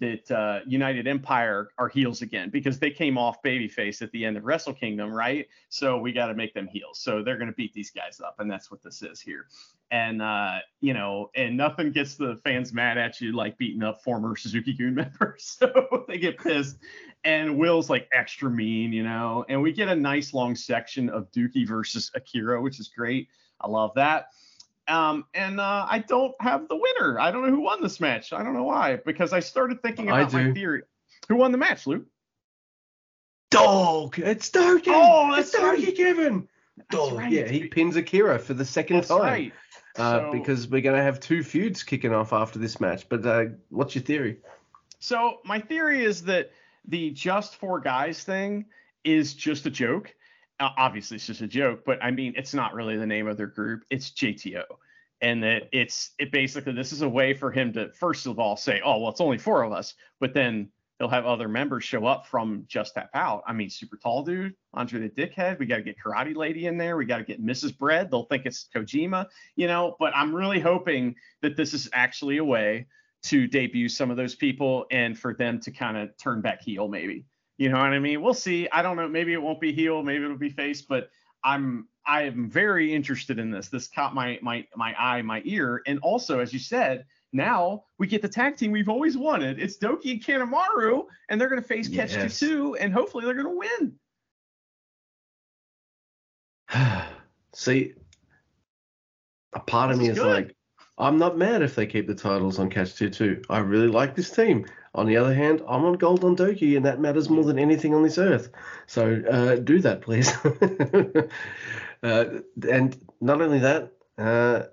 that uh, United Empire are heels again because they came off babyface at the end of Wrestle Kingdom, right? So we got to make them heels. So they're going to beat these guys up, and that's what this is here. And uh, you know, and nothing gets the fans mad at you like beating up former Suzuki-gun (laughs) members, so they get pissed. And Will's like extra mean, you know. And we get a nice long section of Douki versus Akira, which is great. I love that. Um, and uh, I don't have the winner. I don't know who won this match. I don't know why, because I started thinking I about my do. theory. Who won the match, Luke? Dog. It's Douki. Oh, it's that's right. Douki Kevin. Dog. right. Yeah, he pins Akira for the second That's time. right. Uh, So- because we're gonna have two feuds kicking off after this match. But uh, what's your theory? So my theory is that the just four guys thing is just a joke. Obviously, it's just a joke, but I mean, it's not really the name of their group. It's JTO, and that it's it basically this is a way for him to first of all say, oh well, it's only four of us, but then he'll have other members show up from Just Tap Out. I mean, super tall dude, Andre the Dickhead. We got to get Karate Lady in there. We got to get Mrs. Bread. They'll think it's Kojima, you know. But I'm really hoping that this is actually a way to debut some of those people and for them to kind of turn back heel maybe you know what i mean? We'll see. I don't know. Maybe it won't be heel. Maybe it'll be face. But i'm i am very interested in this. This caught my my my eye my ear. And also as you said now we get the tag team we've always wanted. It's douki and kanemaru and they're going to face catch Yes. two and hopefully they're going to win. (sighs) See, a part of me is is good. like, I'm not mad if they keep the titles on Catch 2 2. I really like this team. On the other hand, I'm on gold on Douki, and that matters more than anything on this earth. So uh, do that, please. (laughs) uh, and not only that, uh,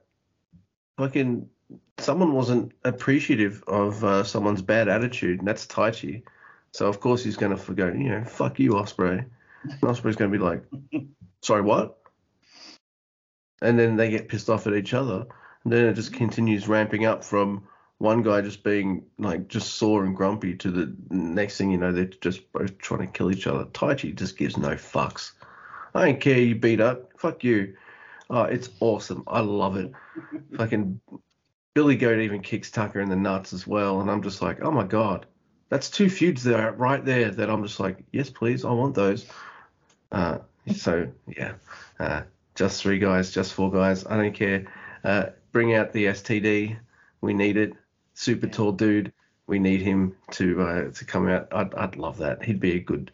fucking someone wasn't appreciative of uh, someone's bad attitude, and that's Taichi. So of course he's going to forgo, you know, fuck you, Ospreay. And Ospreay's going to be like, sorry, what? And then they get pissed off at each other, and then it just continues ramping up from one guy just being like just sore and grumpy to the next thing you know they're just both trying to kill each other. Taichi just gives no fucks. I don't care you beat up. Fuck you. Oh, it's awesome. I love it. Fucking Billy Goat even kicks Tucker in the nuts as well, and I'm just like, oh my god, that's two feuds there right there that I'm just like, yes please, I want those. Uh, so yeah, uh, just three guys, just four guys. I don't care. Uh, bring out the STD. We need it. Super yeah. tall dude. We need him to uh, to come out. I'd I'd love that. He'd be a good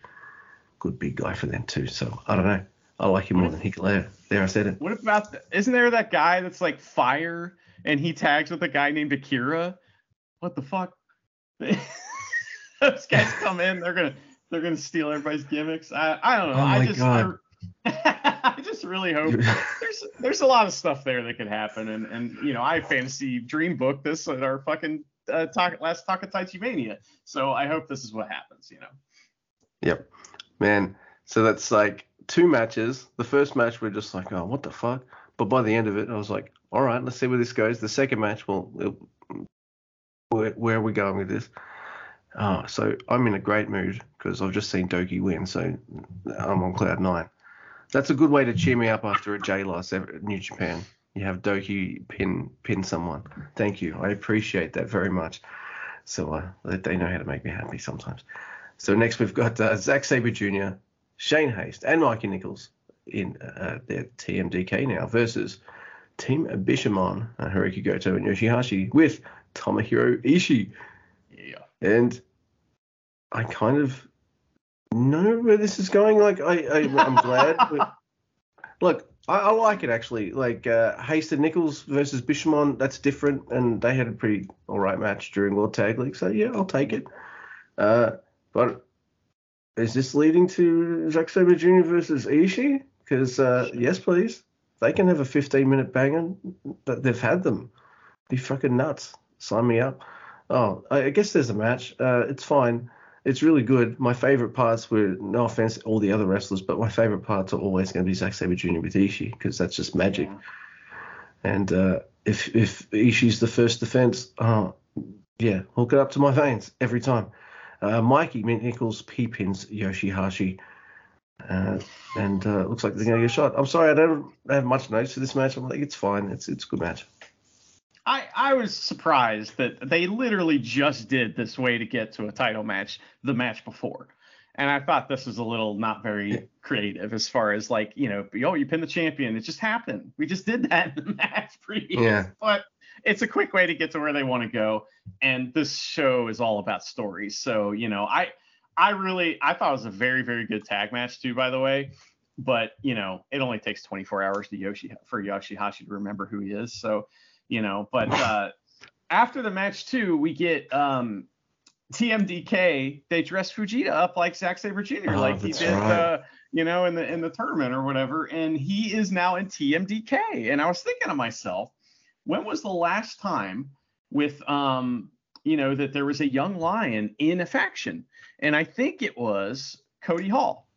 good big guy for them too. So I don't know. I like him more than Hikuleo. There, I said it. What about? The, isn't there that guy that's like fire and he tags with a guy named Akira? What the fuck? (laughs) Those guys come in, they're gonna they're gonna steal everybody's gimmicks. I I don't know. Oh my I just God. I (laughs) (laughs) just really hope there's there's a lot of stuff there that could happen, and and you know I fantasy dream book this at our fucking uh, talk last Takataichi Mania, so I hope this is what happens. You know. Yep, man. So that's like two matches. The first match we're just like, oh, what the fuck? But by the end of it, I was like, all right, let's see where this goes. The second match, well, it, where, where are we going with this? Oh, so I'm in a great mood because I've just seen Douki win, so I'm on cloud nine. That's a good way to cheer me up after a J loss at New Japan. You have Douki pin pin someone. Thank you. I appreciate that very much. So uh, they know how to make me happy sometimes. So next we've got uh, Zack Sabre Jr., Shane Haste, and Mikey Nicholls in uh, their TMDK now versus Team Bishamon, uh, Hirooki Goto, and Yoshihashi with Tomohiro Ishii. Yeah. And I kind of know where this is going. Like I, I I'm glad. (laughs) look, I, I like it actually. Like uh, Hasted Nicholls versus Bishamon, that's different, and they had a pretty all right match during World Tag League. So yeah, I'll take it. Uh, but is this leading to Zack Sabre Jr. versus Ishii? Because uh, yes, please. They can have a 15 minute banger, but they've had them. Be fucking nuts. Sign me up. Oh, I guess there's a match. Uh, it's fine. It's really good. My favorite parts were, no offense, all the other wrestlers, but my favorite parts are always going to be Zack Sabre Jr. with Ishii because that's just magic. Yeah. And uh, if if Ishii's the first defense, oh yeah, hook it up to my veins every time. Uh, Mikey Mint Nicholls P pins Yoshihashi. Uh, and uh, looks like they're going to get shot. I'm sorry, I don't have much notes for this match. I'm like, it's fine. It's it's a good match. I, I was surprised that they literally just did this way to get to a title match the match before. And I thought this was a little not very creative as far as like, you know, oh, you pin the champion. It just happened. We just did that in the (laughs) match previous. Yeah. But it's a quick way to get to where they want to go. And this show is all about stories. So, you know, I I really I thought it was a very, very good tag match too, by the way. But, you know, it only takes 24 hours to Yoshi for Yoshihashi to remember who he is. So you know. But uh, after the match too, we get um, TMDK. They dress Fujita up like Zack Sabre Jr. Oh, like he did, right. uh, you know, in the in the tournament or whatever. And he is now in TMDK. And I was thinking to myself, when was the last time with um, you know, that there was a young lion in a faction? And I think it was Cody Hall.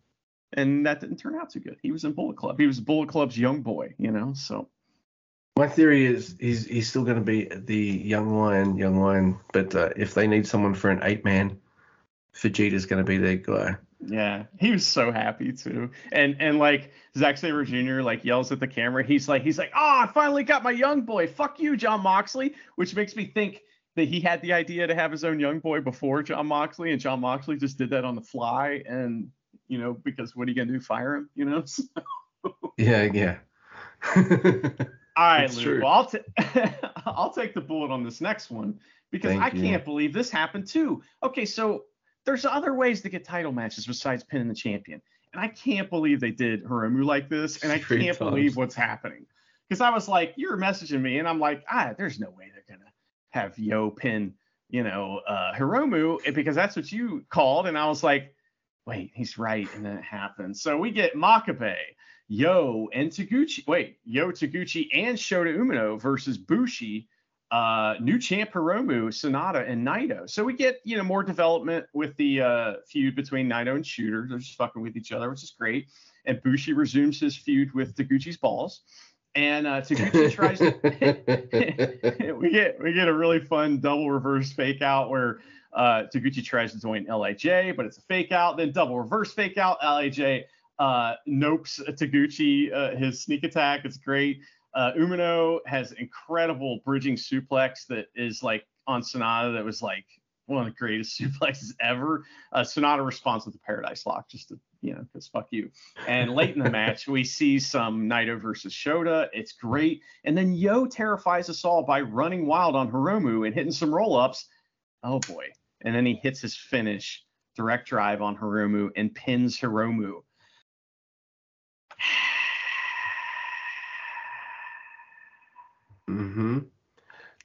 And that didn't turn out too good. He was in Bullet Club. He was Bullet Club's young boy, you know. So My theory is he's he's still going to be the young lion, young lion. But uh, if they need someone for an eight man, Fujita's going to be their guy. Yeah, he was so happy too. And and like Zack Sabre Jr. like yells at the camera. He's like he's like, "Oh, I finally got my young boy. Fuck you, Jon Moxley," which makes me think that he had the idea to have his own young boy before Jon Moxley, and Jon Moxley just did that on the fly. And you know, because what are you gonna do? Fire him? You know? (laughs) Yeah, yeah. (laughs) All right, Luke. Well, I'll, ta- (laughs) I'll take the bullet on this next one because Thank I you. can't believe this happened too. Okay, so there's other ways to get title matches besides pinning the champion, and I can't believe they did Hiromu like this, and I can't believe what's happening because I was like, you were messaging me, and I'm like, ah, there's no way they're gonna have Yo pin, you know, uh, Hiromu because that's what you called, and I was like, wait, he's right, and then it happened. So we get Makabe, Yo, and Taguchi. Wait, Yo, Taguchi, and Shota Umino versus Bushi uh, new champ Hiromu, Sanada, and Naito. So we get you know more development with the uh, feud between Naito and Shota. They're just fucking with each other, which is great. And Bushi resumes his feud with Taguchi's balls. And uh, Taguchi (laughs) tries to. (laughs) we get we get a really fun double reverse fake out where uh, Taguchi tries to join LIJ, but it's a fake out. Then double reverse fake out. LIJ uh, nopes Taguchi uh, his sneak attack. It's great. Uh, Umino has incredible bridging suplex that is like on Sanada that was like one of the greatest (laughs) suplexes ever. Uh, Sanada responds with the Paradise Lock just to, you know, because fuck you. And late in the match, we see some Naito versus Shota. It's great. And then Yo terrifies us all by running wild on Hiromu and hitting some roll ups. Oh boy. And then he hits his finish, direct drive on Hiromu and pins Hiromu. Mm-hmm.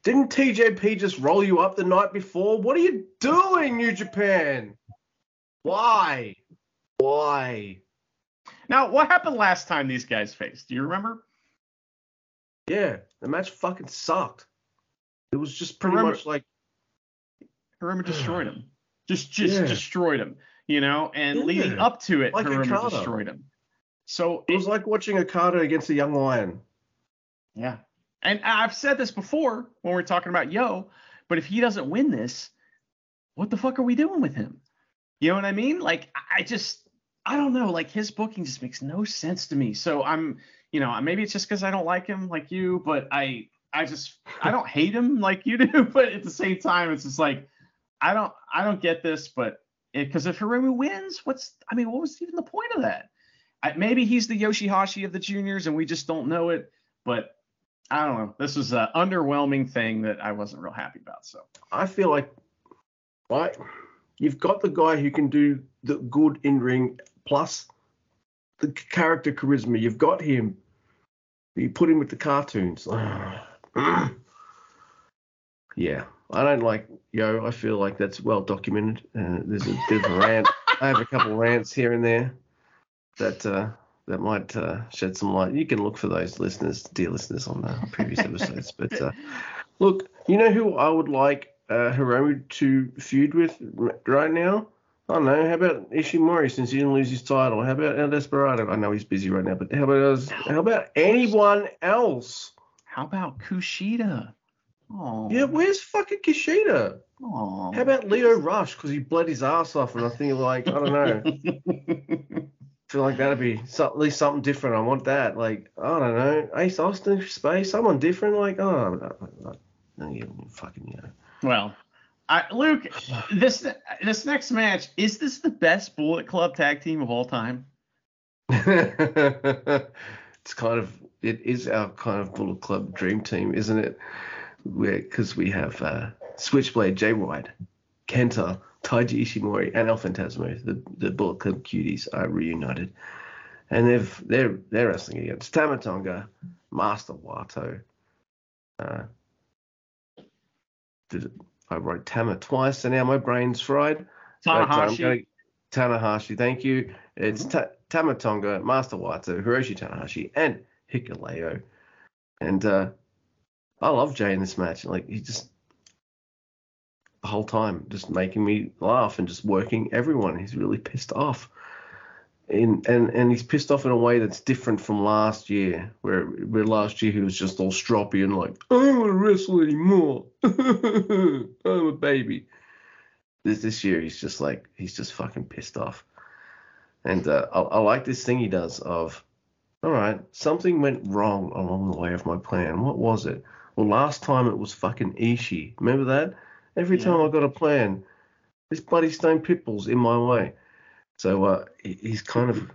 Didn't TJP just roll you up the night before? What are you doing, New Japan? Why? Why? Now, what happened last time these guys faced? Do you remember? Yeah, the match fucking sucked. It was just pretty remember, much like Hiromu (sighs) destroyed him. Just just yeah. destroyed him. You know, and yeah. leading up to it, like Hiromu destroyed him. So it, it was like watching Okada against a young lion. Yeah, and I've said this before when we're talking about Yo, but if he doesn't win this, what the fuck are we doing with him? You know what I mean? Like I just I don't know. Like his booking just makes no sense to me. So I'm, you know, maybe it's just because I don't like him like you, but I I just I don't hate him like you do, (laughs) but at the same time it's just like I don't I don't get this, but because if Hiromu wins, what's I mean, what was even the point of that? I, maybe he's the Yoshihashi of the juniors and we just don't know it, but I don't know. This was an underwhelming thing that I wasn't real happy about. So I feel like, right, you've got the guy who can do the good in ring plus the character charisma. You've got him. You put him with the cartoons. (sighs) yeah, I don't like Yo. I feel like that's well documented. Uh, there's a bit of a rant. (laughs) I have a couple of rants here and there that uh, that might uh, shed some light. You can look for those listeners, dear listeners, on the previous (laughs) episodes. But uh, look, you know who I would like uh, Hiromu to feud with right now? I don't know. How about Ishimori since he didn't lose his title? How about El Desperado? I know he's busy right now, but how about us, how about anyone else? How about Kushida? Oh. Yeah, where's fucking Kushida? How about Lio Rush? Because he bled his ass off, and I think like I don't know. (laughs) feel like that'd be so, at least something different. I want that. Like I don't know, Ace Austin, Space, someone different. Like oh, no, no, fucking yeah. Well, I, Luke, this this next match is this the best Bullet Club tag team of all time? (laughs) it's kind of it is our kind of Bullet Club dream team, isn't it? Because we have uh, Switchblade, Jay White, Kenta, Taiji Ishimori and El Phantasmo, the, the Bullet Club cuties, are reunited. And they've they're they're wrestling against Tama Tonga, Master Wato. Uh, it, I wrote Tama twice, and now my brain's fried. Tanahashi. Gonna, Tanahashi, thank you. It's mm-hmm. ta- Tama Tonga, Master Wato, Hiroshi Tanahashi, and Hikuleo. And uh, I love Jay in this match. Like he just the whole time, just making me laugh and just working everyone. He's really pissed off. In, and and he's pissed off in a way that's different from last year, where, where last year he was just all stroppy and like, I don't want to wrestle anymore. (laughs) I'm a baby. This this year he's just like he's just fucking pissed off. And uh, I, I like this thing he does of, all right, something went wrong along the way of my plan. What was it? Well, last time it was fucking Ishii. Remember that? Every yeah. time I got a plan, this bloody Stone Pitbull's in my way. So uh, he's kind of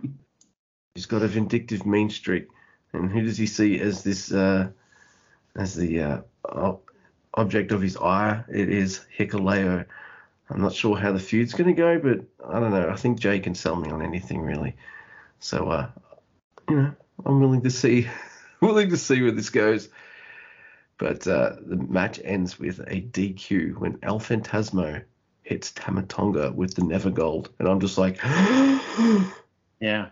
he's got a vindictive mean streak. And who does he see as this uh, as the uh, object of his ire? It is Hikuleo. I'm not sure how the feud's going to go, but I don't know. I think Jay can sell me on anything really. So uh, you know, I'm willing to see (laughs) willing to see where this goes. But uh, the match ends with a DQ when El Phantasmo hits Tama Tonga with the Never Gold, and I'm just like, (gasps) yeah,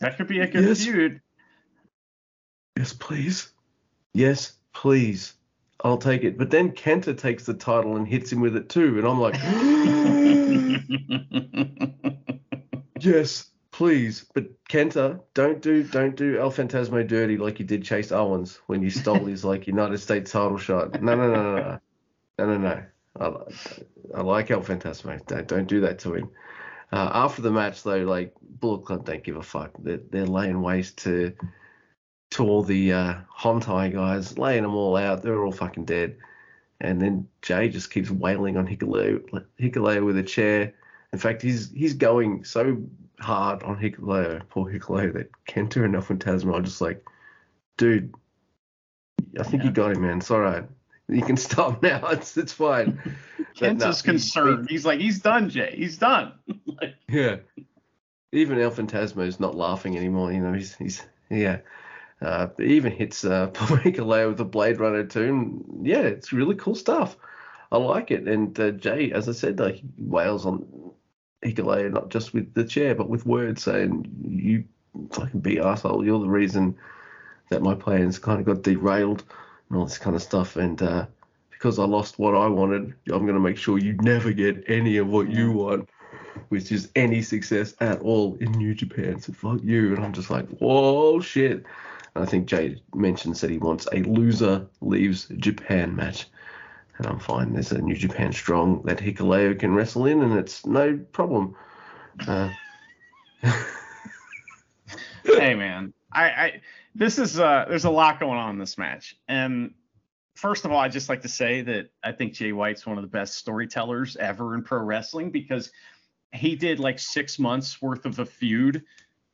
that could be a good Yes. feud. yes, please, yes, please, I'll take it. But then Kenta takes the title and hits him with it too, and I'm like, (gasps) (laughs) yes, please. But Kenta, don't do don't do El Phantasmo dirty like you did Chase Owens when you stole his like United States title shot. No, no, no, no, no, no, no. I, I like El Phantasmo. Don't don't do that to him. Uh, after the match though, like Bullet Club don't give a fuck. They're, they're laying waste to to all the uh, Hontai guys, laying them all out. They're all fucking dead. And then Jay just keeps wailing on Hikuleo, Hikuleo with a chair. In fact, he's he's going so hard on Hikuleo, poor Hikuleo, that Kenta and El Phantasmo are just like, dude, I think you got him, man. It's all right. You can (laughs) stop now. It's it's fine. (laughs) But no, Kenta's he- concerned. He's like, he's done, Jay. He's done. (laughs) Like, Yeah. Even El is not laughing anymore. You know, he's he's yeah. Uh, he even hits uh, Hikuleo with a Blade Runner too. And yeah, it's really cool stuff. I like it. And uh, Jay, as I said, like he wails on Hikuleo not just with the chair, but with words saying, "You fucking be asshole. You're the reason that my plans kind of got derailed and all this kind of stuff." And uh, because I lost what I wanted, I'm gonna make sure you never get any of what you want which is any success at all in New Japan. So fuck you. And I'm just like, whoa, shit. And I think Jay mentions that he wants a loser leaves Japan match. And I'm fine. There's a New Japan strong that Hikuleo can wrestle in, and it's no problem. Uh, (laughs) hey man, I, I this is uh there's a lot going on in this match. And first of all, I just like to say that I think Jay White's one of the best storytellers ever in pro wrestling because he did like six months worth of a feud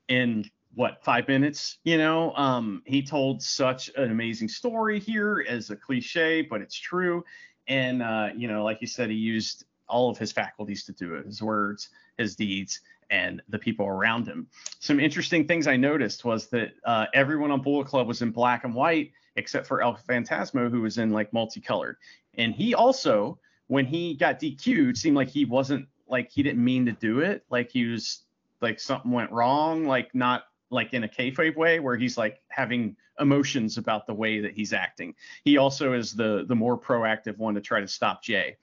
in what five minutes you know um he told such an amazing story here as a cliche but it's true and uh you know like you said he used all of his faculties to do it his words his deeds and the people around him some interesting things I noticed was that uh, everyone on Bullet Club was in black and white except for El Phantasmo, who was in like multicolored. And he also, when he got DQ'd, seemed like he wasn't like he didn't mean to do it. Like he was like something went wrong, like not like in a kayfabe way where he's like having emotions about the way that he's acting. He also is the the more proactive one to try to stop Jay.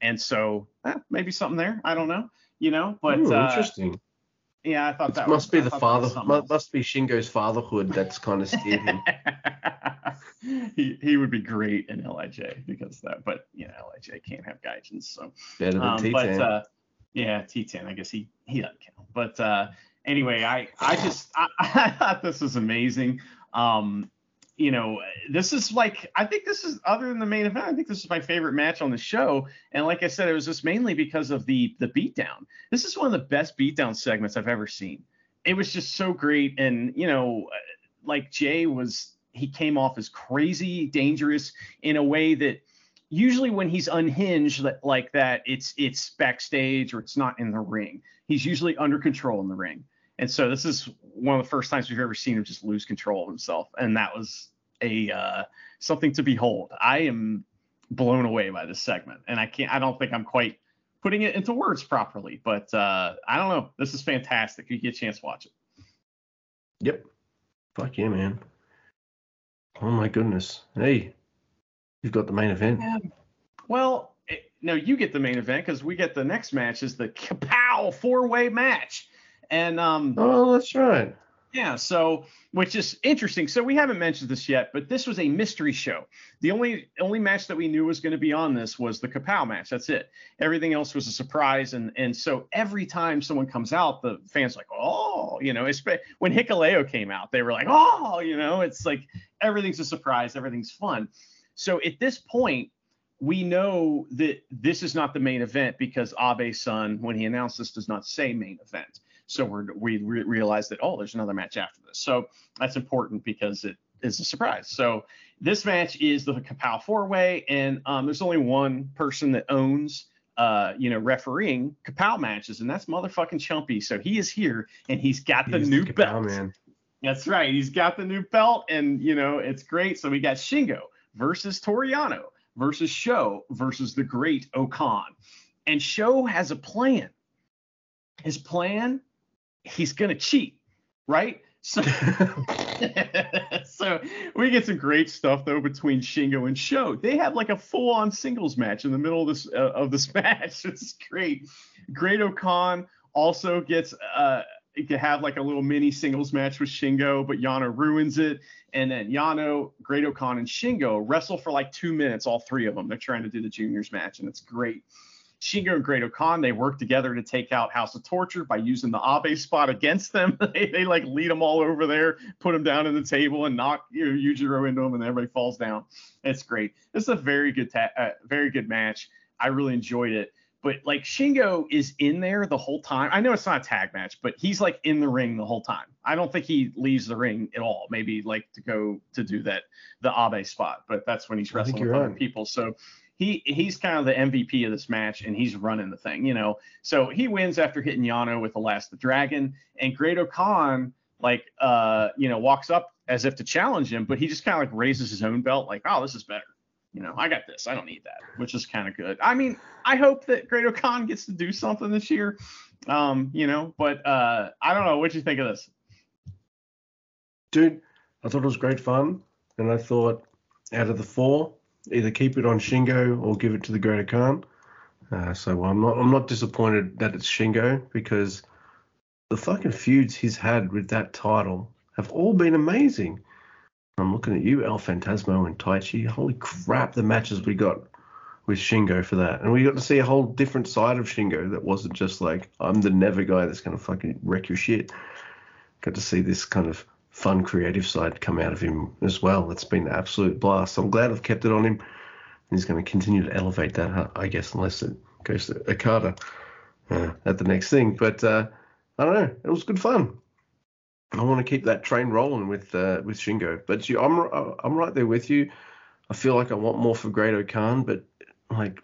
And so eh, maybe something there. I don't know. You know, but ooh, uh, interesting. yeah, I thought It that must was, be I the thought that was father. Must be Shingo's fatherhood that's kind of steered him. (laughs) he he would be great in LIJ because that, but you know LIJ can't have guidance. so Better than um, T10. but uh, yeah, T10, I guess he he doesn't count. But uh, anyway, I I just I, (laughs) I thought this was amazing. Um, you know, this is like I think this is other than the main event. I think this is my favorite match on the show. And like I said, it was just mainly because of the the beatdown. This is one of the best beatdown segments I've ever seen. It was just so great, and you know, like Jay was he came off as crazy, dangerous in a way that usually when he's unhinged like that, it's it's backstage or it's not in the ring. He's usually under control in the ring. And so this is one of the first times we've ever seen him just lose control of himself, and that was a uh, something to behold. I am blown away by this segment, and I can't. I don't think I'm quite putting it into words properly, but uh, I don't know. This is fantastic. If you get a chance, to watch it. Yep. Fuck yeah, man. Oh my goodness. Hey, you've got the main event. Well, it, no, you get the main event because we get the next match is the Kapow four way match, and um, Oh, that's right. Yeah, so which is interesting. So we haven't mentioned this yet, but this was a mystery show. The only only match that we knew was going to be on this was the Kapow match. That's it. Everything else was a surprise, and and so every time someone comes out, the fans are like, oh, you know, when Hikuleo came out, they were like, oh, you know, it's like everything's a surprise, everything's fun. So at this point, we know that this is not the main event because Abe-san, when he announced this, does not say main event. So we're, we re- realize that oh, there's another match after this. So that's important because it is a surprise. So this match is the Kapow four way, and um, there's only one person that owns. Uh, you know, refereeing Kapow matches, and that's motherfucking Chumpy. So he is here, and he's got the He's new Kapow belt. man. That's right. He's got the new belt, and you know it's great. So we got Shingo versus Toru Yano versus Sho versus the Great O-Khan, and Sho has a plan. His plan, he's gonna cheat, right? So, (laughs) (laughs) so we get some great stuff though between Shingo and Sho. They have like a full-on singles match in the middle of this uh, of this (laughs) match. It's great. Great O-Khan also gets uh to have like a little mini singles match with Shingo, but Yano ruins it. And then Yano, Great O-Khan, and Shingo wrestle for like two minutes, all three of them. They're trying to do the juniors match, and it's great. Shingo and Great O-Khan, they work together to take out House of Torture by using the Abe spot against them. (laughs) they, they like lead them all over there, put them down in the table, and knock you know, Yujiro into them, and everybody falls down. It's great. This is a very good, ta- uh, very good match. I really enjoyed it. But like Shingo is in there the whole time. I know it's not a tag match, but he's like in the ring the whole time. I don't think he leaves the ring at all. Maybe like to go to do that the Abe spot, but that's when he's wrestling with other people. So he he's kind of the MVP of this match, and he's running the thing, you know. So he wins after hitting Yano with the last the dragon, and Great O-Khan like uh you know walks up as if to challenge him, but he just kind of like raises his own belt, like oh this is better, you know I got this, I don't need that, which is kind of good. I mean I hope that Great O-Khan gets to do something this year, um you know, but uh I don't know what you think of this, dude. I thought it was great fun, and I thought out of the four, either keep it on Shingo or give it to the Great O-Khan. Uh, so I'm not I'm not disappointed that it's Shingo because the fucking feuds he's had with that title have all been amazing. I'm looking at you, El Phantasmo and Taichi. Holy crap, the matches we got with Shingo for that. And we got to see a whole different side of Shingo that wasn't just like, I'm the never guy that's going to fucking wreck your shit. Got to see this kind of fun creative side come out of him as well. It's been an absolute blast. I'm glad I've kept it on him. He's going to continue to elevate that, I guess, unless it goes to Okada uh, at the next thing. But uh, I don't know. It was good fun. I want to keep that train rolling with uh, with Shingo. But you, I'm I'm right there with you. I feel like I want more for Great O-Khan, but like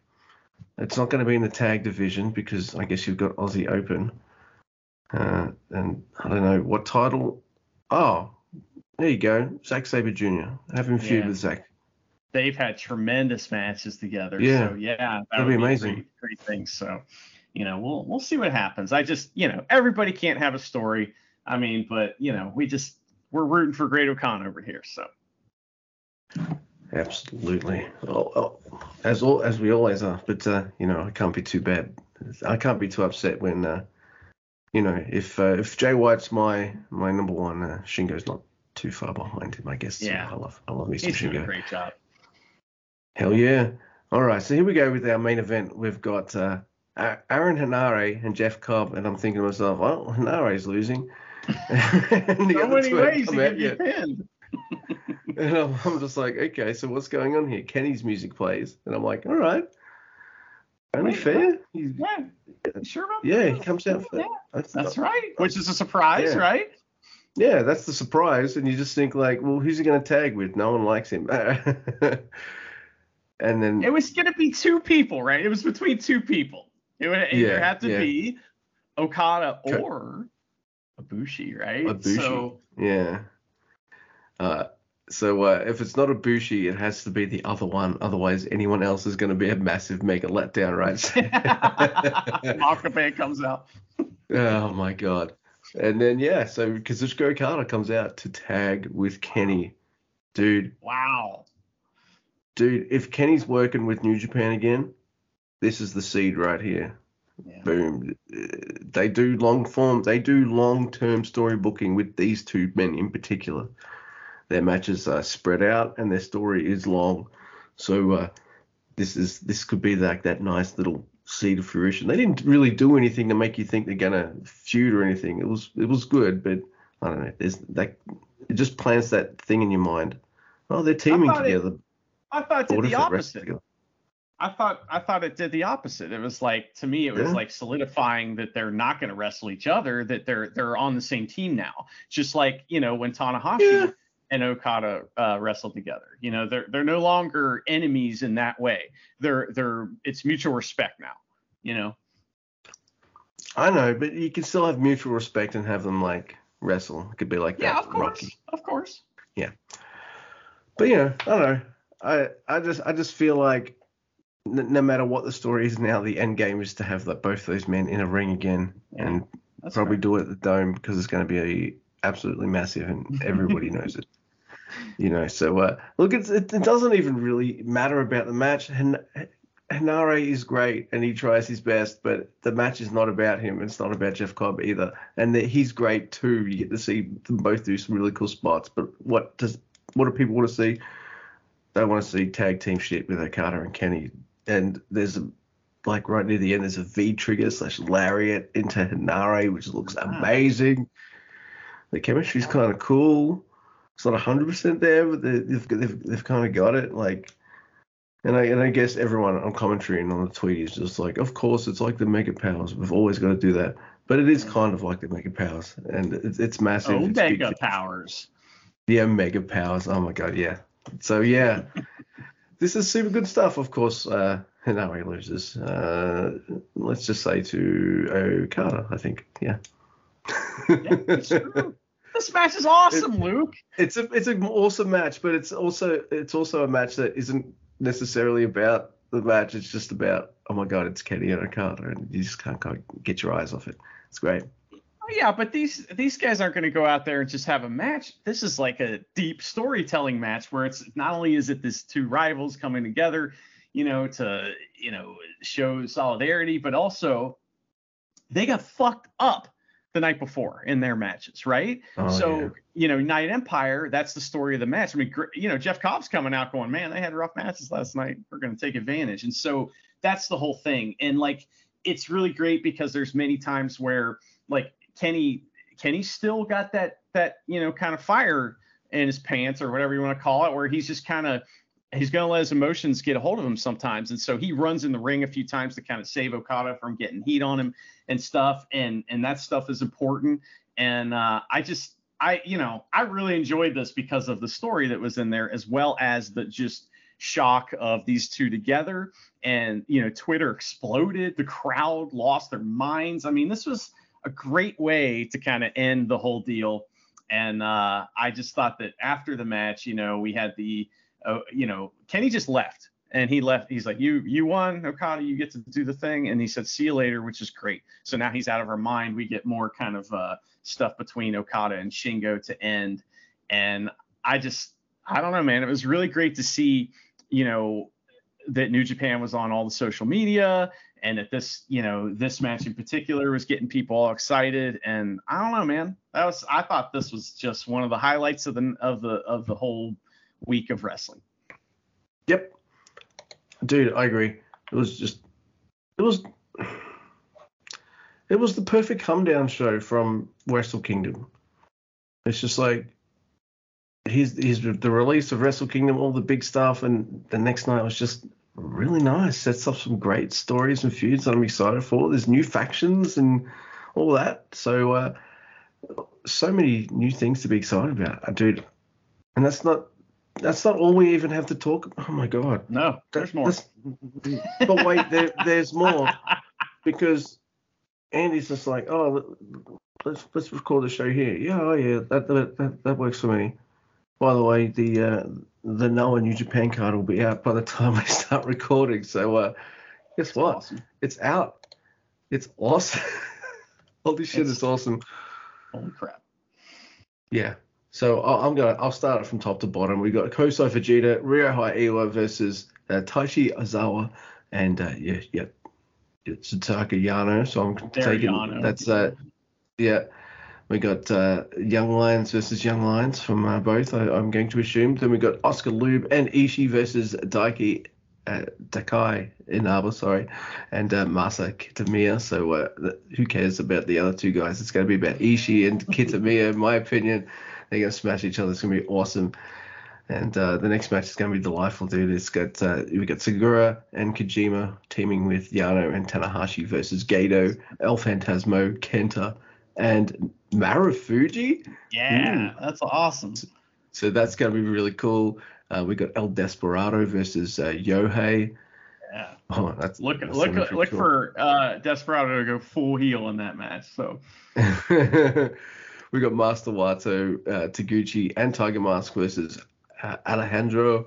it's not going to be in the tag division because I guess you've got Aussie Open. Uh, and I don't know what title Oh, there you go. Zack Sabre Jr. Having feud yeah. with Zack. They've had tremendous matches together. Yeah. So yeah, that that'd be amazing. Great, great things. So, you know, we'll we'll see what happens. I just, you know, everybody can't have a story. I mean, but you know, we just we're rooting for Great O-Khan over here. So. Absolutely. Oh, oh, as all as we always are. But uh, you know, I can't be too bad. I can't be too upset when uh, you know, if uh, if Jay White's my my number one, uh, Shingo's not too far behind him, I guess. Yeah, I love I love me some Shingo. Great job. Hell yeah! All right, so here we go with our main event. We've got uh, Aaron Henare and Jeff Cobb, and I'm thinking to myself, well, Henare's losing. (laughs) and so many ways to get you pinned. (laughs) and I'm, I'm just like, okay, so what's going on here? Kenny's music plays, and I'm like, all right, only fair. He's, yeah, sure about Yeah, he comes out for. Yeah. That's, that's right. Which is a surprise, yeah. right? Yeah, that's the surprise, and you just think like, well, who's he going to tag with? No one likes him. (laughs) and then it was going to be two people, right? It was between two people. It would yeah, either have to yeah. be Okada or Ibushi, right? Ibushi. So, yeah. Uh, so uh, if it's not Ibushi, it has to be the other one. Otherwise, anyone else is going to be a massive mega letdown, right? (laughs) (laughs) Makabe comes out. oh my god! And then yeah, so Kazuchika Okada comes out to tag with Kenny, dude. Wow. Dude, if Kenny's working with New Japan again, this is the seed right here. Yeah. Boom. They do long form. They do long term story booking with these two men in particular their matches are spread out and their story is long. So uh, this is this could be like that nice little seed of fruition. They didn't really do anything to make you think they're gonna feud or anything. It was it was good, but I don't know. There's that it just plants that thing in your mind. Oh, they're teaming I together. It, I thought it did the opposite. I thought I thought it did the opposite. It was like to me it was yeah. like solidifying that they're not going to wrestle each other, that they're they're on the same team now. Just like you know when Tanahashi yeah and Okada uh, wrestle together. You know, they're they're no longer enemies in that way. They're they're it's mutual respect now. You know. I know, but you can still have mutual respect and have them like wrestle. It could be like Yeah, that. of course, Rocky. of course. Yeah, but you know, I don't know. I I just I just feel like n- no matter what the story is now, the end game is to have like both those men in a ring again, Yeah, and probably fair. do it at the dome because it's going to be absolutely massive and (laughs) everybody knows it. You know, so uh, look, it's, it, it doesn't even really matter about the match. Hin- Henare is great and he tries his best, but the match is not about him. It's not about Jeff Cobb either, and that he's great too. You get to see them both do some really cool spots. But what does what do people want to see? They want to see tag team shit with Okada and Kenny. And there's a like right near the end, there's a V trigger slash lariat into Henare, which looks Wow. amazing. The chemistry's kind of cool. It's not 100% there, but they- they've, they've, they've kind of got it. Like, and I, and I guess everyone on commentary and on the tweet is just like, of course, it's like the Mega Powers. We've always got to do that. But it is kind of like the Mega Powers, and it's, it's massive. it's big powers. Yeah, mega powers. Oh my god, yeah. So yeah, (laughs) this is super good stuff. Of course, uh, Henare loses. Uh, let's just say to Okada, I think. Yeah. Yeah, it's true. (laughs) This match is awesome, Luke. it's a it's an awesome match, but it's also it's also a match that isn't necessarily about the match. It's just about oh my god, it's Kenny and Okada, and you just can't, can't get your eyes off it. It's great. Oh, yeah, but these these guys aren't going to go out there and just have a match. This is like a deep storytelling match where it's not only is it this two rivals coming together, you know, to you know show solidarity, but also they got fucked up the night before in their matches, right? Oh, so yeah. you know, Night Empire, that's the story of the match. I mean, you know, Jeff Cobb's coming out going, man, they had rough matches last night. We're going to take advantage, and so that's the whole thing. And like, it's really great because there's many times where like Kenny, Kenny still got that that you know kind of fire in his pants or whatever you want to call it, where he's just kind of he's going to let his emotions get a hold of him sometimes. And so he runs in the ring a few times to kind of save Okada from getting heat on him and stuff. And and that stuff is important. And uh, I just I you know I really enjoyed this because of the story that was in there as well as the just shock of these two together. And you know Twitter exploded. The crowd lost their minds. I mean this was a great way to kind of end the whole deal. And uh, I just thought that after the match, you know, we had the uh, you know, Kenny just left and he left. He's like, you you won, Okada, you get to do the thing. And he said, see you later, which is great. So now he's out of our mind. We get more kind of uh, stuff between Okada and Shingo to end. And I just, I don't know, man. It was really great to see, you know, that New Japan was on all the social media and that this, you know, this match in particular was getting people all excited. And I don't know, man. That was, I thought this was just one of the highlights of the of the of the whole week of wrestling. Yep. Dude, I agree. It was just it was it was the perfect come down show from Wrestle Kingdom. It's just like he's he's the release of Wrestle Kingdom, all the big stuff, and the next night was just really nice. Sets up some great stories and feuds that I'm excited for. There's new factions and all that. So uh so many new things to be excited about, uh, dude. And that's not that's not all we even have to talk. Oh my god. No, there's more. that's- but wait, there, there's more (laughs) because Andy's just like, oh, let's let's record the show here. Yeah, oh yeah, that that, that, that works for me. By the way, the uh, the Noah New Japan card will be out by the time we start recording. So uh, guess what? Awesome. It's out. It's awesome. (laughs) All this shit It's- is awesome. Holy crap. Yeah. So I- I'm gonna I'll start it from top to bottom. We got Kosei Fujita, Ryohei Oiwa versus uh, Daishi Ozawa, and uh, yeah, yeah, it's Yasutaka Yano. So I'm There, taking Yano. that's uh yeah. We got uh, Young Lions versus Young Lions from uh, both. I, I'm going to assume. Then we got Oscar Leube and Ishii versus Daiki uh, Dakai Inaba, sorry, and uh, Masa Kitamiya. So uh, who cares about the other two guys? It's going to be about Ishii and Kitamiya, in my opinion. They're going to smash each other. It's going to be awesome. And uh, the next match is going to be delightful, dude. It's got uh, we got Sugiura and Kojima teaming with Yano and Tanahashi versus Gedo, El Phantasmo, Kenta, and Marufuji. Yeah, that's awesome. So that's going to be really cool. Uh, we got El Desperado versus uh, Yohei. Yeah. Oh, that's Look that's look gonna look cool. for uh, Desperado to go full heel in that match. So (laughs) we got Master Wato, uh, Taguchi, and Tiger Mask versus uh, Alejandro,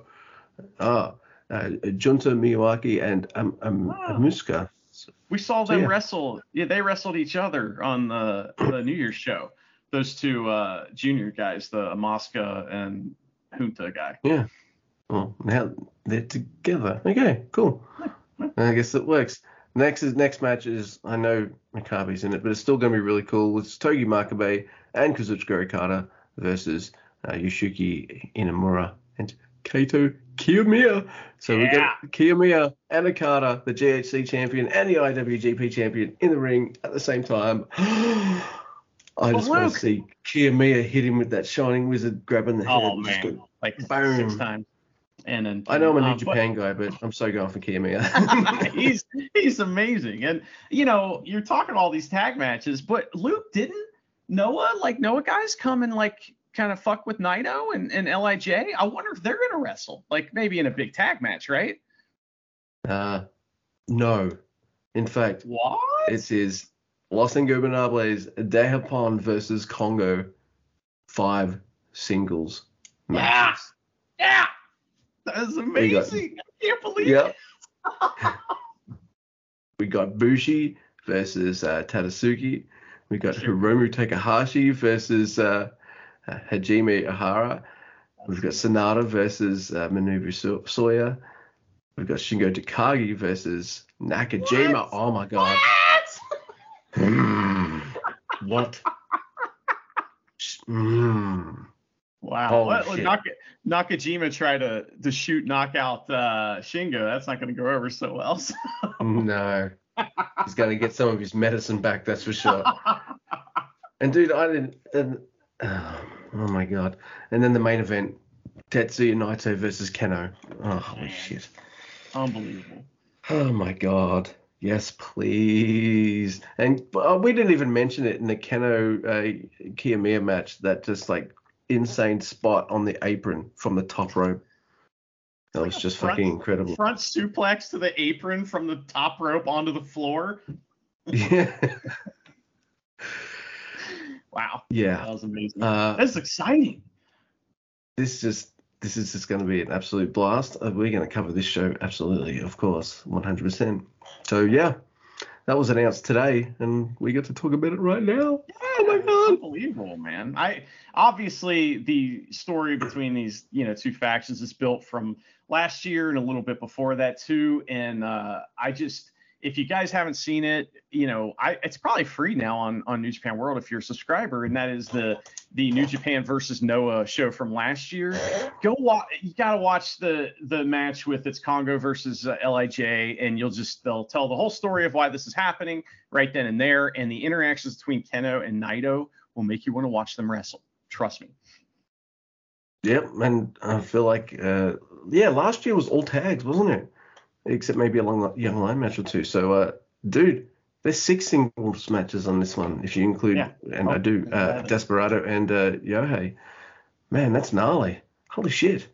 ah, uh, Junta Miyawaki, and um, um, Wow. Muska. We saw them yeah. wrestle. Yeah, they wrestled each other on the the New Year's show. Those two uh, junior guys, the Amakusa and Junta guy. Yeah. Well, now they're together. Okay, cool. I guess it works. Next is next match is I know Makabe's in it, but it's still going to be really cool. It's Togi Makabe and Kazuchika Okada versus uh, Yoshiki Inamura and Kaito Kiyomiya. So we Yeah. got Kiyomiya and Okada, the GHC champion and the IWGP champion, in the ring at the same time. (gasps) I just want to see Kiyomiya hit him with that shining wizard grabbing the head. Oh Just go- like boom. six times. And then I know I'm a New um, but- Japan guy, but I'm so going for Kiyomiya. (laughs) (laughs) he's he's amazing. And you know, you're talking all these tag matches, but Luke didn't Noah like Noah guys come and like kind of fuck with Naito and, and LIJ. I wonder if they're gonna wrestle, like maybe in a big tag match, right? uh, no. In fact, What? it is Los Ingobernables de Japón versus Kongoh five singles Yeah. yeah, that is amazing. I can't believe Yep. (laughs) we got Bushi versus uh, Tadasuke. We got Sure. Hiromu Takahashi versus uh, Hajime Ohara. We've got Sanada versus uh, Manabu So- Soya. We've got Shingo Takagi versus Nakajima. What? Oh my god. What? Hmm. what? (laughs) Mm. Wow. What, shit. Naka, Nakajima tried to to shoot knockout uh, Shingo. That's not going to go over so well. so- No. (laughs) He's going to get some of his medicine back, that's for sure. (laughs) And dude, I didn't. And, oh, (sighs) oh my god! And then the main event, Tetsuya Naito versus Kenoh. Oh holy Man. shit! Unbelievable. Oh my god! Yes, please. And uh, we didn't even mention it in the Kenoh uh, Kiyomiya match. That just like insane spot on the apron from the top rope. That was just front- fucking incredible. Front suplex to the apron from the top rope onto the floor. Yeah. (laughs) Wow. yeah. That was amazing. Uh, That's exciting. this just this is just going to be an absolute blast. Uh, we're going to cover this show absolutely, of course, 100%. So yeah, that was announced today, and we get to talk about it right now. Oh Unbelievable, man. I obviously the story between these, you know, two factions is built from last year and a little bit before that too. And uh, I just, if you guys haven't seen it, you know, I it's probably free now on on New Japan World if you're a subscriber, and that is the the New Japan versus Noah show from last year. Go watch. You gotta watch the the match with its Kongoh versus uh, LIJ, and you'll just they'll tell the whole story of why this is happening right then and there, and the interactions between Kenoh and Naito will make you want to watch them wrestle. Trust me. Yep, and I feel like uh, yeah, last year was all tags, wasn't it? Except maybe a long young lion match or two. So, uh, dude, there's six singles matches on this one if you include, Yeah. and Oh, I do, uh. Desperado and uh, Yohei. Man, that's gnarly. Holy shit.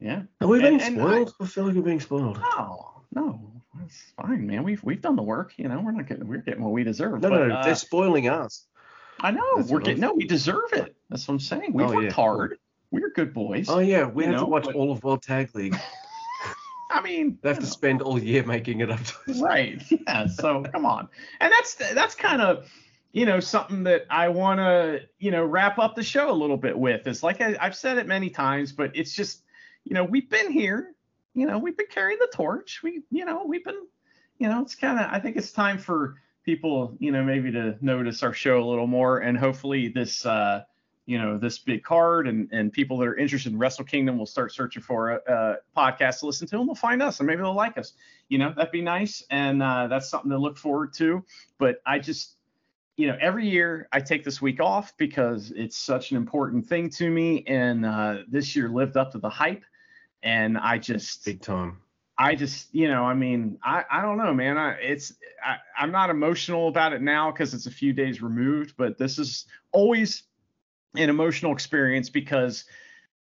Yeah. Are we being And- and spoiled? I, feel like we're being spoiled. No, no, that's fine, man. We've we've done the work. You know, we're not getting we're getting what we deserve. No, but, no, uh, they're spoiling us. I know that's we're getting no, we deserve it. That's what I'm saying. We've Oh, worked yeah. hard. We're good boys. Oh yeah, we have to watch but- all of World Tag League. (laughs) I mean, They have to know. spend all year making it up. To right yeah so come on and that's that's kind of you know something that i want to you know wrap up the show a little bit with is like I, i've said it many times but it's just you know we've been here you know we've been carrying the torch we you know we've been you know it's kind of i think it's time for people you know maybe to notice our show a little more and hopefully this uh you know this big card and and people that are interested in wrestle kingdom will start searching for a, a podcast to listen to and they'll find us and maybe they'll like us you know that'd be nice and uh, that's something to look forward to but i just you know every year i take this week off because it's such an important thing to me and uh, this year lived up to the hype and i just Big time. I just, you know, I mean, I, I don't know, man. I, it's, I, I'm not emotional about it now because it's a few days removed, but this is always an emotional experience because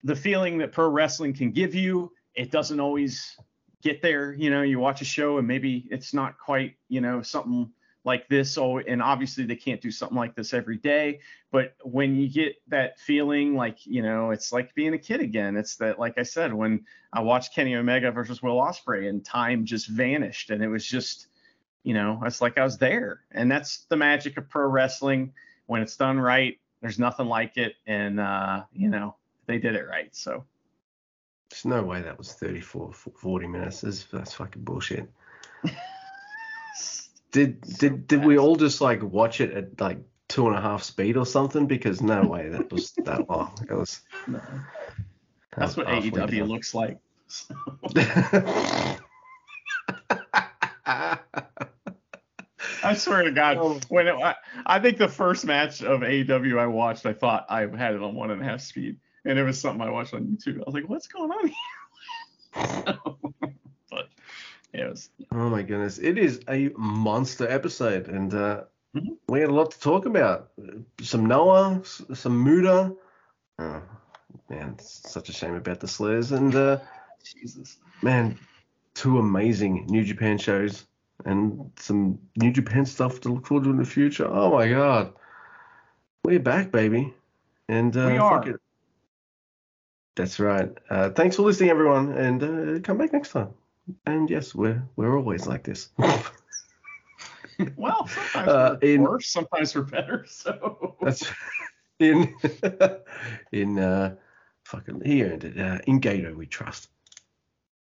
the feeling that pro wrestling can give you, it doesn't always get there. You know, you watch a show and maybe it's not quite, you know, something like this. Oh and obviously they can't do something like this every day but when you get that feeling like you know it's like being a kid again. It's that like i said when i watched kenny omega versus will ospreay and time just vanished and it was just you know it's like i was there. And that's the magic of pro wrestling. When it's done right there's nothing like it and uh you know they did it right so there's no way that was 34 40 minutes that's, that's fucking bullshit (laughs) did did did we all just like watch it at like two and a half speed or something? Because no way that was (laughs) that long. It was. No. That's what AEW down. looks like. (laughs) I swear to God, oh. when it, I, I, think the first match of AEW I watched, I thought I had it on one and a half speed, and it was something I watched on YouTube. I was like, "What's going on here?" (laughs) but it was. Oh my goodness, it is a monster episode, and uh, mm-hmm. we had a lot to talk about. Some Noah, some Muta. Oh, man, such a shame about the slurs, and uh, (laughs) Jesus, man, two amazing New Japan shows, and some New Japan stuff to look forward to in the future. Oh my God, we're back, baby, and uh, we are. That's right. Uh, thanks for listening, everyone, and uh, come back next time. And yes, we're we're always like this. (laughs) well, sometimes uh, we're in, worse, sometimes we're better. So that's (laughs) in (laughs) in uh fucking he earned it. Uh, in Gedo we trust.